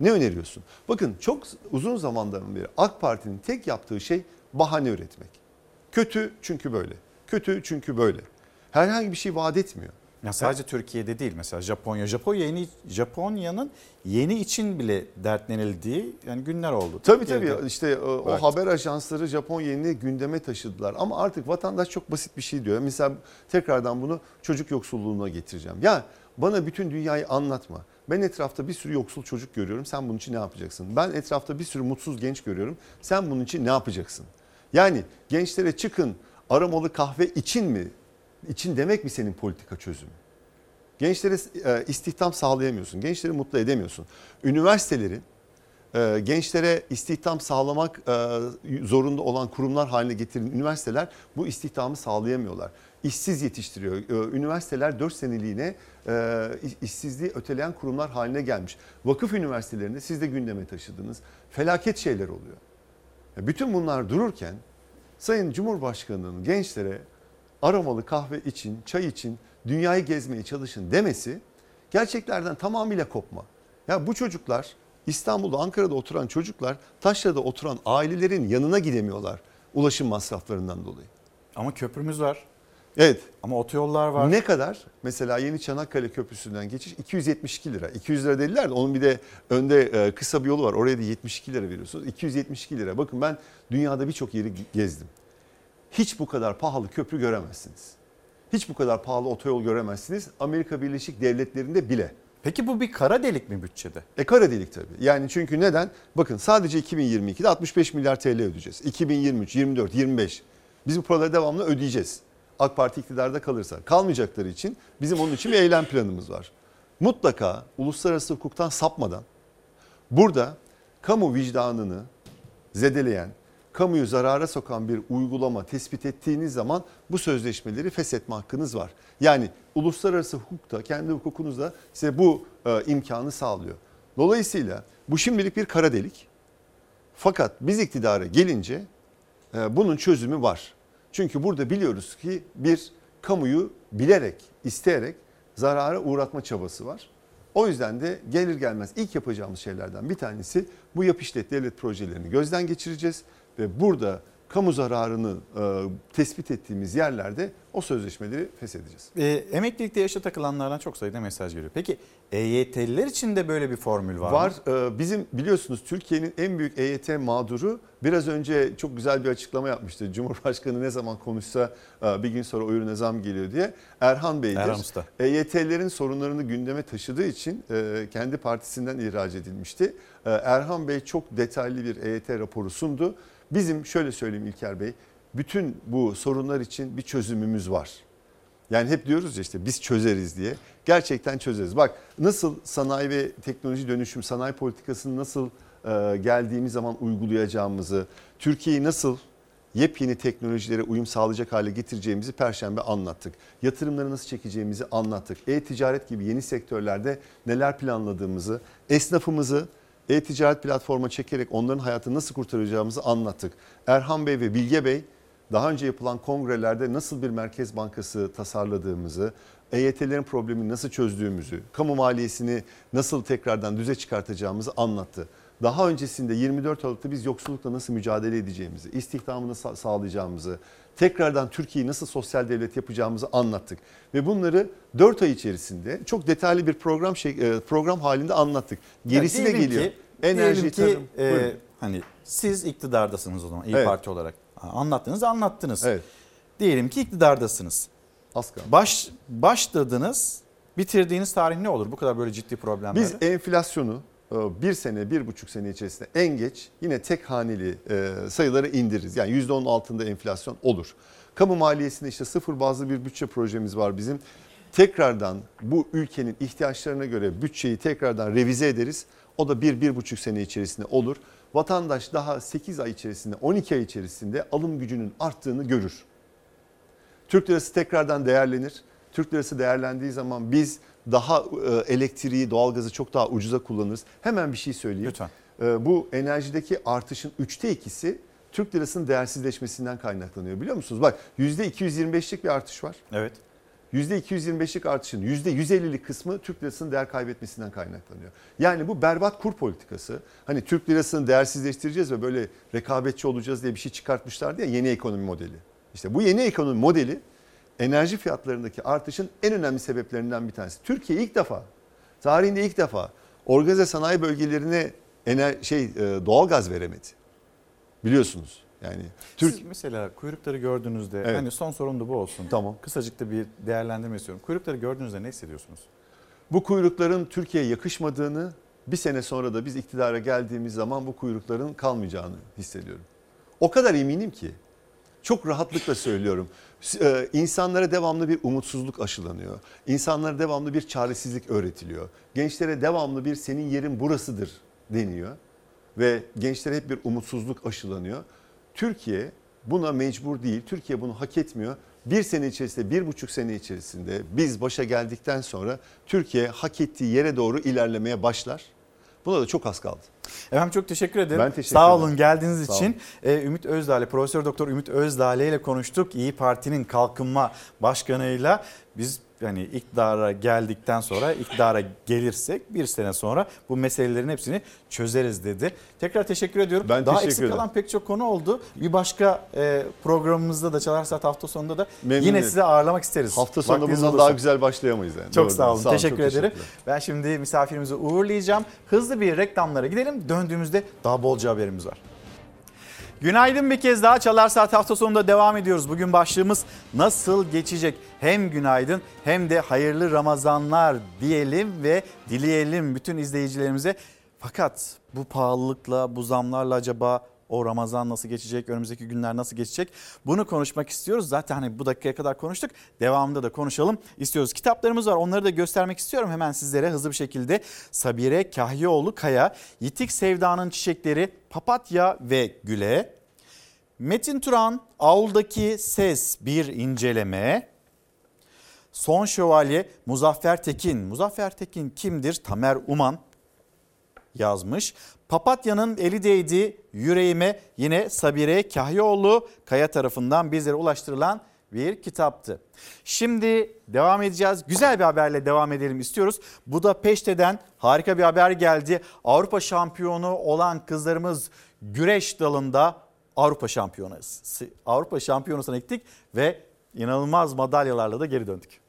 Ne öneriyorsun? Bakın çok uzun zamandan beri AK Parti'nin tek yaptığı şey bahane üretmek. Kötü çünkü böyle. Kötü çünkü böyle. Herhangi bir şey vaat etmiyor. Ya sadece Türkiye'de değil mesela Japonya. Japonya yeni Japonya'nın yeni için bile dertlenildiği yani günler oldu. Tabii Türkiye'de tabii işte o, o haber ajansları Japon yeni gündeme taşıdılar. Ama artık vatandaş çok basit bir şey diyor. Mesela tekrardan bunu çocuk yoksulluğuna getireceğim. Ya bana bütün dünyayı anlatma. Ben etrafta bir sürü yoksul çocuk görüyorum. Sen bunun için ne yapacaksın? Ben etrafta bir sürü mutsuz genç görüyorum. Sen bunun için ne yapacaksın? Yani gençlere çıkın aromalı kahve için mi? İçin demek mi senin politika çözümü? Gençlere e, istihdam sağlayamıyorsun. Gençleri mutlu edemiyorsun. Üniversitelerin e, gençlere istihdam sağlamak e, zorunda olan kurumlar haline getiren üniversiteler bu istihdamı sağlayamıyorlar. İşsiz yetiştiriyor. Üniversiteler 4 seneliğine işsizliği öteleyen kurumlar haline gelmiş. Vakıf üniversitelerinde siz de gündeme taşıdınız. Felaket şeyler oluyor. Bütün bunlar dururken Sayın Cumhurbaşkanı'nın gençlere aromalı kahve için, çay için dünyayı gezmeye çalışın demesi gerçeklerden tamamıyla kopma. Ya bu çocuklar İstanbul'da, Ankara'da oturan çocuklar Taşra'da oturan ailelerin yanına gidemiyorlar ulaşım masraflarından dolayı. Ama köprümüz var. Evet. Ama otoyollar var. Ne kadar? Mesela Yeni Çanakkale Köprüsü'nden geçiş 272 lira. 200 lira dediler de onun bir de önde e, kısa bir yolu var. Oraya da 72 lira veriyorsunuz. 272 lira. Bakın ben dünyada birçok yeri gezdim. Hiç bu kadar pahalı köprü göremezsiniz. Hiç bu kadar pahalı otoyol göremezsiniz. Amerika Birleşik Devletleri'nde bile. Peki bu bir kara delik mi bütçede? E kara delik tabii. Yani çünkü neden? Bakın sadece 2022'de 65 milyar TL ödeyeceğiz. 2023, 24, 25. Biz bu paraları devamlı ödeyeceğiz. AK Parti iktidarda kalırsa. Kalmayacakları için bizim onun için bir eylem planımız var. Mutlaka uluslararası hukuktan sapmadan burada kamu vicdanını zedeleyen, kamuyu zarara sokan bir uygulama tespit ettiğiniz zaman bu sözleşmeleri feshetme hakkınız var. Yani uluslararası hukukta, kendi hukukunuzda size bu e, imkanı sağlıyor. Dolayısıyla bu şimdilik bir kara delik. Fakat biz iktidara gelince e, bunun çözümü var. Çünkü burada biliyoruz ki bir kamuyu bilerek, isteyerek zarara uğratma çabası var. O yüzden de gelir gelmez ilk yapacağımız şeylerden bir tanesi bu yap işlet devlet projelerini gözden geçireceğiz ve burada kamu zararını e, tespit ettiğimiz yerlerde o sözleşmeleri feshedeceğiz. E, emeklilikte yaşa takılanlardan çok sayıda mesaj geliyor. Peki EYT'liler için de böyle bir formül var, Var. mı? Ee, Bizim biliyorsunuz Türkiye'nin en büyük EYT mağduru biraz önce çok güzel bir açıklama yapmıştı. Cumhurbaşkanı ne zaman konuşsa e, bir gün sonra o ürüne zam geliyor diye. Erhan Bey'dir. Erhan Usta. EYT'lerin sorunlarını gündeme taşıdığı için e, kendi partisinden ihraç edilmişti. E, Erhan Bey çok detaylı bir EYT raporu sundu. Bizim şöyle söyleyeyim İlker Bey, bütün bu sorunlar için bir çözümümüz var. Yani hep diyoruz ya işte biz çözeriz diye. Gerçekten çözeriz. Bak nasıl sanayi ve teknoloji dönüşüm, sanayi politikasını nasıl e, geldiğimiz zaman uygulayacağımızı, Türkiye'yi nasıl yepyeni teknolojilere uyum sağlayacak hale getireceğimizi perşembe anlattık. Yatırımları nasıl çekeceğimizi anlattık. E-ticaret gibi yeni sektörlerde neler planladığımızı, esnafımızı e-ticaret platforma çekerek onların hayatını nasıl kurtaracağımızı anlattık. Erhan Bey ve Bilge Bey daha önce yapılan kongrelerde nasıl bir merkez bankası tasarladığımızı, EYT'lerin problemini nasıl çözdüğümüzü, kamu maliyesini nasıl tekrardan düze çıkartacağımızı anlattı. Daha öncesinde 24 Aralık'ta biz yoksullukla nasıl mücadele edeceğimizi, istihdamını sağlayacağımızı, tekrardan Türkiye'yi nasıl sosyal devlet yapacağımızı anlattık. Ve bunları 4 ay içerisinde çok detaylı bir program şey, e, program halinde anlattık. Gerisi Ya de geliyor. Ki, Enerji, ki tarım. e, Buyurun. hani siz iktidardasınız o zaman İyi Evet. Parti olarak. Anlattınız anlattınız. Evet. Diyelim ki iktidardasınız. Az kaldı. Baş, başladınız bitirdiğiniz tarih ne olur bu kadar böyle ciddi problemlerde? Biz enflasyonu bir sene, bir buçuk sene içerisinde en geç yine tek haneli e, sayıları indiririz. Yani %10 altında enflasyon olur. Kamu maliyesinde işte sıfır bazlı bir bütçe projemiz var bizim. Tekrardan bu ülkenin ihtiyaçlarına göre bütçeyi tekrardan revize ederiz. O da bir, bir buçuk sene içerisinde olur. Vatandaş daha 8 ay içerisinde, 12 ay içerisinde alım gücünün arttığını görür. Türk lirası tekrardan değerlenir. Türk lirası değerlendiği zaman biz daha e, elektriği, doğalgazı çok daha ucuza kullanırız. Hemen bir şey söyleyeyim. Lütfen. E, Bu enerjideki artışın üçte ikisi Türk lirasının değersizleşmesinden kaynaklanıyor. Biliyor musunuz? Bak %225'lik bir artış var. Evet. %225'lik artışın %150'lik kısmı Türk lirasının değer kaybetmesinden kaynaklanıyor. Yani bu berbat kur politikası. Hani Türk lirasını değersizleştireceğiz ve böyle rekabetçi olacağız diye bir şey çıkartmışlardı ya yeni ekonomi modeli. İşte bu yeni ekonomi modeli enerji fiyatlarındaki artışın en önemli sebeplerinden bir tanesi. Türkiye ilk defa tarihinde ilk defa organize sanayi bölgelerine ener şey e, doğalgaz veremedi. Biliyorsunuz. Yani Türk Siz mesela kuyrukları gördüğünüzde Evet. hani son sorum da bu olsun. Tamam. Kısacık da bir değerlendirme istiyorum. Kuyrukları gördüğünüzde ne hissediyorsunuz? Bu kuyrukların Türkiye'ye yakışmadığını bir sene sonra da biz iktidara geldiğimiz zaman bu kuyrukların kalmayacağını hissediyorum. O kadar eminim ki çok rahatlıkla söylüyorum. Ee, İnsanlara devamlı bir umutsuzluk aşılanıyor. İnsanlara devamlı bir çaresizlik öğretiliyor. Gençlere devamlı bir senin yerin burasıdır deniyor. Ve gençlere hep bir umutsuzluk aşılanıyor. Türkiye buna mecbur değil. Türkiye bunu hak etmiyor. Bir sene içerisinde, bir buçuk sene içerisinde biz başa geldikten sonra Türkiye hak ettiği yere doğru ilerlemeye başlar. Buna da çok az kaldı. Efendim çok teşekkür ederim. Ben teşekkür Sağ ederim. olun geldiğiniz Sağ için. olun. Ee, Ümit Özdağ'la, Profesör Doktor Ümit Özdağ'la ile konuştuk. İyi Parti'nin kalkınma başkanıyla biz yani iktidara geldikten sonra iktidara gelirsek bir sene sonra bu meselelerin hepsini çözeriz dedi. Tekrar teşekkür ediyorum. Ben Daha teşekkür eksik ederim. kalan pek çok konu oldu. Bir başka e, programımızda da Çalar Saat hafta sonunda da yine Memnuniyetle. sizi ağırlamak isteriz. Hafta sonu Vaktiniz bundan olursa. daha güzel başlayamayız yani. Çok Doğru, sağ olun. çok teşekkür ederim. teşekkürler. Ben şimdi misafirimizi uğurlayacağım. Hızlı bir reklamlara gidelim. Döndüğümüzde daha bolca haberimiz var. Günaydın bir kez daha Çalar Saat hafta sonunda devam ediyoruz. Bugün başlığımız nasıl geçecek? Hem günaydın hem de hayırlı Ramazanlar diyelim ve dileyelim bütün izleyicilerimize. Fakat bu pahalılıkla, bu zamlarla acaba O Ramazan nasıl geçecek, önümüzdeki günler nasıl geçecek bunu konuşmak istiyoruz. Zaten hani bu dakikaya kadar konuştuk. Devamında da konuşalım istiyoruz. Kitaplarımız var onları da göstermek istiyorum hemen sizlere hızlı bir şekilde. Sabire Kahyioğlu Kaya, Yitik Sevdanın Çiçekleri, Papatya ve Güle. Metin Turan, Avluldaki Ses bir inceleme. Son Şövalye Muzaffer Tekin. Muzaffer Tekin kimdir? Tamer Uman yazmış. Papatya'nın eli değdi yüreğime yine Sabire Kahyaoğlu Kaya tarafından bizlere ulaştırılan bir kitaptı. Şimdi devam edeceğiz. Güzel bir haberle devam edelim istiyoruz. Bu da Peşte'den harika bir haber geldi. Avrupa şampiyonu olan kızlarımız güreş dalında Avrupa şampiyonası. Avrupa şampiyonasına gittik ve inanılmaz madalyalarla da geri döndük.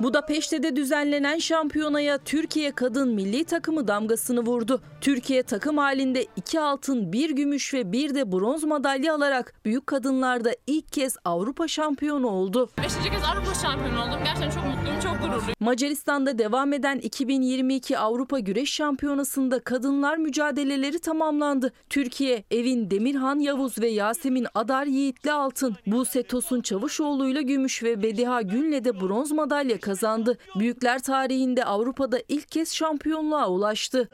Budapeşte'de düzenlenen şampiyonaya Türkiye kadın milli takımı damgasını vurdu. Türkiye takım halinde 2 altın, 1 gümüş ve 1 de bronz madalya alarak büyük kadınlarda ilk kez Avrupa şampiyonu oldu. 5. kez Avrupa şampiyonu oldum. Gerçekten çok mutluyum, çok gururluyum. Macaristan'da devam eden 2022 Avrupa Güreş Şampiyonası'nda kadınlar mücadeleleri tamamlandı. Türkiye, Evin Demirhan Yavuz ve Yasemin Adar Yiğit'le altın. Buse Tosun Çavuşoğlu'yla gümüş ve Bediha Gün'le de bronz madalya kazandı. Büyükler tarihinde Avrupa'da ilk kez şampiyonluğa ulaştı.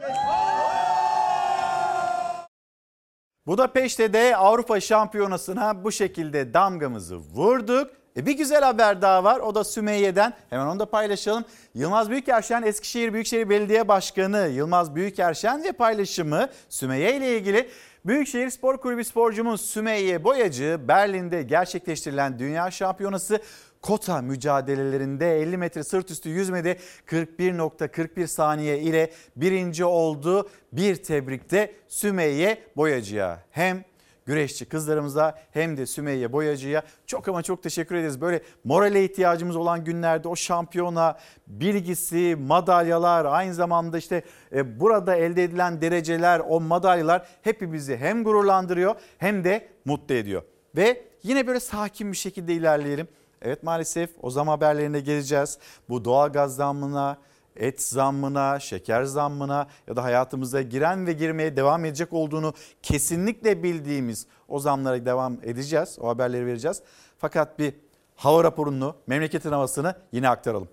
Budapeşte de Avrupa Şampiyonası'na bu şekilde damgamızı vurduk. E bir güzel haber daha var o da Sümeyye'den hemen onu da paylaşalım. Yılmaz Büyükerşen Eskişehir Büyükşehir Belediye Başkanı Yılmaz Büyükerşen ve paylaşımı Sümeyye ile ilgili Büyükşehir Spor Kulübü sporcumuz Sümeyye Boyacı Berlin'de gerçekleştirilen Dünya Şampiyonası kota mücadelelerinde 50 metre sırt üstü yüzmede 41.41 saniye ile birinci oldu. Bir tebrikte Sümeyye Boyacı'ya hem güreşçi kızlarımıza hem de Sümeyye Boyacı'ya çok ama çok teşekkür ederiz. Böyle morale ihtiyacımız olan günlerde o şampiyona bilgisi, madalyalar aynı zamanda işte e, burada elde edilen dereceler, o madalyalar hepimizi hem gururlandırıyor hem de mutlu ediyor. Ve yine böyle sakin bir şekilde ilerleyelim. Evet maalesef o zam haberlerine geleceğiz. Bu doğalgaz zammına, et zammına, şeker zammına ya da hayatımıza giren ve girmeye devam edecek olduğunu kesinlikle bildiğimiz o zamlara devam edeceğiz. O haberleri vereceğiz. Fakat bir hava raporunu, memleketin havasını yine aktaralım.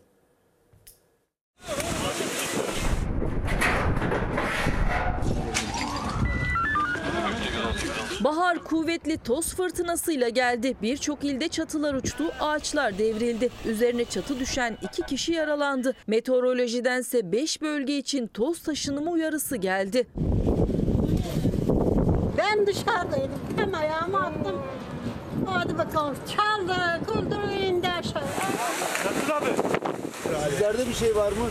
Kuvvetli toz fırtınasıyla geldi. Birçok ilde çatılar uçtu, ağaçlar devrildi. Üzerine çatı düşen iki kişi yaralandı. Meteorolojidense 5 bölge için toz taşınımı uyarısı geldi. Ben dışarıdaydım. Hem ayağımı attım. Hadi bakalım. Çaldı, kurdu, indi aşağı. Sizlerde bir şey var mı?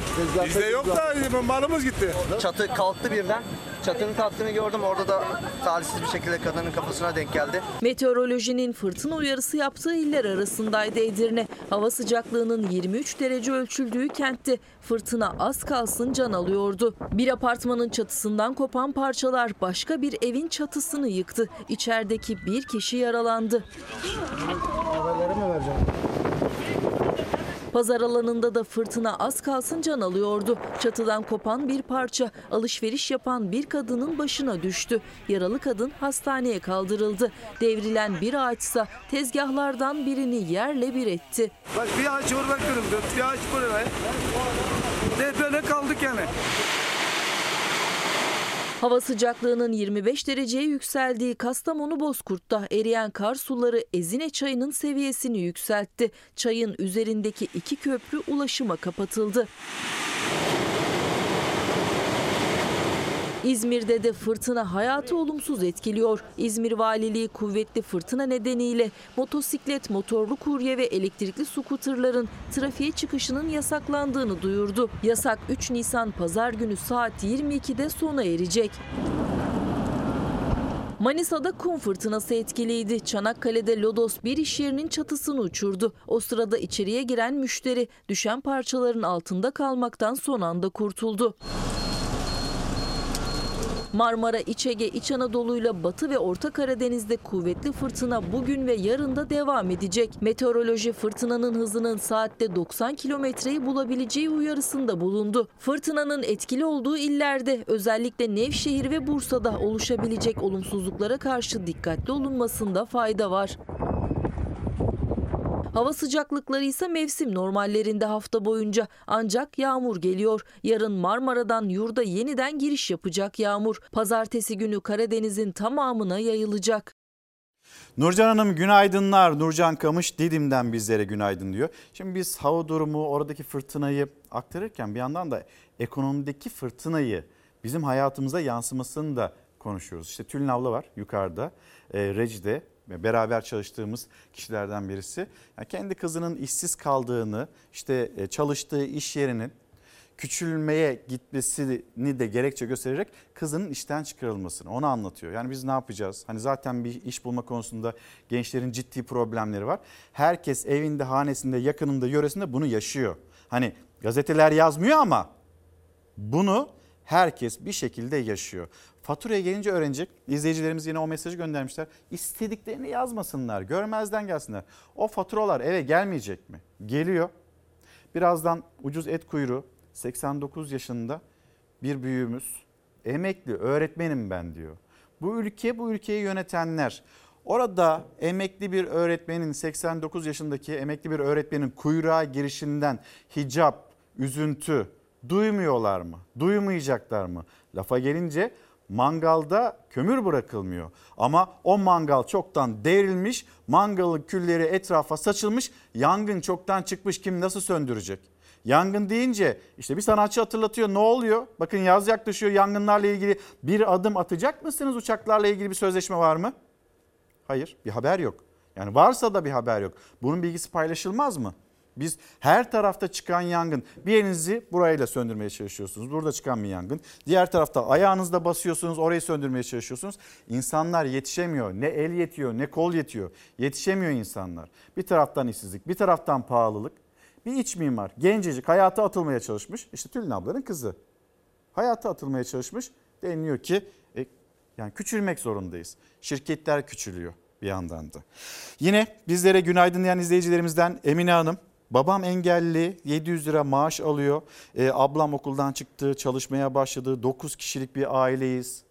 Bizde yok da malımız gitti. Çatı kalktı birden. Çatının kalktığını gördüm. Orada da talihsiz bir şekilde kadının kafasına denk geldi. Meteorolojinin fırtına uyarısı yaptığı iller arasındaydı Edirne. Hava sıcaklığının 23 derece ölçüldüğü kentte fırtına az kalsın can alıyordu. Bir apartmanın çatısından kopan parçalar başka bir evin çatısını yıktı. İçerideki bir kişi yaralandı. Haberleri mi vereceğim? Pazar alanında da fırtına az kalsın can alıyordu. Çatıdan kopan bir parça alışveriş yapan bir kadının başına düştü. Yaralı kadın hastaneye kaldırıldı. Devrilen bir ağaçsa tezgahlardan birini yerle bir etti. Bak bir ağaç orada kırıldı, bir ağaç buraya. Ne böyle kaldık yani. Hava sıcaklığının 25 dereceye yükseldiği Kastamonu Bozkurt'ta eriyen kar suları Ezine çayının seviyesini yükseltti. Çayın üzerindeki iki köprü ulaşıma kapatıldı. İzmir'de de fırtına hayatı olumsuz etkiliyor. İzmir Valiliği kuvvetli fırtına nedeniyle motosiklet, motorlu kurye ve elektrikli skuterların trafiğe çıkışının yasaklandığını duyurdu. Yasak 3 Nisan pazar günü saat 22'de sona erecek. Manisa'da kum fırtınası etkiliydi. Çanakkale'de Lodos bir iş yerinin çatısını uçurdu. O sırada içeriye giren müşteri düşen parçaların altında kalmaktan son anda kurtuldu. Marmara, İç Ege, İç Anadolu'yla Batı ve Orta Karadeniz'de kuvvetli fırtına bugün ve yarın da devam edecek. Meteoroloji fırtınanın hızının saatte 90 kilometreyi bulabileceği uyarısında bulundu. Fırtınanın etkili olduğu illerde özellikle Nevşehir ve Bursa'da oluşabilecek olumsuzluklara karşı dikkatli olunmasında fayda var. Hava sıcaklıkları ise mevsim normallerinde hafta boyunca ancak yağmur geliyor. Yarın Marmara'dan yurda yeniden giriş yapacak yağmur. Pazartesi günü Karadeniz'in tamamına yayılacak. Nurcan Hanım günaydınlar. Nurcan Kamış Didim'den bizlere günaydın diyor. Şimdi biz hava durumu oradaki fırtınayı aktarırken bir yandan da ekonomideki fırtınayı bizim hayatımıza yansımasını da konuşuyoruz. İşte Tülin abla var yukarıda e, Reci'de beraber çalıştığımız kişilerden birisi. Yani kendi kızının işsiz kaldığını işte e, çalıştığı iş yerinin küçülmeye gitmesini de gerekçe göstererek kızının işten çıkarılmasını onu anlatıyor. Yani biz ne yapacağız? Hani zaten bir iş bulma konusunda gençlerin ciddi problemleri var. Herkes evinde, hanesinde, yakınında, yöresinde bunu yaşıyor. Hani gazeteler yazmıyor ama bunu herkes bir şekilde yaşıyor. Faturaya gelince öğrenecek. İzleyicilerimiz yine o mesajı göndermişler. İstediklerini yazmasınlar, görmezden gelsinler. O faturalar eve gelmeyecek mi? Geliyor. Birazdan ucuz et kuyruğu 89 yaşında bir büyüğümüz emekli öğretmenim ben diyor. Bu ülke bu ülkeyi yönetenler orada emekli bir öğretmenin 89 yaşındaki emekli bir öğretmenin kuyruğa girişinden hicap, üzüntü duymuyorlar mı? Duymayacaklar mı? Lafa gelince mangalda kömür bırakılmıyor. Ama o mangal çoktan devrilmiş, mangalın külleri etrafa saçılmış, yangın çoktan çıkmış kim nasıl söndürecek? Yangın deyince işte bir sanatçı hatırlatıyor ne oluyor? Bakın yaz yaklaşıyor yangınlarla ilgili bir adım atacak mısınız? Uçaklarla ilgili bir sözleşme var mı? Hayır bir haber yok. Yani varsa da bir haber yok. Bunun bilgisi paylaşılmaz mı? Biz her tarafta çıkan yangın bir elinizi burayla söndürmeye çalışıyorsunuz. Burada çıkan bir yangın. Diğer tarafta ayağınızda basıyorsunuz orayı söndürmeye çalışıyorsunuz. İnsanlar yetişemiyor. Ne el yetiyor ne kol yetiyor. Yetişemiyor insanlar. Bir taraftan işsizlik bir taraftan pahalılık. Bir iç mimar gencecik hayata atılmaya çalışmış. İşte Tülin ablanın kızı. Hayata atılmaya çalışmış. Deniliyor ki e, yani küçülmek zorundayız. Şirketler küçülüyor bir yandan da. Yine bizlere günaydın diyen izleyicilerimizden Emine Hanım. Babam engelli 700 lira maaş alıyor. E, ablam okuldan çıktı çalışmaya başladı. 9 kişilik bir aileyiz.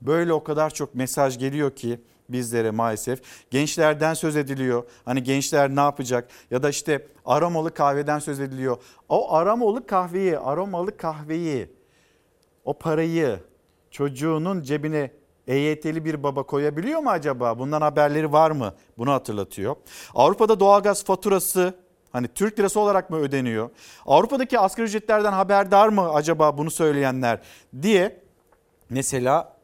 Böyle o kadar çok mesaj geliyor ki bizlere maalesef. Gençlerden söz ediliyor. Hani gençler ne yapacak? Ya da işte aromalı kahveden söz ediliyor. O aromalı kahveyi, aromalı kahveyi, o parayı çocuğunun cebine EYT'li bir baba koyabiliyor mu acaba? Bundan haberleri var mı? Bunu hatırlatıyor. Avrupa'da doğalgaz faturası Hani Türk lirası olarak mı ödeniyor? Avrupa'daki asgari ücretlerden haberdar mı acaba bunu söyleyenler diye mesela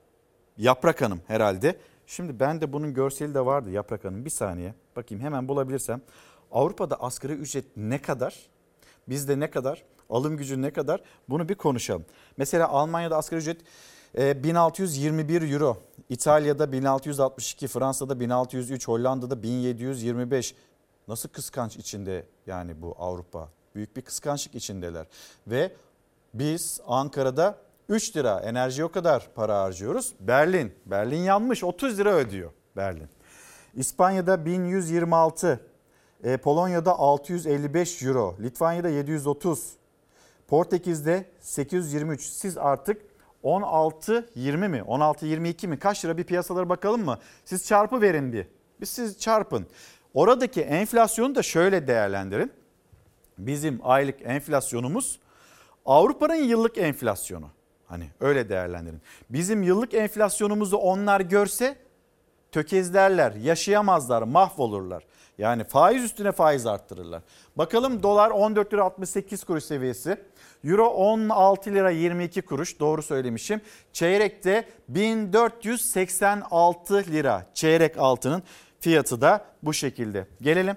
Yaprak Hanım herhalde. Şimdi ben de bunun görseli de vardı Yaprak Hanım. Bir saniye bakayım hemen bulabilirsem. Avrupa'da asgari ücret ne kadar? Bizde ne kadar? Alım gücü ne kadar? Bunu bir konuşalım. Mesela Almanya'da asgari ücret 1621 e, euro, İtalya'da 1662, Fransa'da 1603, Hollanda'da 1725. Nasıl kıskanç içinde yani bu Avrupa? Büyük bir kıskançlık içindeler. Ve biz Ankara'da 3 lira enerji o kadar para harcıyoruz. Berlin, Berlin yanmış 30 lira ödüyor Berlin. İspanya'da 1126, e, Polonya'da 655 euro, Litvanya'da 730, Portekiz'de 823. Siz artık 16-20 mi 16-22 mi kaç lira bir piyasalara bakalım mı? Siz çarpı verin bir. Biz siz çarpın. Oradaki enflasyonu da şöyle değerlendirin. Bizim aylık enflasyonumuz Avrupa'nın yıllık enflasyonu. Hani öyle değerlendirin. Bizim yıllık enflasyonumuzu onlar görse tökezlerler, yaşayamazlar, mahvolurlar. Yani faiz üstüne faiz arttırırlar. Bakalım dolar 14 lira 68 kuruş seviyesi. Euro 16 lira 22 kuruş doğru söylemişim. Çeyrekte 1486 lira çeyrek altının fiyatı da bu şekilde. Gelelim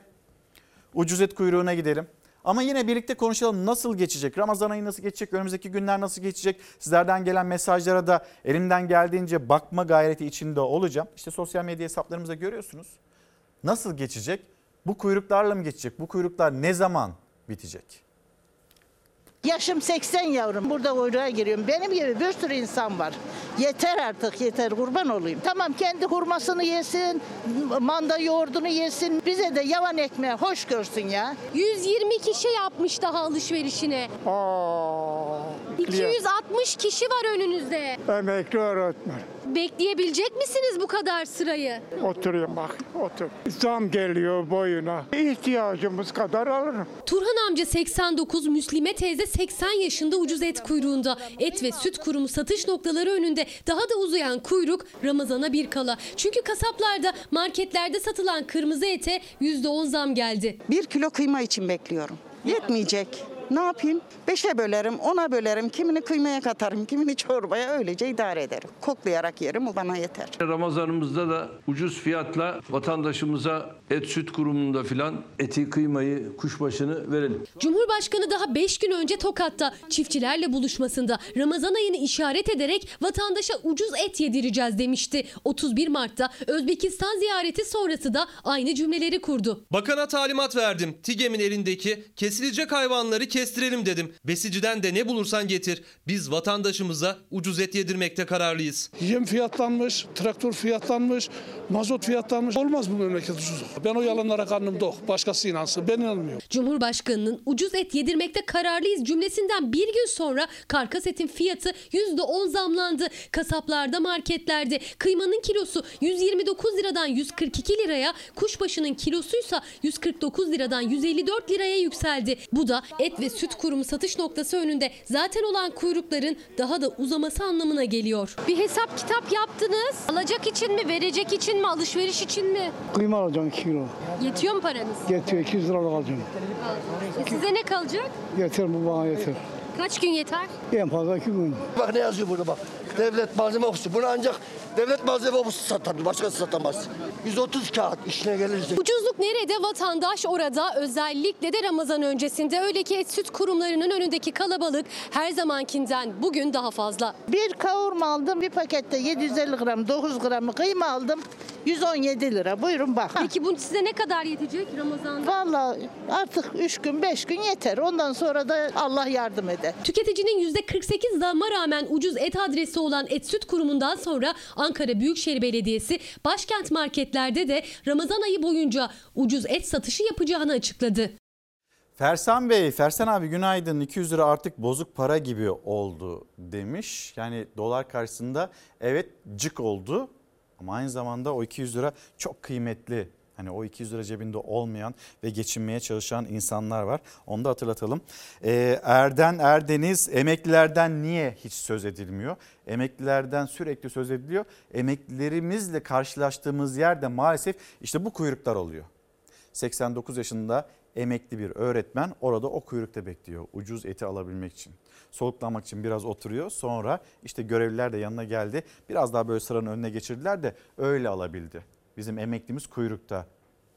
ucuz et kuyruğuna gidelim. Ama yine birlikte konuşalım nasıl geçecek? Ramazan ayı nasıl geçecek? Önümüzdeki günler nasıl geçecek? Sizlerden gelen mesajlara da elimden geldiğince bakma gayreti içinde olacağım. İşte sosyal medya hesaplarımızda görüyorsunuz. Nasıl geçecek? Bu kuyruklarla mı geçecek? Bu kuyruklar ne zaman bitecek? Yaşım 80 yavrum. Burada kuyruğa giriyorum. Benim gibi bir sürü insan var. Yeter artık yeter kurban olayım. Tamam kendi hurmasını yesin, manda yoğurdunu yesin. Bize de yavan ekmeği hoş görsün ya. 120 kişi yapmış daha alışverişini. 260 kişi var önünüzde. Emekli öğretmen. Bekleyebilecek misiniz bu kadar sırayı? Oturuyorum bak otur. Zam geliyor boyuna. İhtiyacımız kadar alırım. Turhan amca 89, Müslime teyze 80 yaşında ucuz et kuyruğunda. Et ve süt kurumu satış noktaları önünde daha da uzayan kuyruk Ramazan'a bir kala. Çünkü kasaplarda, marketlerde satılan kırmızı ete %10 zam geldi. Bir kilo kıyma için bekliyorum. Yetmeyecek. Ne yapayım? Beşe bölerim, ona bölerim. Kimini kıymaya katarım, kimini çorbaya öylece idare ederim. Koklayarak yerim, o bana yeter. Ramazanımızda da ucuz fiyatla vatandaşımıza et süt kurumunda filan eti kıymayı kuşbaşını verelim. Cumhurbaşkanı daha 5 gün önce Tokat'ta çiftçilerle buluşmasında Ramazan ayını işaret ederek vatandaşa ucuz et yedireceğiz demişti. 31 Mart'ta Özbekistan ziyareti sonrası da aynı cümleleri kurdu. Bakana talimat verdim. TİGEM'in elindeki kesilecek hayvanları kestirelim dedim. Besiciden de ne bulursan getir. Biz vatandaşımıza ucuz et yedirmekte kararlıyız. Yem fiyatlanmış, traktör fiyatlanmış, mazot fiyatlanmış. Olmaz bu memleket ucuz. Ben o yalanlara karnım tok. Başkası inansın. Ben inanmıyorum. Cumhurbaşkanının ucuz et yedirmekte kararlıyız cümlesinden bir gün sonra karkas etin fiyatı %10 zamlandı. Kasaplarda, marketlerde kıymanın kilosu 129 liradan 142 liraya, kuşbaşının kilosuysa 149 liradan 154 liraya yükseldi. Bu da et ve süt kurumu satış noktası önünde zaten olan kuyrukların daha da uzaması anlamına geliyor. Bir hesap kitap yaptınız. Alacak için mi, verecek için mi, alışveriş için mi? Kıyma alacağım 2 kilo. Yetiyor mu paranız? Getiriyor 200 lira alacağım. Size ne kalacak? Yeter bu bana yeter. Kaç gün yeter? En fazla 2 gün. Bak ne yazıyor burada bak. Devlet malzeme ofisi. Bunu ancak devlet malzeme ofisi satar. Başkası satamaz. 130 kağıt işine gelirse. Ucuzluk nerede? Vatandaş orada. Özellikle de Ramazan öncesinde. Öyle ki et süt kurumlarının önündeki kalabalık her zamankinden bugün daha fazla. Bir kavurma aldım. Bir pakette 750 gram 9 gramı kıyma aldım. 117 lira. Buyurun bak. Peki bu size ne kadar yetecek Ramazan'da? Vallahi artık 3 gün 5 gün yeter. Ondan sonra da Allah yardım eder. Tüketicinin %48 zamma rağmen ucuz et adresi olan Et Süt Kurumu'ndan sonra Ankara Büyükşehir Belediyesi başkent marketlerde de Ramazan ayı boyunca ucuz et satışı yapacağını açıkladı. Fersan Bey, Fersan abi günaydın 200 lira artık bozuk para gibi oldu demiş. Yani dolar karşısında evet cık oldu ama aynı zamanda o 200 lira çok kıymetli. Hani o 200 lira cebinde olmayan ve geçinmeye çalışan insanlar var. Onu da hatırlatalım. Ee, Erden Erdeniz emeklilerden niye hiç söz edilmiyor? Emeklilerden sürekli söz ediliyor. Emeklilerimizle karşılaştığımız yerde maalesef işte bu kuyruklar oluyor. 89 yaşında emekli bir öğretmen orada o kuyrukta bekliyor ucuz eti alabilmek için. Soluklanmak için biraz oturuyor sonra işte görevliler de yanına geldi biraz daha böyle sıranın önüne geçirdiler de öyle alabildi. Bizim emeklimiz kuyrukta.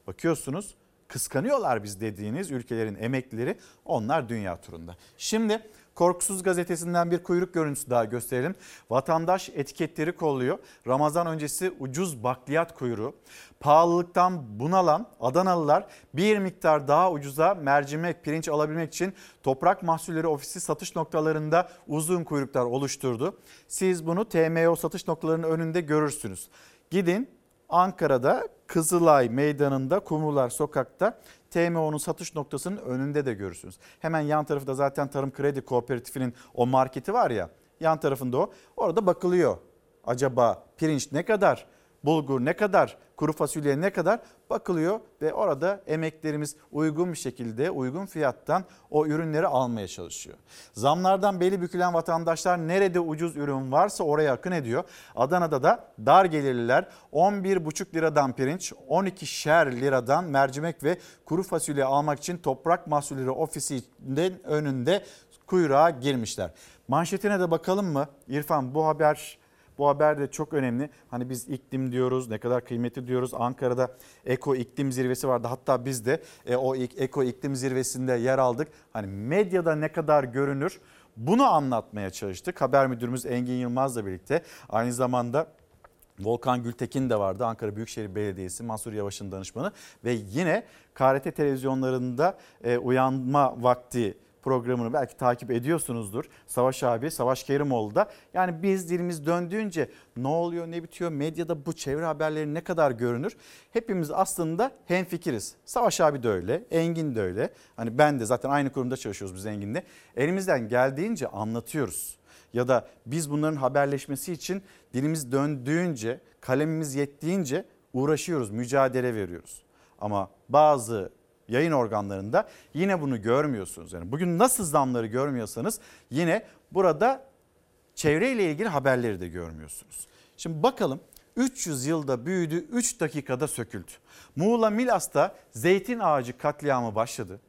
Bakıyorsunuz kıskanıyorlar biz dediğiniz ülkelerin emeklileri onlar dünya turunda. Şimdi Korkusuz gazetesinden bir kuyruk görüntüsü daha gösterelim. Vatandaş etiketleri kolluyor. Ramazan öncesi ucuz bakliyat kuyruğu. Pahalılıktan bunalan Adanalılar bir miktar daha ucuza mercimek, pirinç alabilmek için Toprak Mahsulleri Ofisi satış noktalarında uzun kuyruklar oluşturdu. Siz bunu TMO satış noktalarının önünde görürsünüz. Gidin Ankara'da Kızılay Meydanı'nda Kumrular Sokak'ta TMO'nun satış noktasının önünde de görürsünüz. Hemen yan tarafta zaten Tarım Kredi Kooperatifinin o marketi var ya yan tarafında o. Orada bakılıyor. Acaba pirinç ne kadar? Bulgur ne kadar? Kuru fasulye ne kadar? Bakılıyor ve orada emeklerimiz uygun bir şekilde uygun fiyattan o ürünleri almaya çalışıyor. Zamlardan beli bükülen vatandaşlar nerede ucuz ürün varsa oraya akın ediyor. Adana'da da dar gelirliler 11,5 liradan pirinç, 12'şer liradan mercimek ve kuru fasulye almak için Toprak Mahsulleri Ofisi'nin önünde kuyruğa girmişler. Manşetine de bakalım mı? İrfan bu haber bu haber de çok önemli. Hani biz iklim diyoruz, ne kadar kıymetli diyoruz. Ankara'da Eko İklim Zirvesi vardı. Hatta biz de e, o Eko İklim Zirvesi'nde yer aldık. Hani medyada ne kadar görünür bunu anlatmaya çalıştık. Haber müdürümüz Engin Yılmaz'la birlikte aynı zamanda Volkan Gültekin de vardı Ankara Büyükşehir Belediyesi Mansur Yavaş'ın danışmanı ve yine KRT televizyonlarında e, uyanma vakti programını belki takip ediyorsunuzdur. Savaş abi, Savaş Kerimoğlu da. Yani biz dilimiz döndüğünce ne oluyor ne bitiyor medyada bu çevre haberleri ne kadar görünür? Hepimiz aslında hemfikiriz. Savaş abi de öyle, Engin de öyle. Hani ben de zaten aynı kurumda çalışıyoruz biz Engin'le. Elimizden geldiğince anlatıyoruz. Ya da biz bunların haberleşmesi için dilimiz döndüğünce, kalemimiz yettiğince uğraşıyoruz, mücadele veriyoruz. Ama bazı yayın organlarında yine bunu görmüyorsunuz. Yani bugün nasıl zamları görmüyorsanız yine burada çevreyle ilgili haberleri de görmüyorsunuz. Şimdi bakalım 300 yılda büyüdü 3 dakikada söküldü. Muğla Milas'ta zeytin ağacı katliamı başladı.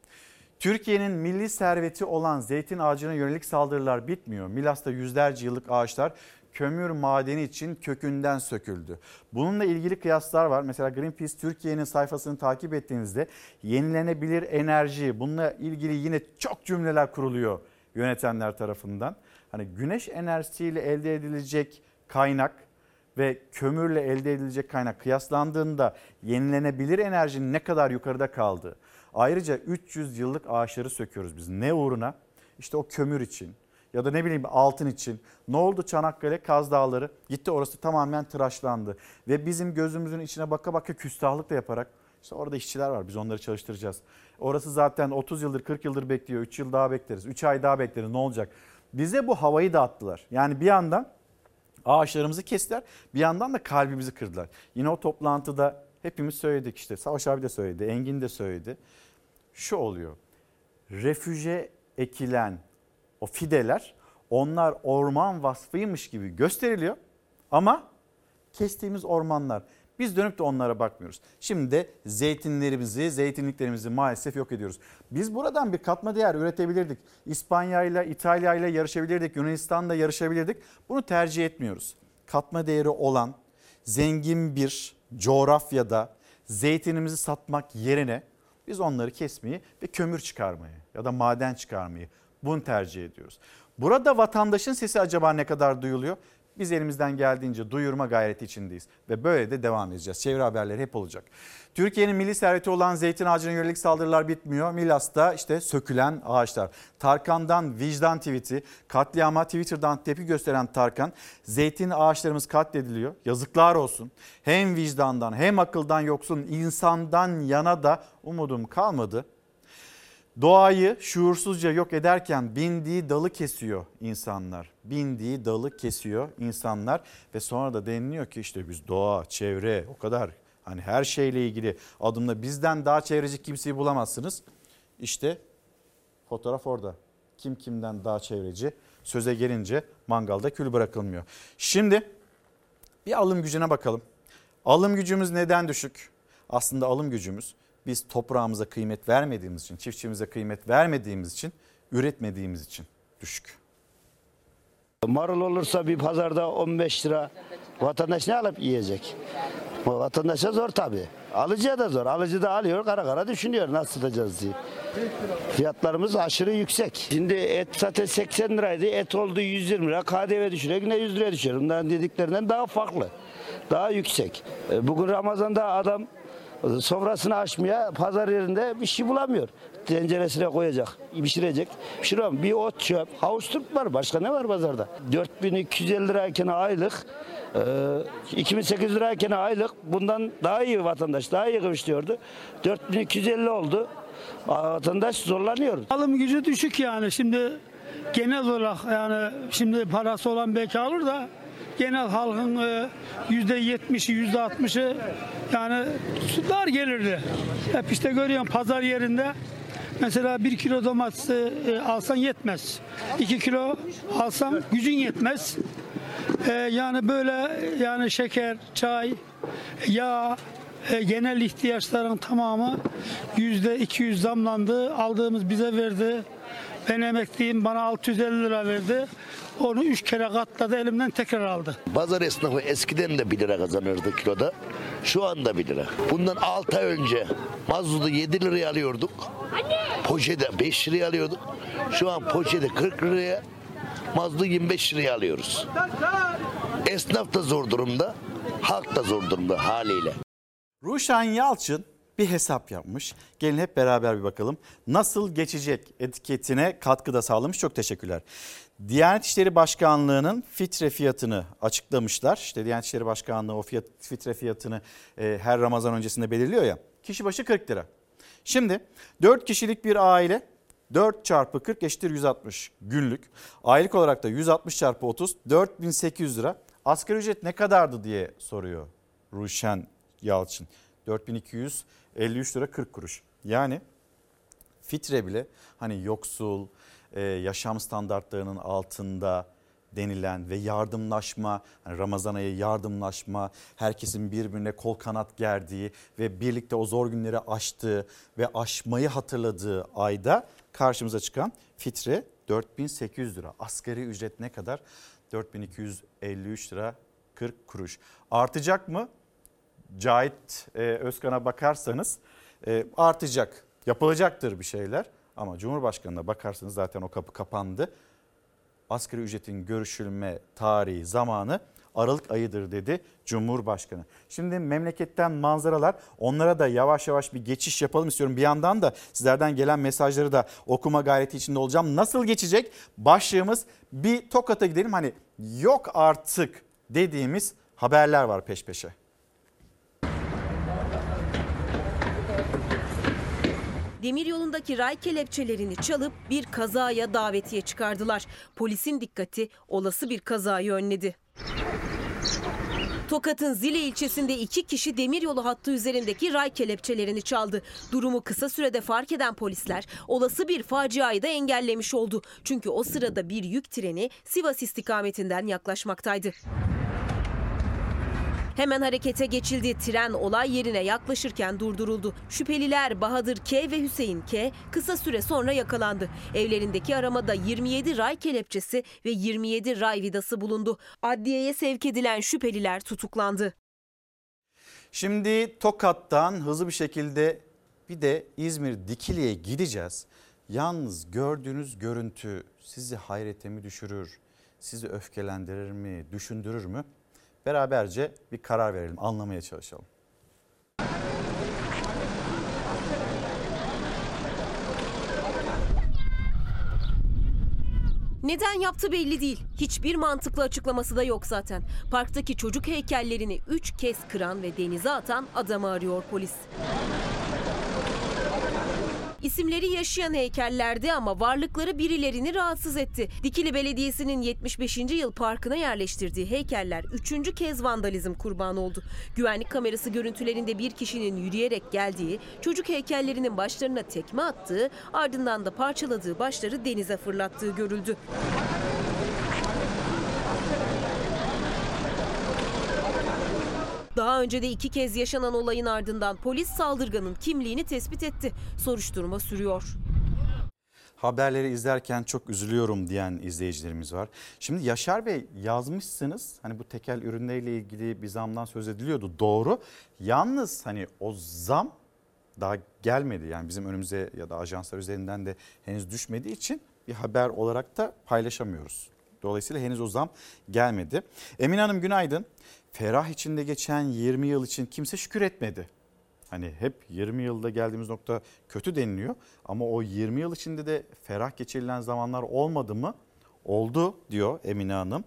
Türkiye'nin milli serveti olan zeytin ağacına yönelik saldırılar bitmiyor. Milas'ta yüzlerce yıllık ağaçlar kömür madeni için kökünden söküldü. Bununla ilgili kıyaslar var. Mesela Greenpeace Türkiye'nin sayfasını takip ettiğinizde yenilenebilir enerji bununla ilgili yine çok cümleler kuruluyor yönetenler tarafından. Hani güneş enerjisiyle elde edilecek kaynak ve kömürle elde edilecek kaynak kıyaslandığında yenilenebilir enerjinin ne kadar yukarıda kaldığı. Ayrıca 300 yıllık ağaçları söküyoruz biz. Ne uğruna? İşte o kömür için ya da ne bileyim altın için. Ne oldu Çanakkale Kaz Dağları? Gitti orası tamamen tıraşlandı. Ve bizim gözümüzün içine baka baka küstahlık da yaparak işte orada işçiler var biz onları çalıştıracağız. Orası zaten 30 yıldır 40 yıldır bekliyor. 3 yıl daha bekleriz. 3 ay daha bekleriz ne olacak? Bize bu havayı dağıttılar. Yani bir yandan ağaçlarımızı kestiler bir yandan da kalbimizi kırdılar. Yine o toplantıda hepimiz söyledik işte Savaş abi de söyledi Engin de söyledi. Şu oluyor refüje ekilen o fideler onlar orman vasfıymış gibi gösteriliyor ama kestiğimiz ormanlar biz dönüp de onlara bakmıyoruz. Şimdi de zeytinlerimizi, zeytinliklerimizi maalesef yok ediyoruz. Biz buradan bir katma değer üretebilirdik. İspanya ile, İtalya ile yarışabilirdik, Yunanistan'da yarışabilirdik. Bunu tercih etmiyoruz. Katma değeri olan zengin bir coğrafyada zeytinimizi satmak yerine biz onları kesmeyi ve kömür çıkarmayı ya da maden çıkarmayı bunu tercih ediyoruz. Burada vatandaşın sesi acaba ne kadar duyuluyor? Biz elimizden geldiğince duyurma gayreti içindeyiz ve böyle de devam edeceğiz. Çevre haberleri hep olacak. Türkiye'nin milli serveti olan zeytin ağacına yönelik saldırılar bitmiyor. Milas'ta işte sökülen ağaçlar. Tarkan'dan vicdan tweet'i, katliama Twitter'dan tepki gösteren Tarkan, zeytin ağaçlarımız katlediliyor. Yazıklar olsun. Hem vicdandan hem akıldan yoksun insandan yana da umudum kalmadı. Doğayı şuursuzca yok ederken bindiği dalı kesiyor insanlar. Bindiği dalı kesiyor insanlar ve sonra da deniliyor ki işte biz doğa, çevre o kadar hani her şeyle ilgili adımda bizden daha çevreci kimseyi bulamazsınız. İşte fotoğraf orada. Kim kimden daha çevreci? Söze gelince mangalda kül bırakılmıyor. Şimdi bir alım gücüne bakalım. Alım gücümüz neden düşük? Aslında alım gücümüz biz toprağımıza kıymet vermediğimiz için, çiftçimize kıymet vermediğimiz için, üretmediğimiz için düşük. Marul olursa bir pazarda 15 lira vatandaş ne alıp yiyecek? Vatandaşa zor tabii. Alıcıya da zor. Alıcı da alıyor kara kara düşünüyor nasıl satacağız diye. Fiyatlarımız aşırı yüksek. Şimdi et zaten 80 liraydı. Et oldu 120 lira. KDV düşüyor. Yine 100 liraya düşüyor. Bunların dediklerinden daha farklı. Daha yüksek. E, Bugün Ramazan'da adam sofrasını açmaya pazar yerinde bir şey bulamıyor. Tenceresine koyacak, pişirecek. Pişiriyorum. Bir ot çöp, havuç turp var. Başka ne var pazarda? 4250 lirayken aylık, e, 2008 lirayken aylık bundan daha iyi vatandaş, daha iyi kıvışlıyordu. 4250 oldu. Vatandaş zorlanıyor. Alım gücü düşük yani şimdi genel olarak yani şimdi parası olan belki alır da genel halkın e, yüzde yetmişi yüzde altmışı yani dar gelirdi. Hep işte görüyorum pazar yerinde mesela bir kilo domates e, alsan yetmez. iki kilo alsan gücün yetmez. E, yani böyle yani şeker, çay, yağ, e, genel ihtiyaçların tamamı yüzde 200 zamlandı. Aldığımız bize verdi. Ben emekliyim bana 650 lira verdi. Onu üç kere katladı elimden tekrar aldı. Pazar esnafı eskiden de 1 lira kazanırdı kiloda. Şu anda 1 lira. Bundan 6 ay önce mazotu 7 liraya alıyorduk. Poşete 5 liraya alıyorduk. Şu an poşete 40 liraya, mazotu 25 liraya alıyoruz. Esnaf da zor durumda, halk da zor durumda haliyle. Ruşen Yalçın bir hesap yapmış. Gelin hep beraber bir bakalım. Nasıl geçecek etiketine katkıda sağlamış. Çok teşekkürler. Diyanet İşleri Başkanlığı'nın fitre fiyatını açıklamışlar. İşte Diyanet İşleri Başkanlığı o fiyat, fitre fiyatını e, her Ramazan öncesinde belirliyor ya. Kişi başı 40 lira. Şimdi 4 kişilik bir aile 4 çarpı 40 eşittir 160 günlük. Aylık olarak da 160 çarpı 30 4800 lira. Asgari ücret ne kadardı diye soruyor Ruşen Yalçın. 4253 lira 40 kuruş. Yani fitre bile hani yoksul, e, yaşam standartlarının altında denilen ve yardımlaşma, hani Ramazan ayı yardımlaşma, herkesin birbirine kol kanat gerdiği ve birlikte o zor günleri aştığı ve aşmayı hatırladığı ayda karşımıza çıkan fitre 4800 lira. Asgari ücret ne kadar? 4253 lira 40 kuruş. Artacak mı? Cahit e, Özkan'a bakarsanız e, artacak. Yapılacaktır bir şeyler ama Cumhurbaşkanı'na bakarsanız zaten o kapı kapandı. Asgari ücretin görüşülme tarihi zamanı Aralık ayıdır dedi Cumhurbaşkanı. Şimdi memleketten manzaralar onlara da yavaş yavaş bir geçiş yapalım istiyorum. Bir yandan da sizlerden gelen mesajları da okuma gayreti içinde olacağım. Nasıl geçecek? Başlığımız bir Tokat'a gidelim. Hani yok artık dediğimiz haberler var peş peşe. Demiryolundaki ray kelepçelerini çalıp bir kazaya davetiye çıkardılar. Polisin dikkati olası bir kazayı önledi. Tokat'ın Zile ilçesinde iki kişi demiryolu hattı üzerindeki ray kelepçelerini çaldı. Durumu kısa sürede fark eden polisler olası bir faciayı da engellemiş oldu. Çünkü o sırada bir yük treni Sivas istikametinden yaklaşmaktaydı. Hemen harekete geçildi. Tren olay yerine yaklaşırken durduruldu. Şüpheliler Bahadır K ve Hüseyin K kısa süre sonra yakalandı. Evlerindeki aramada 27 ray kelepçesi ve 27 ray vidası bulundu. Adliyeye sevk edilen şüpheliler tutuklandı. Şimdi Tokat'tan hızlı bir şekilde bir de İzmir Dikili'ye gideceğiz. Yalnız gördüğünüz görüntü sizi hayrete mi düşürür? Sizi öfkelendirir mi, düşündürür mü? Beraberce bir karar verelim, anlamaya çalışalım. Neden yaptı belli değil. Hiçbir mantıklı açıklaması da yok zaten. Parktaki çocuk heykellerini 3 kez kıran ve denize atan adamı arıyor polis. İsimleri yaşayan heykellerdi ama varlıkları birilerini rahatsız etti. Dikili Belediyesi'nin 75. yıl parkına yerleştirdiği heykeller üçüncü kez vandalizm kurbanı oldu. Güvenlik kamerası görüntülerinde bir kişinin yürüyerek geldiği, çocuk heykellerinin başlarına tekme attığı, ardından da parçaladığı başları denize fırlattığı görüldü. Daha önce de iki kez yaşanan olayın ardından polis saldırganın kimliğini tespit etti. Soruşturma sürüyor. Haberleri izlerken çok üzülüyorum diyen izleyicilerimiz var. Şimdi Yaşar Bey yazmışsınız hani bu tekel ürünleriyle ilgili bir zamdan söz ediliyordu doğru. Yalnız hani o zam daha gelmedi yani bizim önümüze ya da ajanslar üzerinden de henüz düşmediği için bir haber olarak da paylaşamıyoruz. Dolayısıyla henüz o zam gelmedi. Emine Hanım günaydın. Ferah içinde geçen 20 yıl için kimse şükür etmedi. Hani hep 20 yılda geldiğimiz nokta kötü deniliyor ama o 20 yıl içinde de ferah geçirilen zamanlar olmadı mı? Oldu diyor Emine Hanım.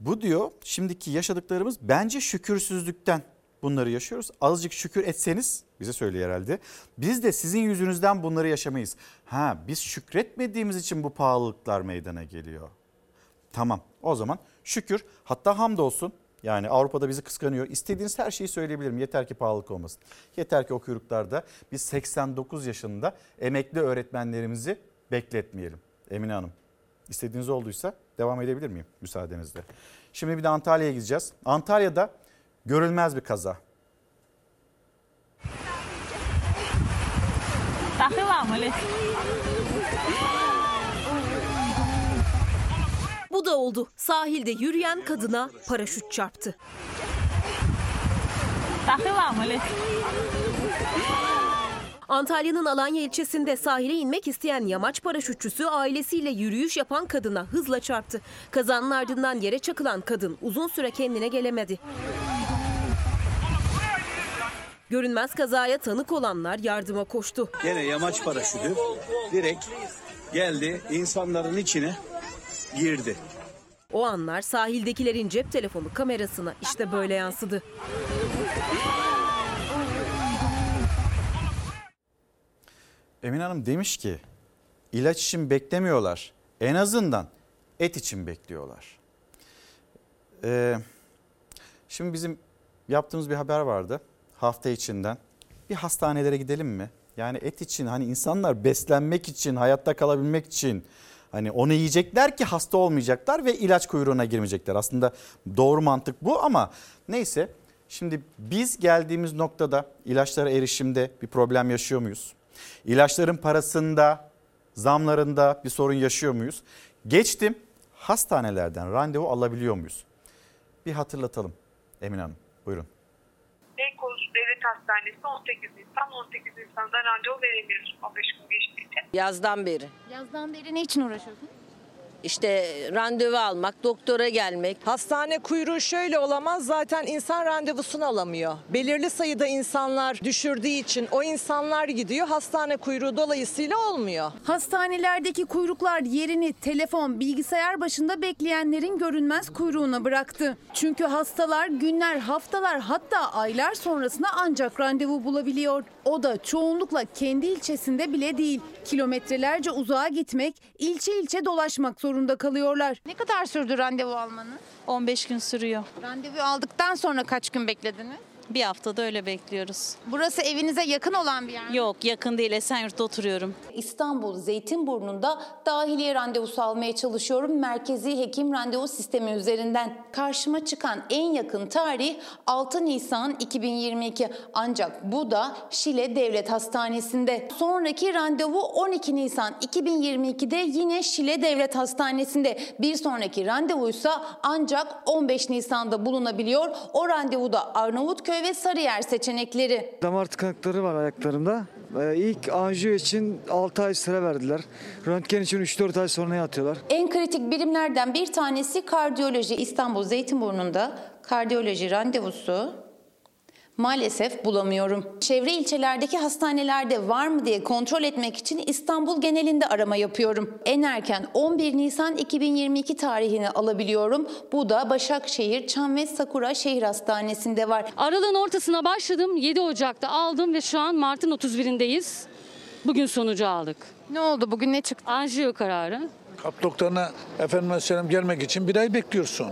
Bu diyor şimdiki yaşadıklarımız bence şükürsüzlükten bunları yaşıyoruz. Azıcık şükür etseniz bize söylüyor herhalde. Biz de sizin yüzünüzden bunları yaşamayız. Ha biz şükretmediğimiz için bu pahalılıklar meydana geliyor. Tamam o zaman şükür hatta hamdolsun yani Avrupa'da bizi kıskanıyor. İstediğiniz her şeyi söyleyebilirim. Yeter ki pahalılık olmasın. Yeter ki o kuyruklarda biz 89 yaşında emekli öğretmenlerimizi bekletmeyelim. Emine Hanım istediğiniz olduysa devam edebilir miyim müsaadenizle? Şimdi bir de Antalya'ya gideceğiz. Antalya'da görülmez bir kaza. Bu da oldu. Sahilde yürüyen kadına paraşüt çarptı. Antalya'nın Alanya ilçesinde sahile inmek isteyen yamaç paraşütçüsü ailesiyle yürüyüş yapan kadına hızla çarptı. Kazanın ardından yere çakılan kadın uzun süre kendine gelemedi. Görünmez kazaya tanık olanlar yardıma koştu. Gene yamaç paraşütü direkt geldi insanların içine girdi. O anlar sahildekilerin cep telefonu kamerasına işte böyle yansıdı. Emin Hanım demiş ki ilaç için beklemiyorlar. En azından et için bekliyorlar. Ee, şimdi bizim yaptığımız bir haber vardı hafta içinden. Bir hastanelere gidelim mi? Yani et için hani insanlar beslenmek için, hayatta kalabilmek için hani onu yiyecekler ki hasta olmayacaklar ve ilaç kuyruğuna girmeyecekler. Aslında doğru mantık bu ama neyse. Şimdi biz geldiğimiz noktada ilaçlara erişimde bir problem yaşıyor muyuz? İlaçların parasında, zamlarında bir sorun yaşıyor muyuz? Geçtim hastanelerden randevu alabiliyor muyuz? Bir hatırlatalım Emin Hanım. Buyurun. Beykoz Devlet Hastanesi 18 Nisan 18 Nisan'da randevu veremiyoruz 15 gün geçtiği Yazdan beri. Yazdan beri ne için uğraşıyorsun? İşte randevu almak, doktora gelmek. Hastane kuyruğu şöyle olamaz zaten insan randevusunu alamıyor. Belirli sayıda insanlar düşürdüğü için o insanlar gidiyor. Hastane kuyruğu dolayısıyla olmuyor. Hastanelerdeki kuyruklar yerini telefon, bilgisayar başında bekleyenlerin görünmez kuyruğuna bıraktı. Çünkü hastalar günler, haftalar hatta aylar sonrasında ancak randevu bulabiliyor. O da çoğunlukla kendi ilçesinde bile değil. Kilometrelerce uzağa gitmek, ilçe ilçe dolaşmak zorunda kalıyorlar. Ne kadar sürdü randevu almanız? 15 gün sürüyor. Randevu aldıktan sonra kaç gün beklediniz? Bir haftada öyle bekliyoruz. Burası evinize yakın olan bir yer mi? Yok yakın değil Esenyurt'ta oturuyorum. İstanbul Zeytinburnu'nda dahiliye randevusu almaya çalışıyorum. Merkezi hekim randevu sistemi üzerinden. Karşıma çıkan en yakın tarih 6 Nisan 2022. Ancak bu da Şile Devlet Hastanesi'nde. Sonraki randevu 12 Nisan 2022'de yine Şile Devlet Hastanesi'nde. Bir sonraki randevuysa ancak 15 Nisan'da bulunabiliyor. O randevuda Arnavutköy ve Sarıyer seçenekleri. Damar tıkanıkları var ayaklarımda. Ee, İlk anjiyo için 6 ay süre verdiler. Röntgen için 3-4 ay sonra yatıyorlar. En kritik birimlerden bir tanesi kardiyoloji. İstanbul Zeytinburnu'nda kardiyoloji randevusu maalesef bulamıyorum. Çevre ilçelerdeki hastanelerde var mı diye kontrol etmek için İstanbul genelinde arama yapıyorum. En erken 11 Nisan 2022 tarihini alabiliyorum. Bu da Başakşehir, Çam ve Sakura Şehir Hastanesi'nde var. Aralığın ortasına başladım. 7 Ocak'ta aldım ve şu an Mart'ın 31'indeyiz. Bugün sonucu aldık. Ne oldu? Bugün ne çıktı? Anjiyo kararı. Kalp doktoruna efendime söyleyeyim gelmek için bir ay bekliyorsun.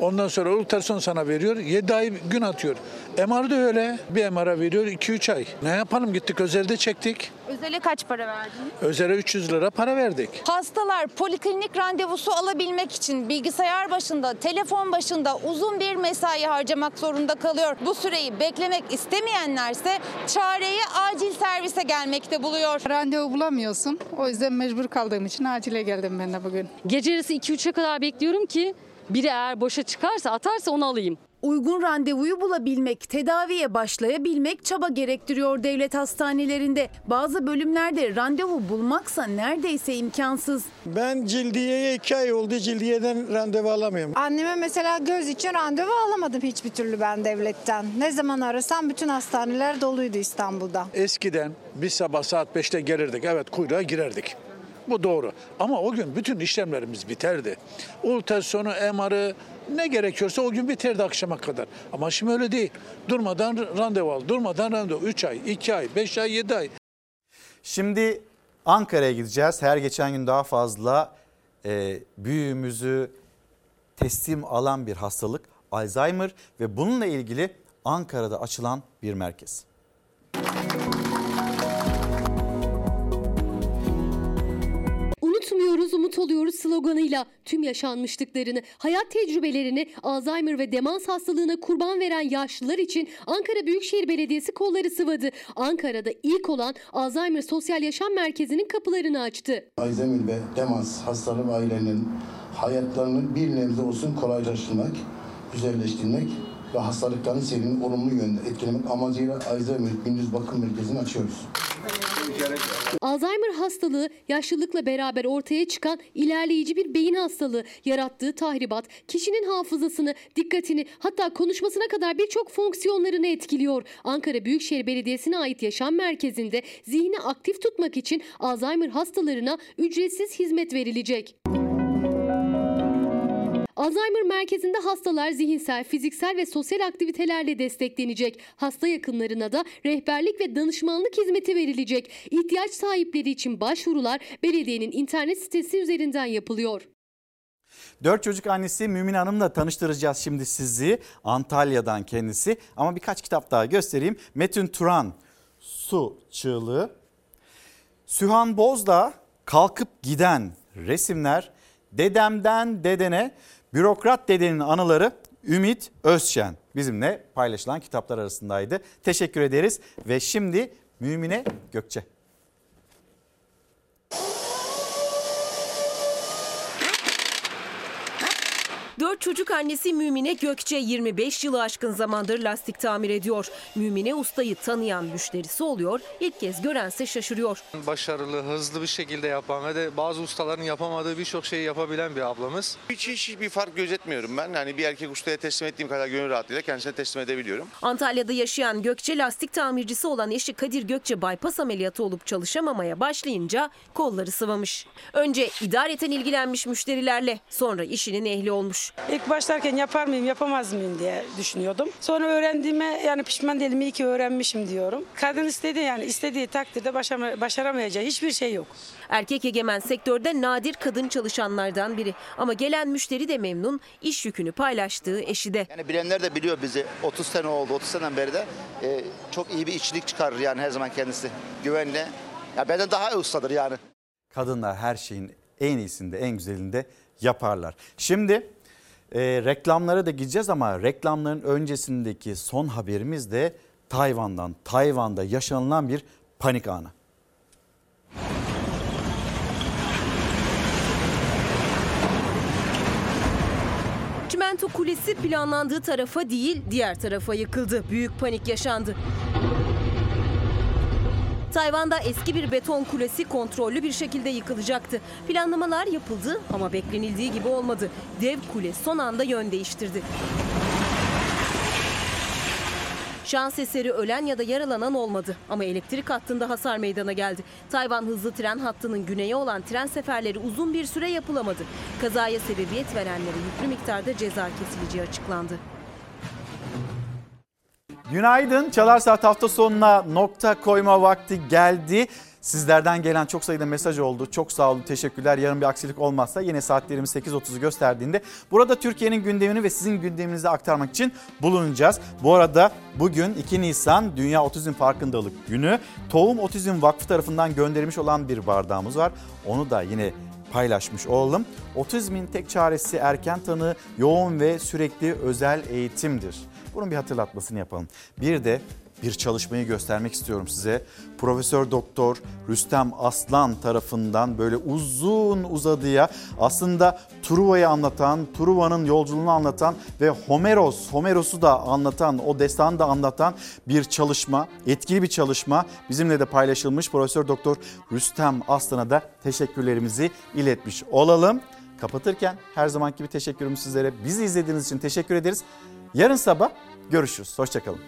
Ondan sonra ultrason sana veriyor. 7 ay gün atıyor. MR da öyle. Bir MR'a veriyor 2-3 ay. Ne yapalım gittik özelde çektik. Özele kaç para verdiniz? Özele 300 lira para verdik. Hastalar poliklinik randevusu alabilmek için bilgisayar başında, telefon başında uzun bir mesai harcamak zorunda kalıyor. Bu süreyi beklemek istemeyenlerse çareyi acil servise gelmekte buluyor. Randevu bulamıyorsun. O yüzden mecbur kaldığım için acile geldim ben de bugün. Gece yarısı 2-3'e kadar bekliyorum ki biri eğer boşa çıkarsa atarsa onu alayım. Uygun randevuyu bulabilmek, tedaviye başlayabilmek çaba gerektiriyor devlet hastanelerinde. Bazı bölümlerde randevu bulmaksa neredeyse imkansız. Ben cildiyeye iki ay oldu cildiyeden randevu alamıyorum. Anneme mesela göz için randevu alamadım hiçbir türlü ben devletten. Ne zaman arasam bütün hastaneler doluydu İstanbul'da. Eskiden biz sabah saat 5'te gelirdik. Evet kuyruğa girerdik. Bu doğru. Ama o gün bütün işlemlerimiz biterdi. Ultrasonu, MR'ı ne gerekiyorsa o gün biterdi akşama kadar. Ama şimdi öyle değil. Durmadan randevu al. Durmadan randevu. 3 ay, 2 ay, 5 ay, 7 ay. Şimdi Ankara'ya gideceğiz. Her geçen gün daha fazla e, büyüğümüzü teslim alan bir hastalık Alzheimer ve bununla ilgili Ankara'da açılan bir merkez. Unutmuyoruz, umut oluyoruz sloganıyla tüm yaşanmışlıklarını, hayat tecrübelerini Alzheimer ve demans hastalığına kurban veren yaşlılar için Ankara Büyükşehir Belediyesi kolları sıvadı. Ankara'da ilk olan Alzheimer Sosyal Yaşam Merkezi'nin kapılarını açtı. Alzheimer ve demans hastaları ve ailelerinin hayatlarını bir nebze olsun kolaylaştırmak, güzelleştirmek ve hastalıkların seyrini olumlu yönde etkilemek amacıyla Alzheimer Gündüz Bakım Merkezi'ni açıyoruz. Alzheimer hastalığı yaşlılıkla beraber ortaya çıkan ilerleyici bir beyin hastalığı. Yarattığı tahribat kişinin hafızasını, dikkatini hatta konuşmasına kadar birçok fonksiyonlarını etkiliyor. Ankara Büyükşehir Belediyesi'ne ait yaşam merkezinde zihni aktif tutmak için Alzheimer hastalarına ücretsiz hizmet verilecek. Alzheimer merkezinde hastalar zihinsel, fiziksel ve sosyal aktivitelerle desteklenecek. Hasta yakınlarına da rehberlik ve danışmanlık hizmeti verilecek. İhtiyaç sahipleri için başvurular belediyenin internet sitesi üzerinden yapılıyor. Dört çocuk annesi Mümin Hanım'la tanıştıracağız şimdi sizi. Antalya'dan kendisi ama birkaç kitap daha göstereyim. Metin Turan, Su Çığlığı. Sühan Bozdağ, Kalkıp Giden resimler. Dedemden dedene, bürokrat dedenin anıları Ümit Özşen bizimle paylaşılan kitaplar arasındaydı. Teşekkür ederiz ve şimdi Mümine Gökçe. Dört çocuk annesi Mümine Gökçe 25 yılı aşkın zamandır lastik tamir ediyor. Mümine ustayı tanıyan müşterisi oluyor, ilk kez görense şaşırıyor. Başarılı, hızlı bir şekilde yapan ve de bazı ustaların yapamadığı birçok şeyi yapabilen bir ablamız. Hiç hiç bir fark gözetmiyorum ben. Yani bir erkek ustaya teslim ettiğim kadar gönül rahatlığıyla kendisine teslim edebiliyorum. Antalya'da yaşayan Gökçe lastik tamircisi olan eşi Kadir Gökçe bypass ameliyatı olup çalışamamaya başlayınca kolları sıvamış. Önce idareten ilgilenmiş müşterilerle sonra işinin ehli olmuş. İlk başlarken yapar mıyım yapamaz mıyım diye düşünüyordum. Sonra öğrendiğime yani pişman değilim iyi ki öğrenmişim diyorum. Kadın istedi yani istediği takdirde başarama, başaramayacağı hiçbir şey yok. Erkek egemen sektörde nadir kadın çalışanlardan biri. Ama gelen müşteri de memnun, iş yükünü paylaştığı eşi de. Yani bilenler de biliyor bizi. 30 sene oldu. 30 seneden beri de e, çok iyi bir işçilik çıkarır yani her zaman kendisi. Güvenli. Ya benden daha iyi ustadır yani. Kadınlar her şeyin en iyisinde, en güzelinde yaparlar. Şimdi e, reklamlara da gideceğiz ama reklamların öncesindeki son haberimiz de Tayvan'dan. Tayvan'da yaşanılan bir panik anı. Çimento kulesi planlandığı tarafa değil diğer tarafa yıkıldı. Büyük panik yaşandı. Tayvan'da eski bir beton kulesi kontrollü bir şekilde yıkılacaktı. Planlamalar yapıldı ama beklenildiği gibi olmadı. Dev kule son anda yön değiştirdi. Şans eseri ölen ya da yaralanan olmadı ama elektrik hattında hasar meydana geldi. Tayvan hızlı tren hattının güneye olan tren seferleri uzun bir süre yapılamadı. Kazaya sebebiyet verenlere yüklü miktarda ceza kesileceği açıklandı. Günaydın. Çalar Saat hafta sonuna nokta koyma vakti geldi. Sizlerden gelen çok sayıda mesaj oldu. Çok sağ olun, teşekkürler. Yarın bir aksilik olmazsa yine saatlerimiz 8.30'u gösterdiğinde burada Türkiye'nin gündemini ve sizin gündeminizi aktarmak için bulunacağız. Bu arada bugün 2 Nisan Dünya Otizm Farkındalık Günü. Tohum Otizm Vakfı tarafından gönderilmiş olan bir bardağımız var. Onu da yine paylaşmış olalım. Otizmin tek çaresi erken tanı, yoğun ve sürekli özel eğitimdir. Bunun bir hatırlatmasını yapalım. Bir de bir çalışmayı göstermek istiyorum size. Profesör Doktor Rüstem Aslan tarafından böyle uzun uzadıya aslında Truva'yı anlatan, Truva'nın yolculuğunu anlatan ve Homeros, Homeros'u da anlatan, o destanı da anlatan bir çalışma, etkili bir çalışma bizimle de paylaşılmış. Profesör Doktor Rüstem Aslan'a da teşekkürlerimizi iletmiş olalım. Kapatırken her zamanki gibi teşekkürümüz sizlere. Bizi izlediğiniz için teşekkür ederiz. Yarın sabah görüşürüz. Hoşçakalın.